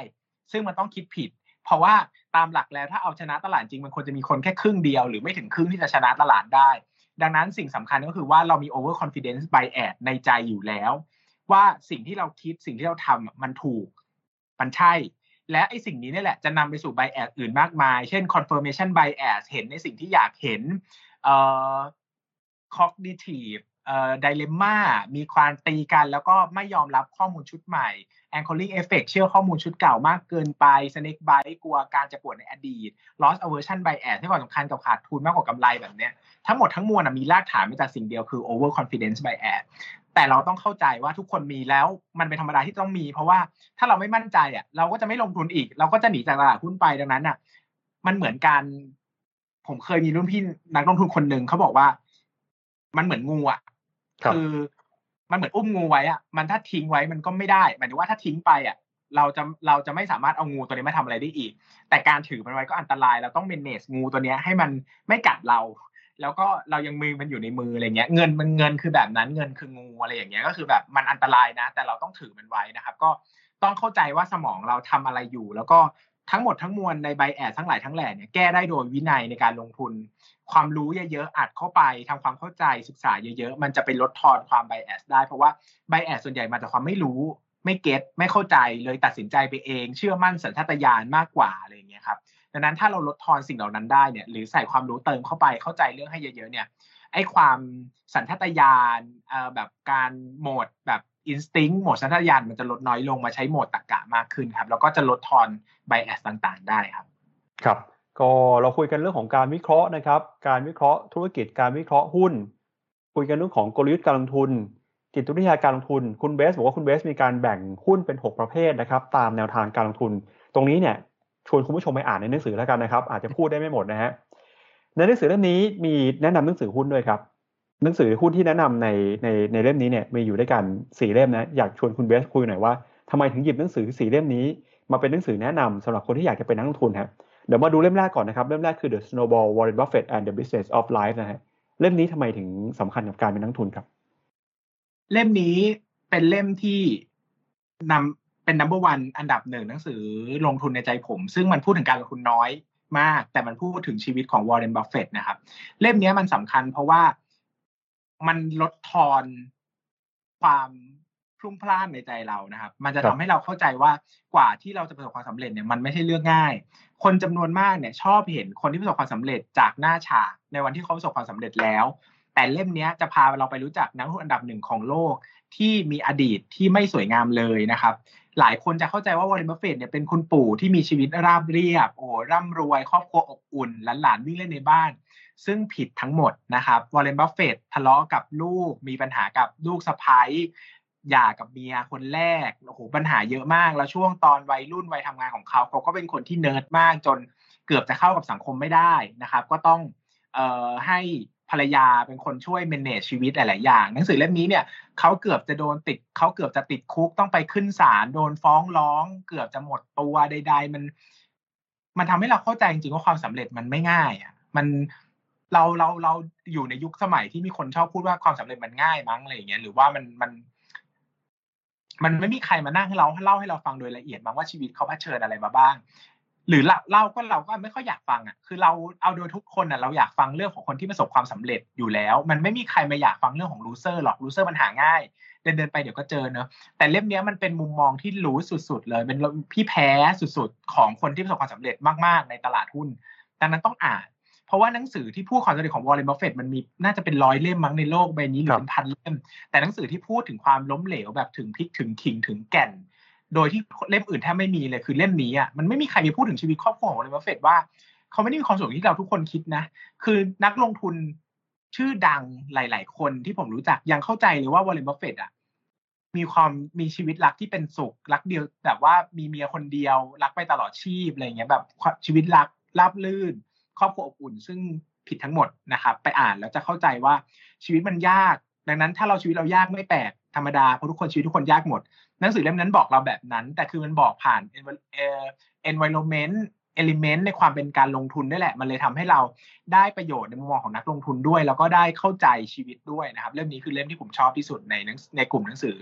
ซึ่งมันต้องคิดผิด เพราะว่าตามหลักแล้วถ้าเอาชนะตลาดจริงมันควรจะมีคนแค่ครึ่งเดียว หรือไม่ถึงครึ่งที่จะชนะตลาดได้ ดังนั้นสิ่งสำคัญก็คือว่าเรามี over confidence bias ในใจอยู่แล้ว ว่าสิ่งที่เราคิดสิ่งที่เราทำมันถูกมันใช่ และไอ้สิ่งนี้นี่แหละจะนำไปสู่ bias อื่นมากมาย เช่น confirmation bias เห็นในสิ่งที่อยากเห็นเอ่อ cognitive เอ่อ dilemma มีความตีกันแล้วก็ไม่ยอมรับข้อมูลชุดใหม่ anchoring effect เชื่อข้อมูลชุดเก่ามากเกินไป snake bite กลัวการจะปวดในอดีต loss aversion bias ที่ความสำคัญกับขาดทุนมากกว่ากำไรแบบเนี้ยทั้งหมดทั้งมวลมีรากฐานมาจากสิ่งเดียวคือ over confidence bias แต่เราต้องเข้าใจว่าทุกคนมีแล้วมันเป็นธรรมดาที่ต้องมี เพราะว่าถ้าเราไม่มั่นใจอะ เราก็จะไม่ลงทุนอีก เราก็จะหนีจากตลาดหุ้นไปดังนั้นอะ มันเหมือนการ ผมเคยมีรุ่นพี่นักลงทุนคนหนึ่งเขาบอกว่า มันเหมือนงูอะคือมันเหมือนอุ้มงูไว้อะมันถ้าทิ้งไว้มันก็ไม่ได้หมายถึงว่าถ้าทิ้งไปอะ เราจะเราจะไม่สามารถเอางูตัวนี้มาทำอะไรได้อีก แต่การถือมันไว้ก็อันตราย เราต้อง manage งูตัวนี้ให้มันไม่กัดเรา แล้วก็เรายังมือมันอยู่ในมืออะไรเงี้ย เงินมันเงินคือแบบนั้นเงินคืองูอะไรอย่างเงี้ยก็คือแบบมันอันตรายนะ แต่เราต้องถือมันไว้นะครับ ก็ต้องเข้าใจว่าสมองเราทำอะไรอยู่ แล้วก็ทั้งหมดทั้งมวลในใบแอดทั้งหลายทั้งแหล่เนี่ยแก้ได้โดยวินัยในการลงทุน ความรู้เยอะๆอัดเข้าไปทำความเข้าใจศึกษาเยอะๆ มันจะไปลดทอนความไบแอสได้เพราะว่าไบแอสส่วนใหญ่มาจากความไม่รู้ ไม่เก็ตไม่เข้าใจเลยตัดสินใจไปเอง เชื่อมั่นสัญชาตญาณมากกว่าอะไรอย่างเงี้ยครับ ดังนั้นถ้าเราลดทอนสิ่งเหล่านั้นได้เนี่ยหรือใส่ความรู้เติมเข้าไปเข้าใจเรื่องให้เยอะๆเนี่ยไอ้ความสัญชาตญาณแบบการโหมดแบบ instinct โหมดสัญชาตญาณมันจะลดน้อยลงมาใช้โหมดตรรกะมากขึ้นครับ แล้วก็จะลดทอน bias ต่างๆ ได้ครับ ครับ ก็เราคุยกันเรื่องของการวิเคราะห์นะครับ การวิเคราะห์ธุรกิจการวิเคราะห์หุ้น คุยกันเรื่องของกลยุทธ์การลงทุน จิตวิทยาการลงทุน คุณเบสบอกว่าคุณเบสมีการแบ่งหุ้นเป็น 6 ประเภทนะครับ ตามแนวทางการลงทุน ตรงนี้เนี่ย ชวนคุณผู้ชมไปอ่านในหนังสือแล้วกันนะครับ อาจจะพูดได้ไม่หมดนะฮะในหนังสือเล่มนี้มีแนะนำหนังสือหุ้นด้วยครับ หนังสือหุ้นที่แนะนำในในในเล่มนี้เนี่ยมีอยู่ด้วยกันสี่เล่มนะอยากชวนคุณเบสคุยหน่อยว่าทำไมถึงหยิบหนังสือสี่เล่มนี้ มาเป็นหนังสือแนะนำสำหรับคนที่อยากจะเป็นนักลงทุนครับเดี๋ยวมาดูเล่มแรกก่อนนะครับ เล่มแรกคือ The Snowball Warren Buffett and the Business of Life นะฮะเล่มนี้ทำไมถึงสำคัญกับการเป็นนักทุนครับ เล่มนี้เป็นเล่มที่นำ เป็น number one อันดับหนึ่งหนังสือลงทุนในใจผม ซึ่งมันพูดถึงการลงทุนน้อยมาก แต่มันพูดถึงชีวิตของวอร์เรนบัฟเฟตนะครับ เล่มนี้มันสำคัญเพราะว่ามันลดทอนความพลุ่งพล่านในใจเรานะครับ มันจะทำให้เราเข้าใจว่ากว่าที่เราจะประสบความสำเร็จเนี่ยมันไม่ใช่เรื่องง่าย คนจำนวนมากเนี่ย ชอบเห็นคนที่ประสบความสำเร็จจากหน้าฉากในวันที่เขาประสบความสำเร็จแล้ว แต่เล่มนี้จะพาเราไปรู้จักนักลงทุนอันดับหนึ่งของโลกที่มีอดีตที่ไม่สวยงามเลยนะครับ หลายคนจะเข้าใจว่าวอร์เรนบัฟเฟตเนี่ยเป็นคุณปู่ที่มีชีวิตราบเรียบ โอ้ร่ำรวย ครอบครัวอบอุ่นหลานๆวิ่งเล่นในบ้าน ซึ่งผิดทั้งหมดนะครับวอร์เรนบัฟเฟตทะเลาะกับลูกมีปัญหากับลูกสะใภ้หย่ากับเมียคนแรกโอ้โหปัญหาเยอะมาก แล้วช่วงตอนวัยรุ่นวัยทำงานของเขาเขาก็เป็นคนที่เนิร์ดมากจนเกือบจะเข้ากับสังคมไม่ได้นะครับ ก็ต้องเอ่อให้ ภรรยาเป็นคนช่วย manage ชีวิตหลาย ๆ อย่าง หนังสือเล่มนี้เนี่ยเขาเกือบจะโดนติดเขาเกือบจะติดคุกต้องไปขึ้นศาลโดนฟ้องร้อง เกือบจะหมดตัวใด ๆ มัน มันทำให้เราเข้าใจจริง ๆ ว่าความสำเร็จมันไม่ง่ายอะมันเราเราเราอยู่ในยุคสมัยที่มีคนชอบพูดว่าความสำเร็จมันง่ายมั้งอะไรอย่างเงี้ยหรือว่ามันมัน มันไม่มีใครมานั่งให้เราเล่าให้เราฟังโดยละเอียดมั้งว่าชีวิตเขาเผชิญอะไรมาบ้าง หรือเราเราก็เราก็ไม่ค่อยอยากฟังอะคือเราเอาโดยทุกคนอะเราอยากฟังเรื่องของคนที่ประสบความสำเร็จอยู่แล้ว มันไม่มีใครมาอยากฟังเรื่องของ loser หรอก loser มันหาง่าย เดินเดินไปเดี๋ยวก็เจอเนอะแต่เล่มนี้มันเป็นมุมมองที่รู้สุดๆเลย เป็นขี้แพ้สุดๆ ของคนที่ประสบความสำเร็จมากๆ ในตลาดหุ้น ดังนั้นต้องอ่าน เพราะว่าหนังสือที่พูดความสำเร็จของวอร์เรนบัฟเฟตมันมีน่าจะเป็นร้อยเล่มมั้งในโลกใบนี้หรือเป็นพันเล่ม แต่หนังสือที่พูดถึงความล้มเหลวแบบถึงพริกถึงขิงถึงแก่น โดยที่เล่มอื่นแทบไม่มีเลยคือเล่มนี้อะมันไม่มีใครพูดถึงชีวิตครอบครัวของวอร์เรนบัฟเฟตว่าเขาไม่ได้มีความสุขที่เราทุกคนคิดนะ คือนักลงทุนชื่อดังหลาย ๆ คนที่ผมรู้จักยังเข้าใจเลยว่าวอร์เรนบัฟเฟตอะมีความมีชีวิตรักที่เป็นสุขรักเดียวแบบว่ามีเมียคนเดียวรักไปตลอดชีพอะไรเงี้ยแบบชีวิตรักราบลื่น ครอบครัวอบอุ่น ซึ่งผิดทั้งหมดนะครับ ไปอ่านแล้วจะเข้าใจว่าชีวิตมันยาก ดังนั้นถ้าเราชีวิตเรายากไม่แปลก ธรรมดาเพราะทุกคนชีวิตทุกคนยากหมด หนังสือเล่มนั้นบอกเราแบบนั้น แต่คือมันบอกผ่าน environment เอลิเมนต์ในความเป็นการลงทุนนี่แหละ มันเลยทำให้เราได้ประโยชน์ในมุมมองของนักลงทุนด้วย แล้วก็ได้เข้าใจชีวิตด้วยนะครับ เล่มนี้คือเล่มที่ผมชอบที่สุดในในกลุ่มหนังสือ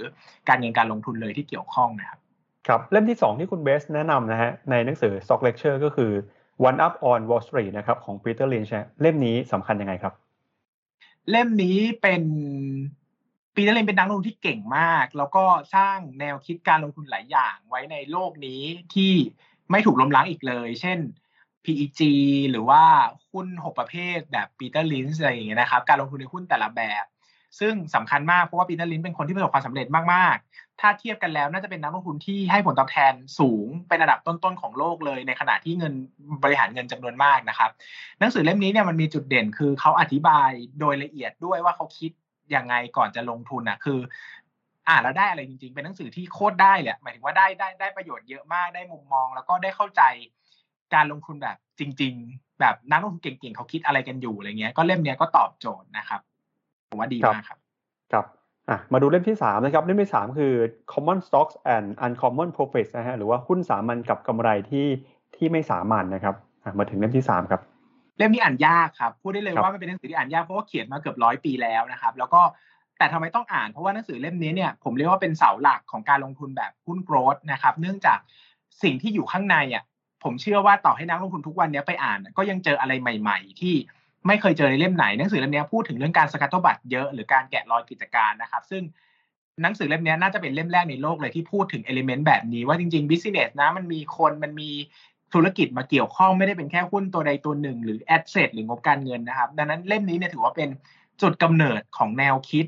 การเงินการลงทุนเลยที่เกี่ยวข้องนะครับครับเล่มที่ 2 ที่คุณเบสแนะนำนะฮะในหนังสือ Stock Lecture ก็คือ One Up on Wall Street นะครับของ Peter Lynch เล่มนี้สำคัญยังไงครับ เล่มนี้เป็น ปีเตอร์ลินช์เป็นนักลงทุนที่เก่งมาก แล้วก็สร้างแนวคิดการลงทุนหลายอย่างไว้ในโลกนี้ที่ไม่ถูกล้มล้างอีกเลย เช่น PEG หรือว่าหุ้น 6 ประเภทแบบปีเตอร์ลินช์อะไรอย่างเงี้ยนะครับ การลงทุนในหุ้นแต่ละแบบ ซึ่งสำคัญมากเพราะว่าปีเตอร์ลินช์เป็นคนที่ประสบความสำเร็จมาก ๆ ถ้าเทียบกันแล้วน่าจะเป็นนักลงทุนที่ให้ผลตอบแทนสูงเป็นระดับต้น ๆ ของโลกเลย ในขณะที่เงินบริหารเงินจำนวนมากนะครับ หนังสือเล่มนี้เนี่ยมันมีจุดเด่นคือเขาอธิบายโดยละเอียดด้วยว่าเขาคิด ยังไงก่อนจะลงทุนอะ คือ อ่านแล้วได้อะไรจริง ๆ เป็นหนังสือที่โคตรได้เลยหมายถึงว่าได้ได้ได้ประโยชน์เยอะมากได้มุมมอง แล้วก็ได้เข้าใจการลงทุนแบบจริง ๆ แบบนักลงทุนเก่งๆเขาคิดอะไรกันอยู่อะไรเงี้ย ก็เล่มเนี้ยก็ตอบโจทย์นะครับผมว่าดีมากครับ ครับอะมาดูเล่มที่สามนะครับ เล่มที่สามคือ common stocks and uncommon profits นะฮะหรือว่าหุ้นสามัญกับกำไรที่ที่ไม่สามัญนะครับมาถึงเล่มที่สามครับ เล่มนี้อ่านยากครับพูดได้เลยว่ามันเป็นหนังสือที่อ่านยากเพราะว่าเขียนมาเกือบร้อยปีแล้วนะครับ แล้วก็แต่ทำไมต้องอ่านเพราะว่าหนังสือเล่มนี้เนี่ยผมเรียกว่าเป็นเสาหลักของการลงทุนแบบหุ้น growth นะครับ เนื่องจากสิ่งที่อยู่ข้างในอะผมเชื่อว่าต่อให้นักลงทุนทุกวันนี้ไปอ่าน ก็ยังเจออะไรใหม่ ๆ ที่ไม่เคยเจอในเล่มไหนหนังสือเล่มนี้พูดถึงเรื่องการ scuttlebutt เนอะหรือการแกะรอยกิจการนะครับ ซึ่งหนังสือเล่มนี้น่าจะเป็นเล่มแรกในโลกเลยที่พูดถึง element แบบนี้ว่าจริงๆ business นะมันมีคนมันมี ธุรกิจมาเกี่ยวข้องไม่ได้เป็นแค่หุ้นตัวใดตัวหนึ่ง หรือแอสเซทหรืองบการเงินนะครับ ดังนั้นเล่มนี้เนี่ยถือว่าเป็นจุดกำเนิดของแนวคิด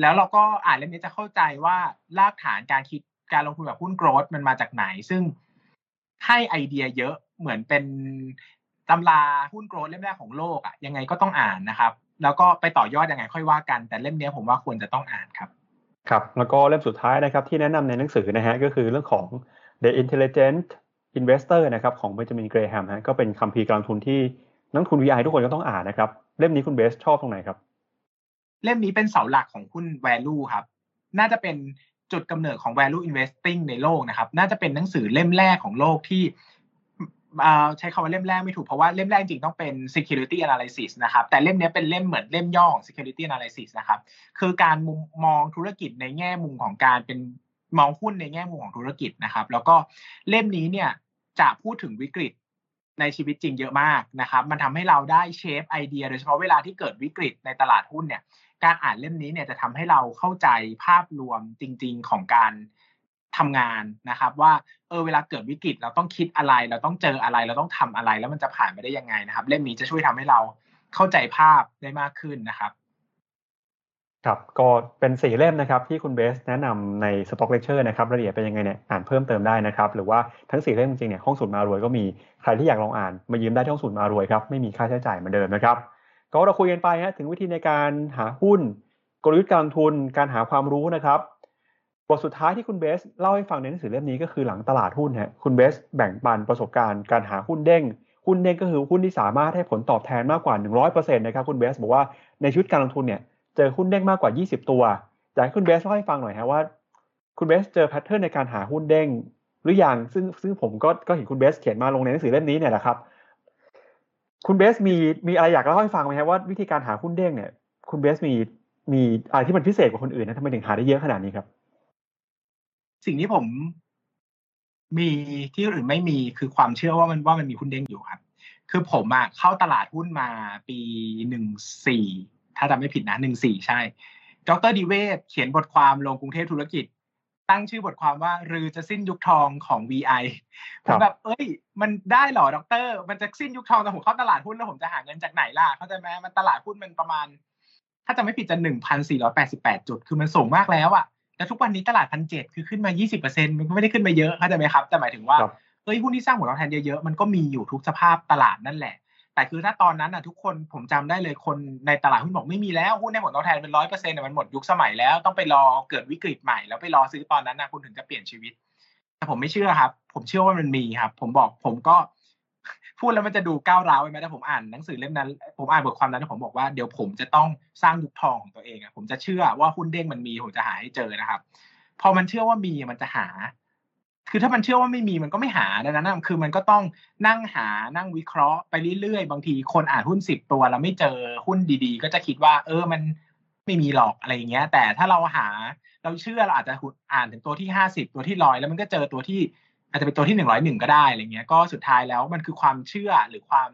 แล้วเราก็อ่านเล่มนี้จะเข้าใจว่ารากฐานการคิดการลงทุนแบบหุ้นโกรดมันมาจากไหน ซึ่งให้ไอเดียเยอะเหมือนเป็นตำราหุ้นโกรดเล่มแรกของโลกอะ่ะยังไงก็ต้องอ่านนะครับ แล้วก็ไปต่อยอดยังไงค่อยว่ากัน แต่เล่มนี้ผมว่าควรจะต้องอ่านครับครับ แล้วก็เล่มสุดท้ายนะครับที่แนะนำในหนังสือนะฮะก็คือเรื่องของ The Intelligent Investor นะครับของเบนจามินเกรแฮมฮะก็เป็นคัมภีร์การลงทุนที่นักทุน VI ทุกคนก็ต้องอ่านนะครับ เล่มนี้คุณเบสชอบตรงไหนครับ เล่มนี้เป็นเสาหลักของหุ้น value ครับ น่าจะเป็นจุดกำเนิดของ value investing ในโลกนะครับ น่าจะเป็นหนังสือเล่มแรกของโลกที่ใช้คำว่าเล่มแรกไม่ถูก เพราะว่าเล่มแรกจริงต้องเป็น security analysis นะครับ แต่เล่มนี้เป็นเล่มเหมือนเล่มย่อของ security analysis นะครับ คือการมุมมองธุรกิจในแง่มุมของการเป็น มองหุ้นในแง่มุมของธุรกิจนะครับ แล้วก็เล่มนี้เนี่ยจะพูดถึงวิกฤตในชีวิตจริงเยอะมากนะครับ มันทำให้เราได้เชฟไอเดีย โดยเฉพาะเวลาที่เกิดวิกฤตในตลาดหุ้นเนี่ย การอ่านเล่มนี้เนี่ยจะทำให้เราเข้าใจภาพรวมจริง ๆของการทำงานนะครับ ว่าเออเวลาเกิดวิกฤตเราต้องคิดอะไร เราต้องเจออะไร เราต้องทำอะไรแล้วมันจะผ่านไปได้ยังไงนะครับ เล่มนี้จะช่วยทำให้เราเข้าใจภาพได้มากขึ้นนะครับ ครับก็เป็นสี่เล่มนะครับที่คุณเบสแนะนำใน Stock Lecture นะครับรายละเอียดเป็นยังไงเนี่ยอ่านเพิ่มเติมได้นะครับ หรือว่าทั้งสี่เล่มจริงๆเนี่ยห้องสมุดมารวยก็มีใครที่อยากลองอ่านมายืมได้ที่ห้องสมุดมารวยครับไม่มีค่าใช้จ่ายเหมือนเดิมนะครับ ก็เราคุยกันไปฮะถึงวิธีในการหาหุ้น กลยุทธ์การลงทุนการหาความรู้นะครับบทสุดท้ายที่คุณเบสเล่าให้ฟังในหนังสือเล่มนี้ก็คือหลังตลาดหุ้นฮะคุณเบสแบ่งปันประสบการณ์การหาหุ้นเด้งหุ้นเด้งก็คือหุ้นที่สามารถให้ผลตอบแทนมากกว่า 100%นะครับคุณเบสบอกว่าในชุดการลงทุนเนี่ย เจอหุ้นเด้งมากกว่า 20 ตัว อยากให้คุณเบสเล่าให้ฟังหน่อยฮะว่า คุณเบสเจอแพทเทิร์นในการหาหุ้นเด้งหรืออยังซึ่งซึ่งผมก็ก็เห็นคุณเบสเขียนมาลงในหนังสือเล่มนี้เนี่ยแหละครับ คุณเบสมีมีอะไรอยากเล่าให้ฟังไหมครับว่าวิธีการหาหุ้นเด้งเนี่ย คุณเบสมีมีอะไรที่มันพิเศษกว่าคนอื่นนะทำไมถึงหาได้เยอะขนาดนี้ครับ สิ่งที่ผมมีที่อื่นไม่มีคือความเชื่อว่ามันว่ามันมีหุ้นเด้งอยู่ครับ คือผมอะเข้าตลาดหุ้นมาปีหนึ่งสี่ ถ้าจำไม่ผิดนะหนึ่งสี่ใช่ ดรดิเวศเขียนบทความลงกรุงเทพธุรกิจ ตั้งชื่อบทความว่ารือจะสิ้นยุคทองของ VI ผมแบบ เอ้ย มันได้หรอดร มันจะสิ้นยุคทองแต่ผมเข้าตลาดหุ้นแล้วผมจะหาเงินจากไหนล่ะ เข้าใจไหมมันตลาดหุ้นมันประมาณ ถ้าจะไม่ผิดจะหนึ่งพันสี่ร้อยแปดสิบแปดจุด คือมันสูงมากแล้วอะแต่ทุกวันนี้ตลาดพันเจ็ดคือขึ้นมายี่สิบเปอร์เซ็นต์มันก็ไม่ได้ขึ้นมาเยอะเข้าใจไหมครับ แต่หมายถึงว่าเอ้ยหุ้นที่สร้างผลตอบแทนเยอะๆมันก็มีอยู่ทุกสภาพตลาดนั่นแหละ แต่คือถ้าตอนนั้นอะทุกคนผมจำได้เลยคนในตลาดหุ้นบอกไม่มีแล้วหุ้นในผลตอบแทนเป็นร้อยเปอร์เซ็นต์มันหมดยุคสมัยแล้วต้องไปรอเกิดวิกฤตใหม่แล้วไปรอซื้อตอนนั้นนะคุณถึงจะเปลี่ยนชีวิต แต่ผมไม่เชื่อครับ ผมเชื่อว่ามันมีครับ ผมบอกผมก็พูดแล้วมันจะดูก้าวร้าวไปไหมถ้าผมอ่านหนังสือเล่มนั้น ผมอ่านบทความนั้นผมบอกว่าเดี๋ยวผมจะต้องสร้างยุคทองของตัวเองอะผมจะเชื่อว่าหุ้นเด้งมันมีผมจะหาให้เจอนะครับ พอมันเชื่อว่ามีมันจะหา คือถ้ามันเชื่อว่าไม่มีมันก็ไม่หาดังนั้นคือมันก็ต้องนั่งหานั่งวิเคราะห์ไปเรื่อยๆ บางทีคนอ่านหุ้นสิบตัวแล้วไม่เจอหุ้นดีๆ ก็จะคิดว่า เออมันไม่มีหรอกอะไรอย่างเงี้ย แต่ถ้าเราหาเราเชื่อเราอาจจะอ่านถึงตัวที่ห้าสิบตัวที่ร้อยแล้วมันก็เจอตัวที่อาจจะเป็นตัวที่หนึ่งร้อยหนึ่งก็ได้อะไรเงี้ยก็สุดท้ายแล้วมันคือความเชื่อหรือความ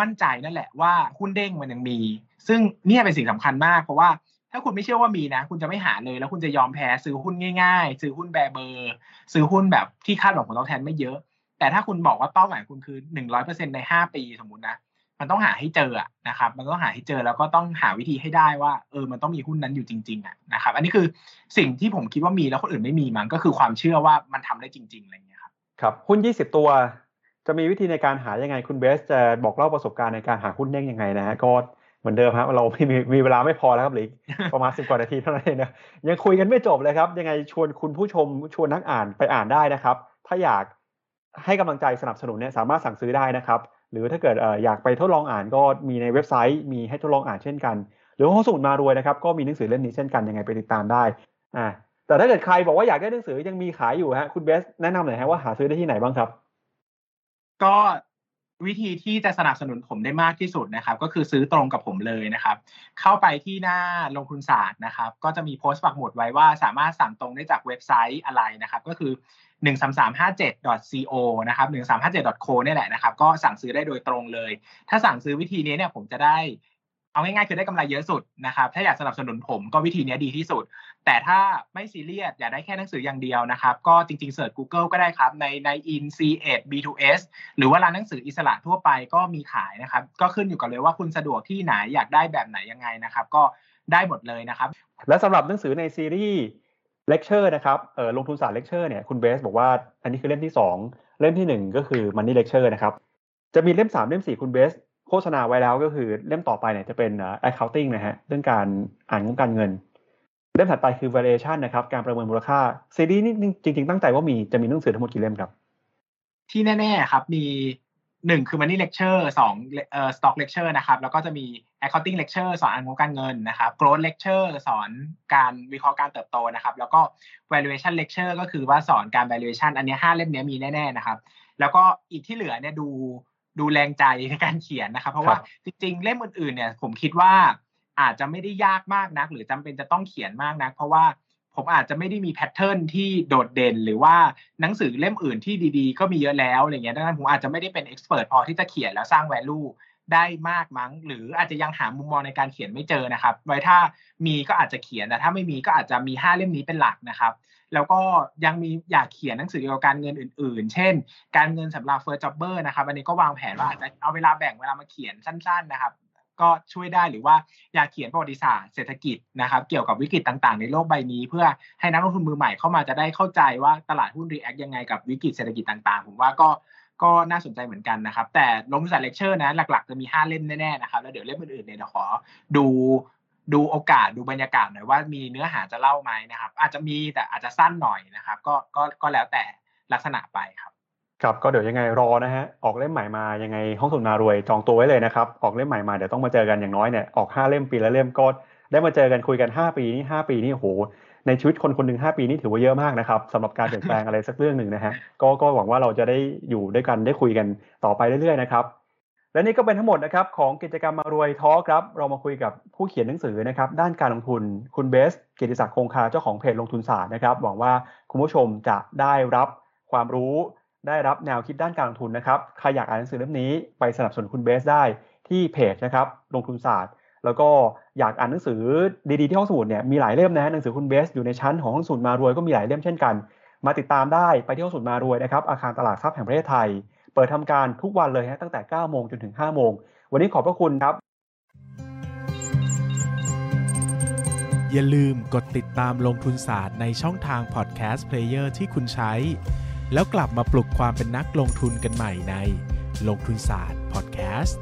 มั่นใจนั่นแหละว่าหุ้นเด้งมันยังมี ซึ่งเนี่ยเป็นสิ่งสำคัญมากเพราะว่า ถ้าคุณไม่เชื่อว่ามีนะ คุณจะไม่หาเลย แล้วคุณจะยอมแพ้ซื้อหุ้นง่ายๆ ซื้อหุ้นแบเบอร์ ซื้อหุ้นแบบที่คาดหวังผลตอบแทนไม่เยอะ แต่ถ้าคุณบอกว่าเป้าหมายคุณคือหนึ่งร้อยเปอร์เซ็นในห้าปีสมมตินะมันต้องหาให้เจอนะครับ มันต้องหาให้เจอแล้วก็ต้องหาวิธีให้ได้ว่า เออ มันต้องมีหุ้นนั้นอยู่จริงๆอะนะครับ อันนี้คือสิ่งที่ผมคิดว่ามีแล้วคนอื่นไม่มีมันก็คือความเชื่อว่ามันทำได้จริงๆอะไรเงี้ยครับครับหุ้นยี่สิบตัวจะมีวิธีในการหายังไงคุณเบสจะบอกเล่าประสบการณ์ในการหาหุ้นเด้งยังไงนะฮะก็ เหมือนเดิมครับเราไม่มีมีเวลาไม่พอแล้วครับหรือประมาณสิบกว่านาทีเท่านั้นเองนะยังคุยกันไม่จบเลยครับ ยังไงชวนคุณผู้ชมชวนนักอ่านไปอ่านได้นะครับ ถ้าอยากให้กำลังใจสนับสนุนเนี่ยสามารถสั่งซื้อได้นะครับ หรือถ้าเกิดอยากไปทดลองอ่านก็มีในเว็บไซต์ มีให้ทดลองอ่านเช่นกัน หรือห้องสมุดมารวยนะครับ ก็มีหนังสือเล่มนี้เช่นกันยังไงไปติดตามได้อ่าแต่ถ้าเกิดใครบอกว่าอยากได้หนังสือยังมีขายอยู่ฮะคุณเบสแนะนำหน่อยฮะว่าหาซื้อได้ที่ไหนบ้างครับ ก็ วิธีที่จะสนับสนุนผมได้มากที่สุดนะครับ ก็คือซื้อตรงกับผมเลยนะครับ เข้าไปที่หน้าลงทุนศาสตร์นะครับ ก็จะมีโพสต์ปักหมุดไว้ว่าสามารถสั่งตรงได้จากเว็บไซต์อะไรนะครับ ก็คือ 13357.co นะครับ 1357.co นี่แหละนะครับ ก็สั่งซื้อได้โดยตรงเลย ถ้าสั่งซื้อวิธีนี้เนี่ยผมจะได้ เอาง่ายๆคือได้กำไรเยอะสุดนะครับ ถ้าอยากสนับสนุนผมก็วิธีนี้ดีที่สุด แต่ถ้าไม่ซีเรียสอยากได้แค่หนังสืออย่างเดียวนะครับ ก็จริงๆเสิร์ช Google ก็ได้ครับ ในใน in c8 b2s หรือว่าร้านหนังสืออิสระทั่วไปก็มีขายนะครับ ก็ขึ้นอยู่กับเลยว่าคุณสะดวกที่ไหนอยากได้แบบไหนยังไงนะครับ ก็ได้หมดเลยนะครับ และสำหรับหนังสือในซีรีส์เลคเชอร์นะครับเออลงทุนศาสตร์เลคเชอร์เนี่ยคุณเบสบอกว่าอันนี้คือเล่มที่ 2 เล่มที่ 1 ก็คือ Money Lecture นะครับจะมีเล่ม 3 เล่ม 4 คุณเบส โฆษณาไว้แล้วก็คือเล่มต่อไปเนี่ยจะเป็น accounting นะฮะเรื่องการอ่านงบการเงิน เล่มถัดไปคือ valuation นะครับการประเมินมูลค่าซีรีส์นี้จริง ๆ ตั้งใจว่ามีจะมีหนังสือทั้งหมดกี่เล่มครับ ที่แน่ ๆ ครับมีหนึ่งคือ money lecture สองเอ่อ stock lecture นะครับ แล้วก็จะมี accounting lecture สอนอ่านงบการเงินนะครับ growth lecture สอนการวิเคราะห์การเติบโตนะครับ แล้วก็ valuation lecture ก็คือว่าสอนการ valuation อันนี้ห้าเล่มนี้มีแน่ๆนะครับ แล้วก็อีกที่เหลือเนี่ยดู ดูแรงใจในการเขียนนะครับ เพราะว่าจริง ๆ เล่มอื่นๆเนี่ย ผมคิดว่าอาจจะไม่ได้ยากมากนัก หรือจำเป็นจะต้องเขียนมากนัก เพราะว่าผมอาจจะไม่ได้มี pattern ที่โดดเด่น หรือว่าหนังสือเล่มอื่นที่ดีๆ ก็มีเยอะแล้วอะไรเงี้ยดังนั้นผมอาจจะไม่ได้เป็น expert พอที่จะเขียนแล้วสร้าง value ได้มากมั้ง หรืออาจจะยังหามุมมองในการเขียนไม่เจอนะครับ ไว้ถ้ามีก็อาจจะเขียนแต่ถ้าไม่มีก็อาจจะมี 5 เล่มนี้เป็นหลักนะครับ แล้วก็ยังมีอยากเขียนหนังสือเกี่ยวกับการเงินอื่น ๆ เช่น การเงินสำหรับ first jobber นะครับ อันนี้ก็วางแผนว่าอาจจะเอาเวลาแบ่งเวลามาเขียนสั้น ๆ นะครับ ก็ช่วยได้หรือว่าอยากเขียนประวัติศาสตร์เศรษฐกิจนะครับ เกี่ยวกับวิกฤตต่างๆ ในโลกใบนี้ เพื่อให้นักลงทุนมือใหม่เข้ามาจะได้เข้าใจว่าตลาดหุ้น react ยังไงกับวิกฤตเศรษฐกิจต่างๆ ผมว่าก็ ก็น่าสนใจเหมือนกันนะครับ แต่ลงทุนศาสตร์เลคเชอร์นะหลักๆจะมี 5 เล่มแน่ๆนะครับ แล้วเดี๋ยวเล่มอื่นๆเนี่ยเดี๋ยวขอดูดูโอกาสดูบรรยากาศหน่อยว่ามีเนื้อหาจะเล่าไหมนะครับ อาจจะมีแต่อาจจะสั้นหน่อยนะครับ ก็ก็ก็แล้วแต่ลักษณะไปครับครับก็เดี๋ยวยังไงรอนะฮะออกเล่มใหม่มายังไงห้องสมุดมารวยจองตัวไว้เลยนะครับออกเล่มใหม่มาเดี๋ยวต้องมาเจอกันอย่างน้อยเนี่ยออกห้าเล่มปีละเล่มก็ได้มาเจอกันคุยกัน 5 ปีนี่5ปีนี่โห ในชีวิตคนคนหนึ่ง5ปีนี่ถือว่าเยอะมากนะครับสำหรับการเปลี่ยนแปลงอะไรสักเรื่องหนึ่งนะฮะก็ก็หวังว่าเราจะได้อยู่ด้วยกันได้คุยกันต่อไปเรื่อยๆนะครับและนี่ก็เป็นทั้งหมดนะครับของกิจกรรมมารวยทอครับ เรามาคุยกับผู้เขียนหนังสือนะครับด้านการลงทุนคุณเบสเกียรติศักดิ์คงคาเจ้าของเพจลงทุนศาสตร์นะครับหวังว่าคุณผู้ชมจะได้รับความรู้ได้รับแนวคิดด้านการลงทุนนะครับใครอยากอ่านหนังสือเล่มนี้ไปสนับสนุนคุณเบสได้ที่เพจนะครับลงทุนศาสตร์ แล้วก็อยากอ่านหนังสือดีๆที่ห้องสมุดเนี่ยมีหลายเล่มนะฮะหนังสือคุณเบสอยู่ในชั้นของห้องสมุดมารวยก็มีหลายเล่มเช่นกัน มาติดตามได้ไปที่ห้องสมุดมารวยนะครับอาคารตลาดหลักทรัพย์แห่งประเทศไทย เปิดทำการทุกวันเลยฮะตั้งแต่9โมงจนถึง5โมงวันนี้ขอบพระคุณครับ อย่าลืมกดติดตามลงทุนศาสตร์ในช่องทาง podcast player ที่คุณใช้ แล้วกลับมาปลุกความเป็นนักลงทุนกันใหม่ในลงทุนศาสตร์พอดแคสต์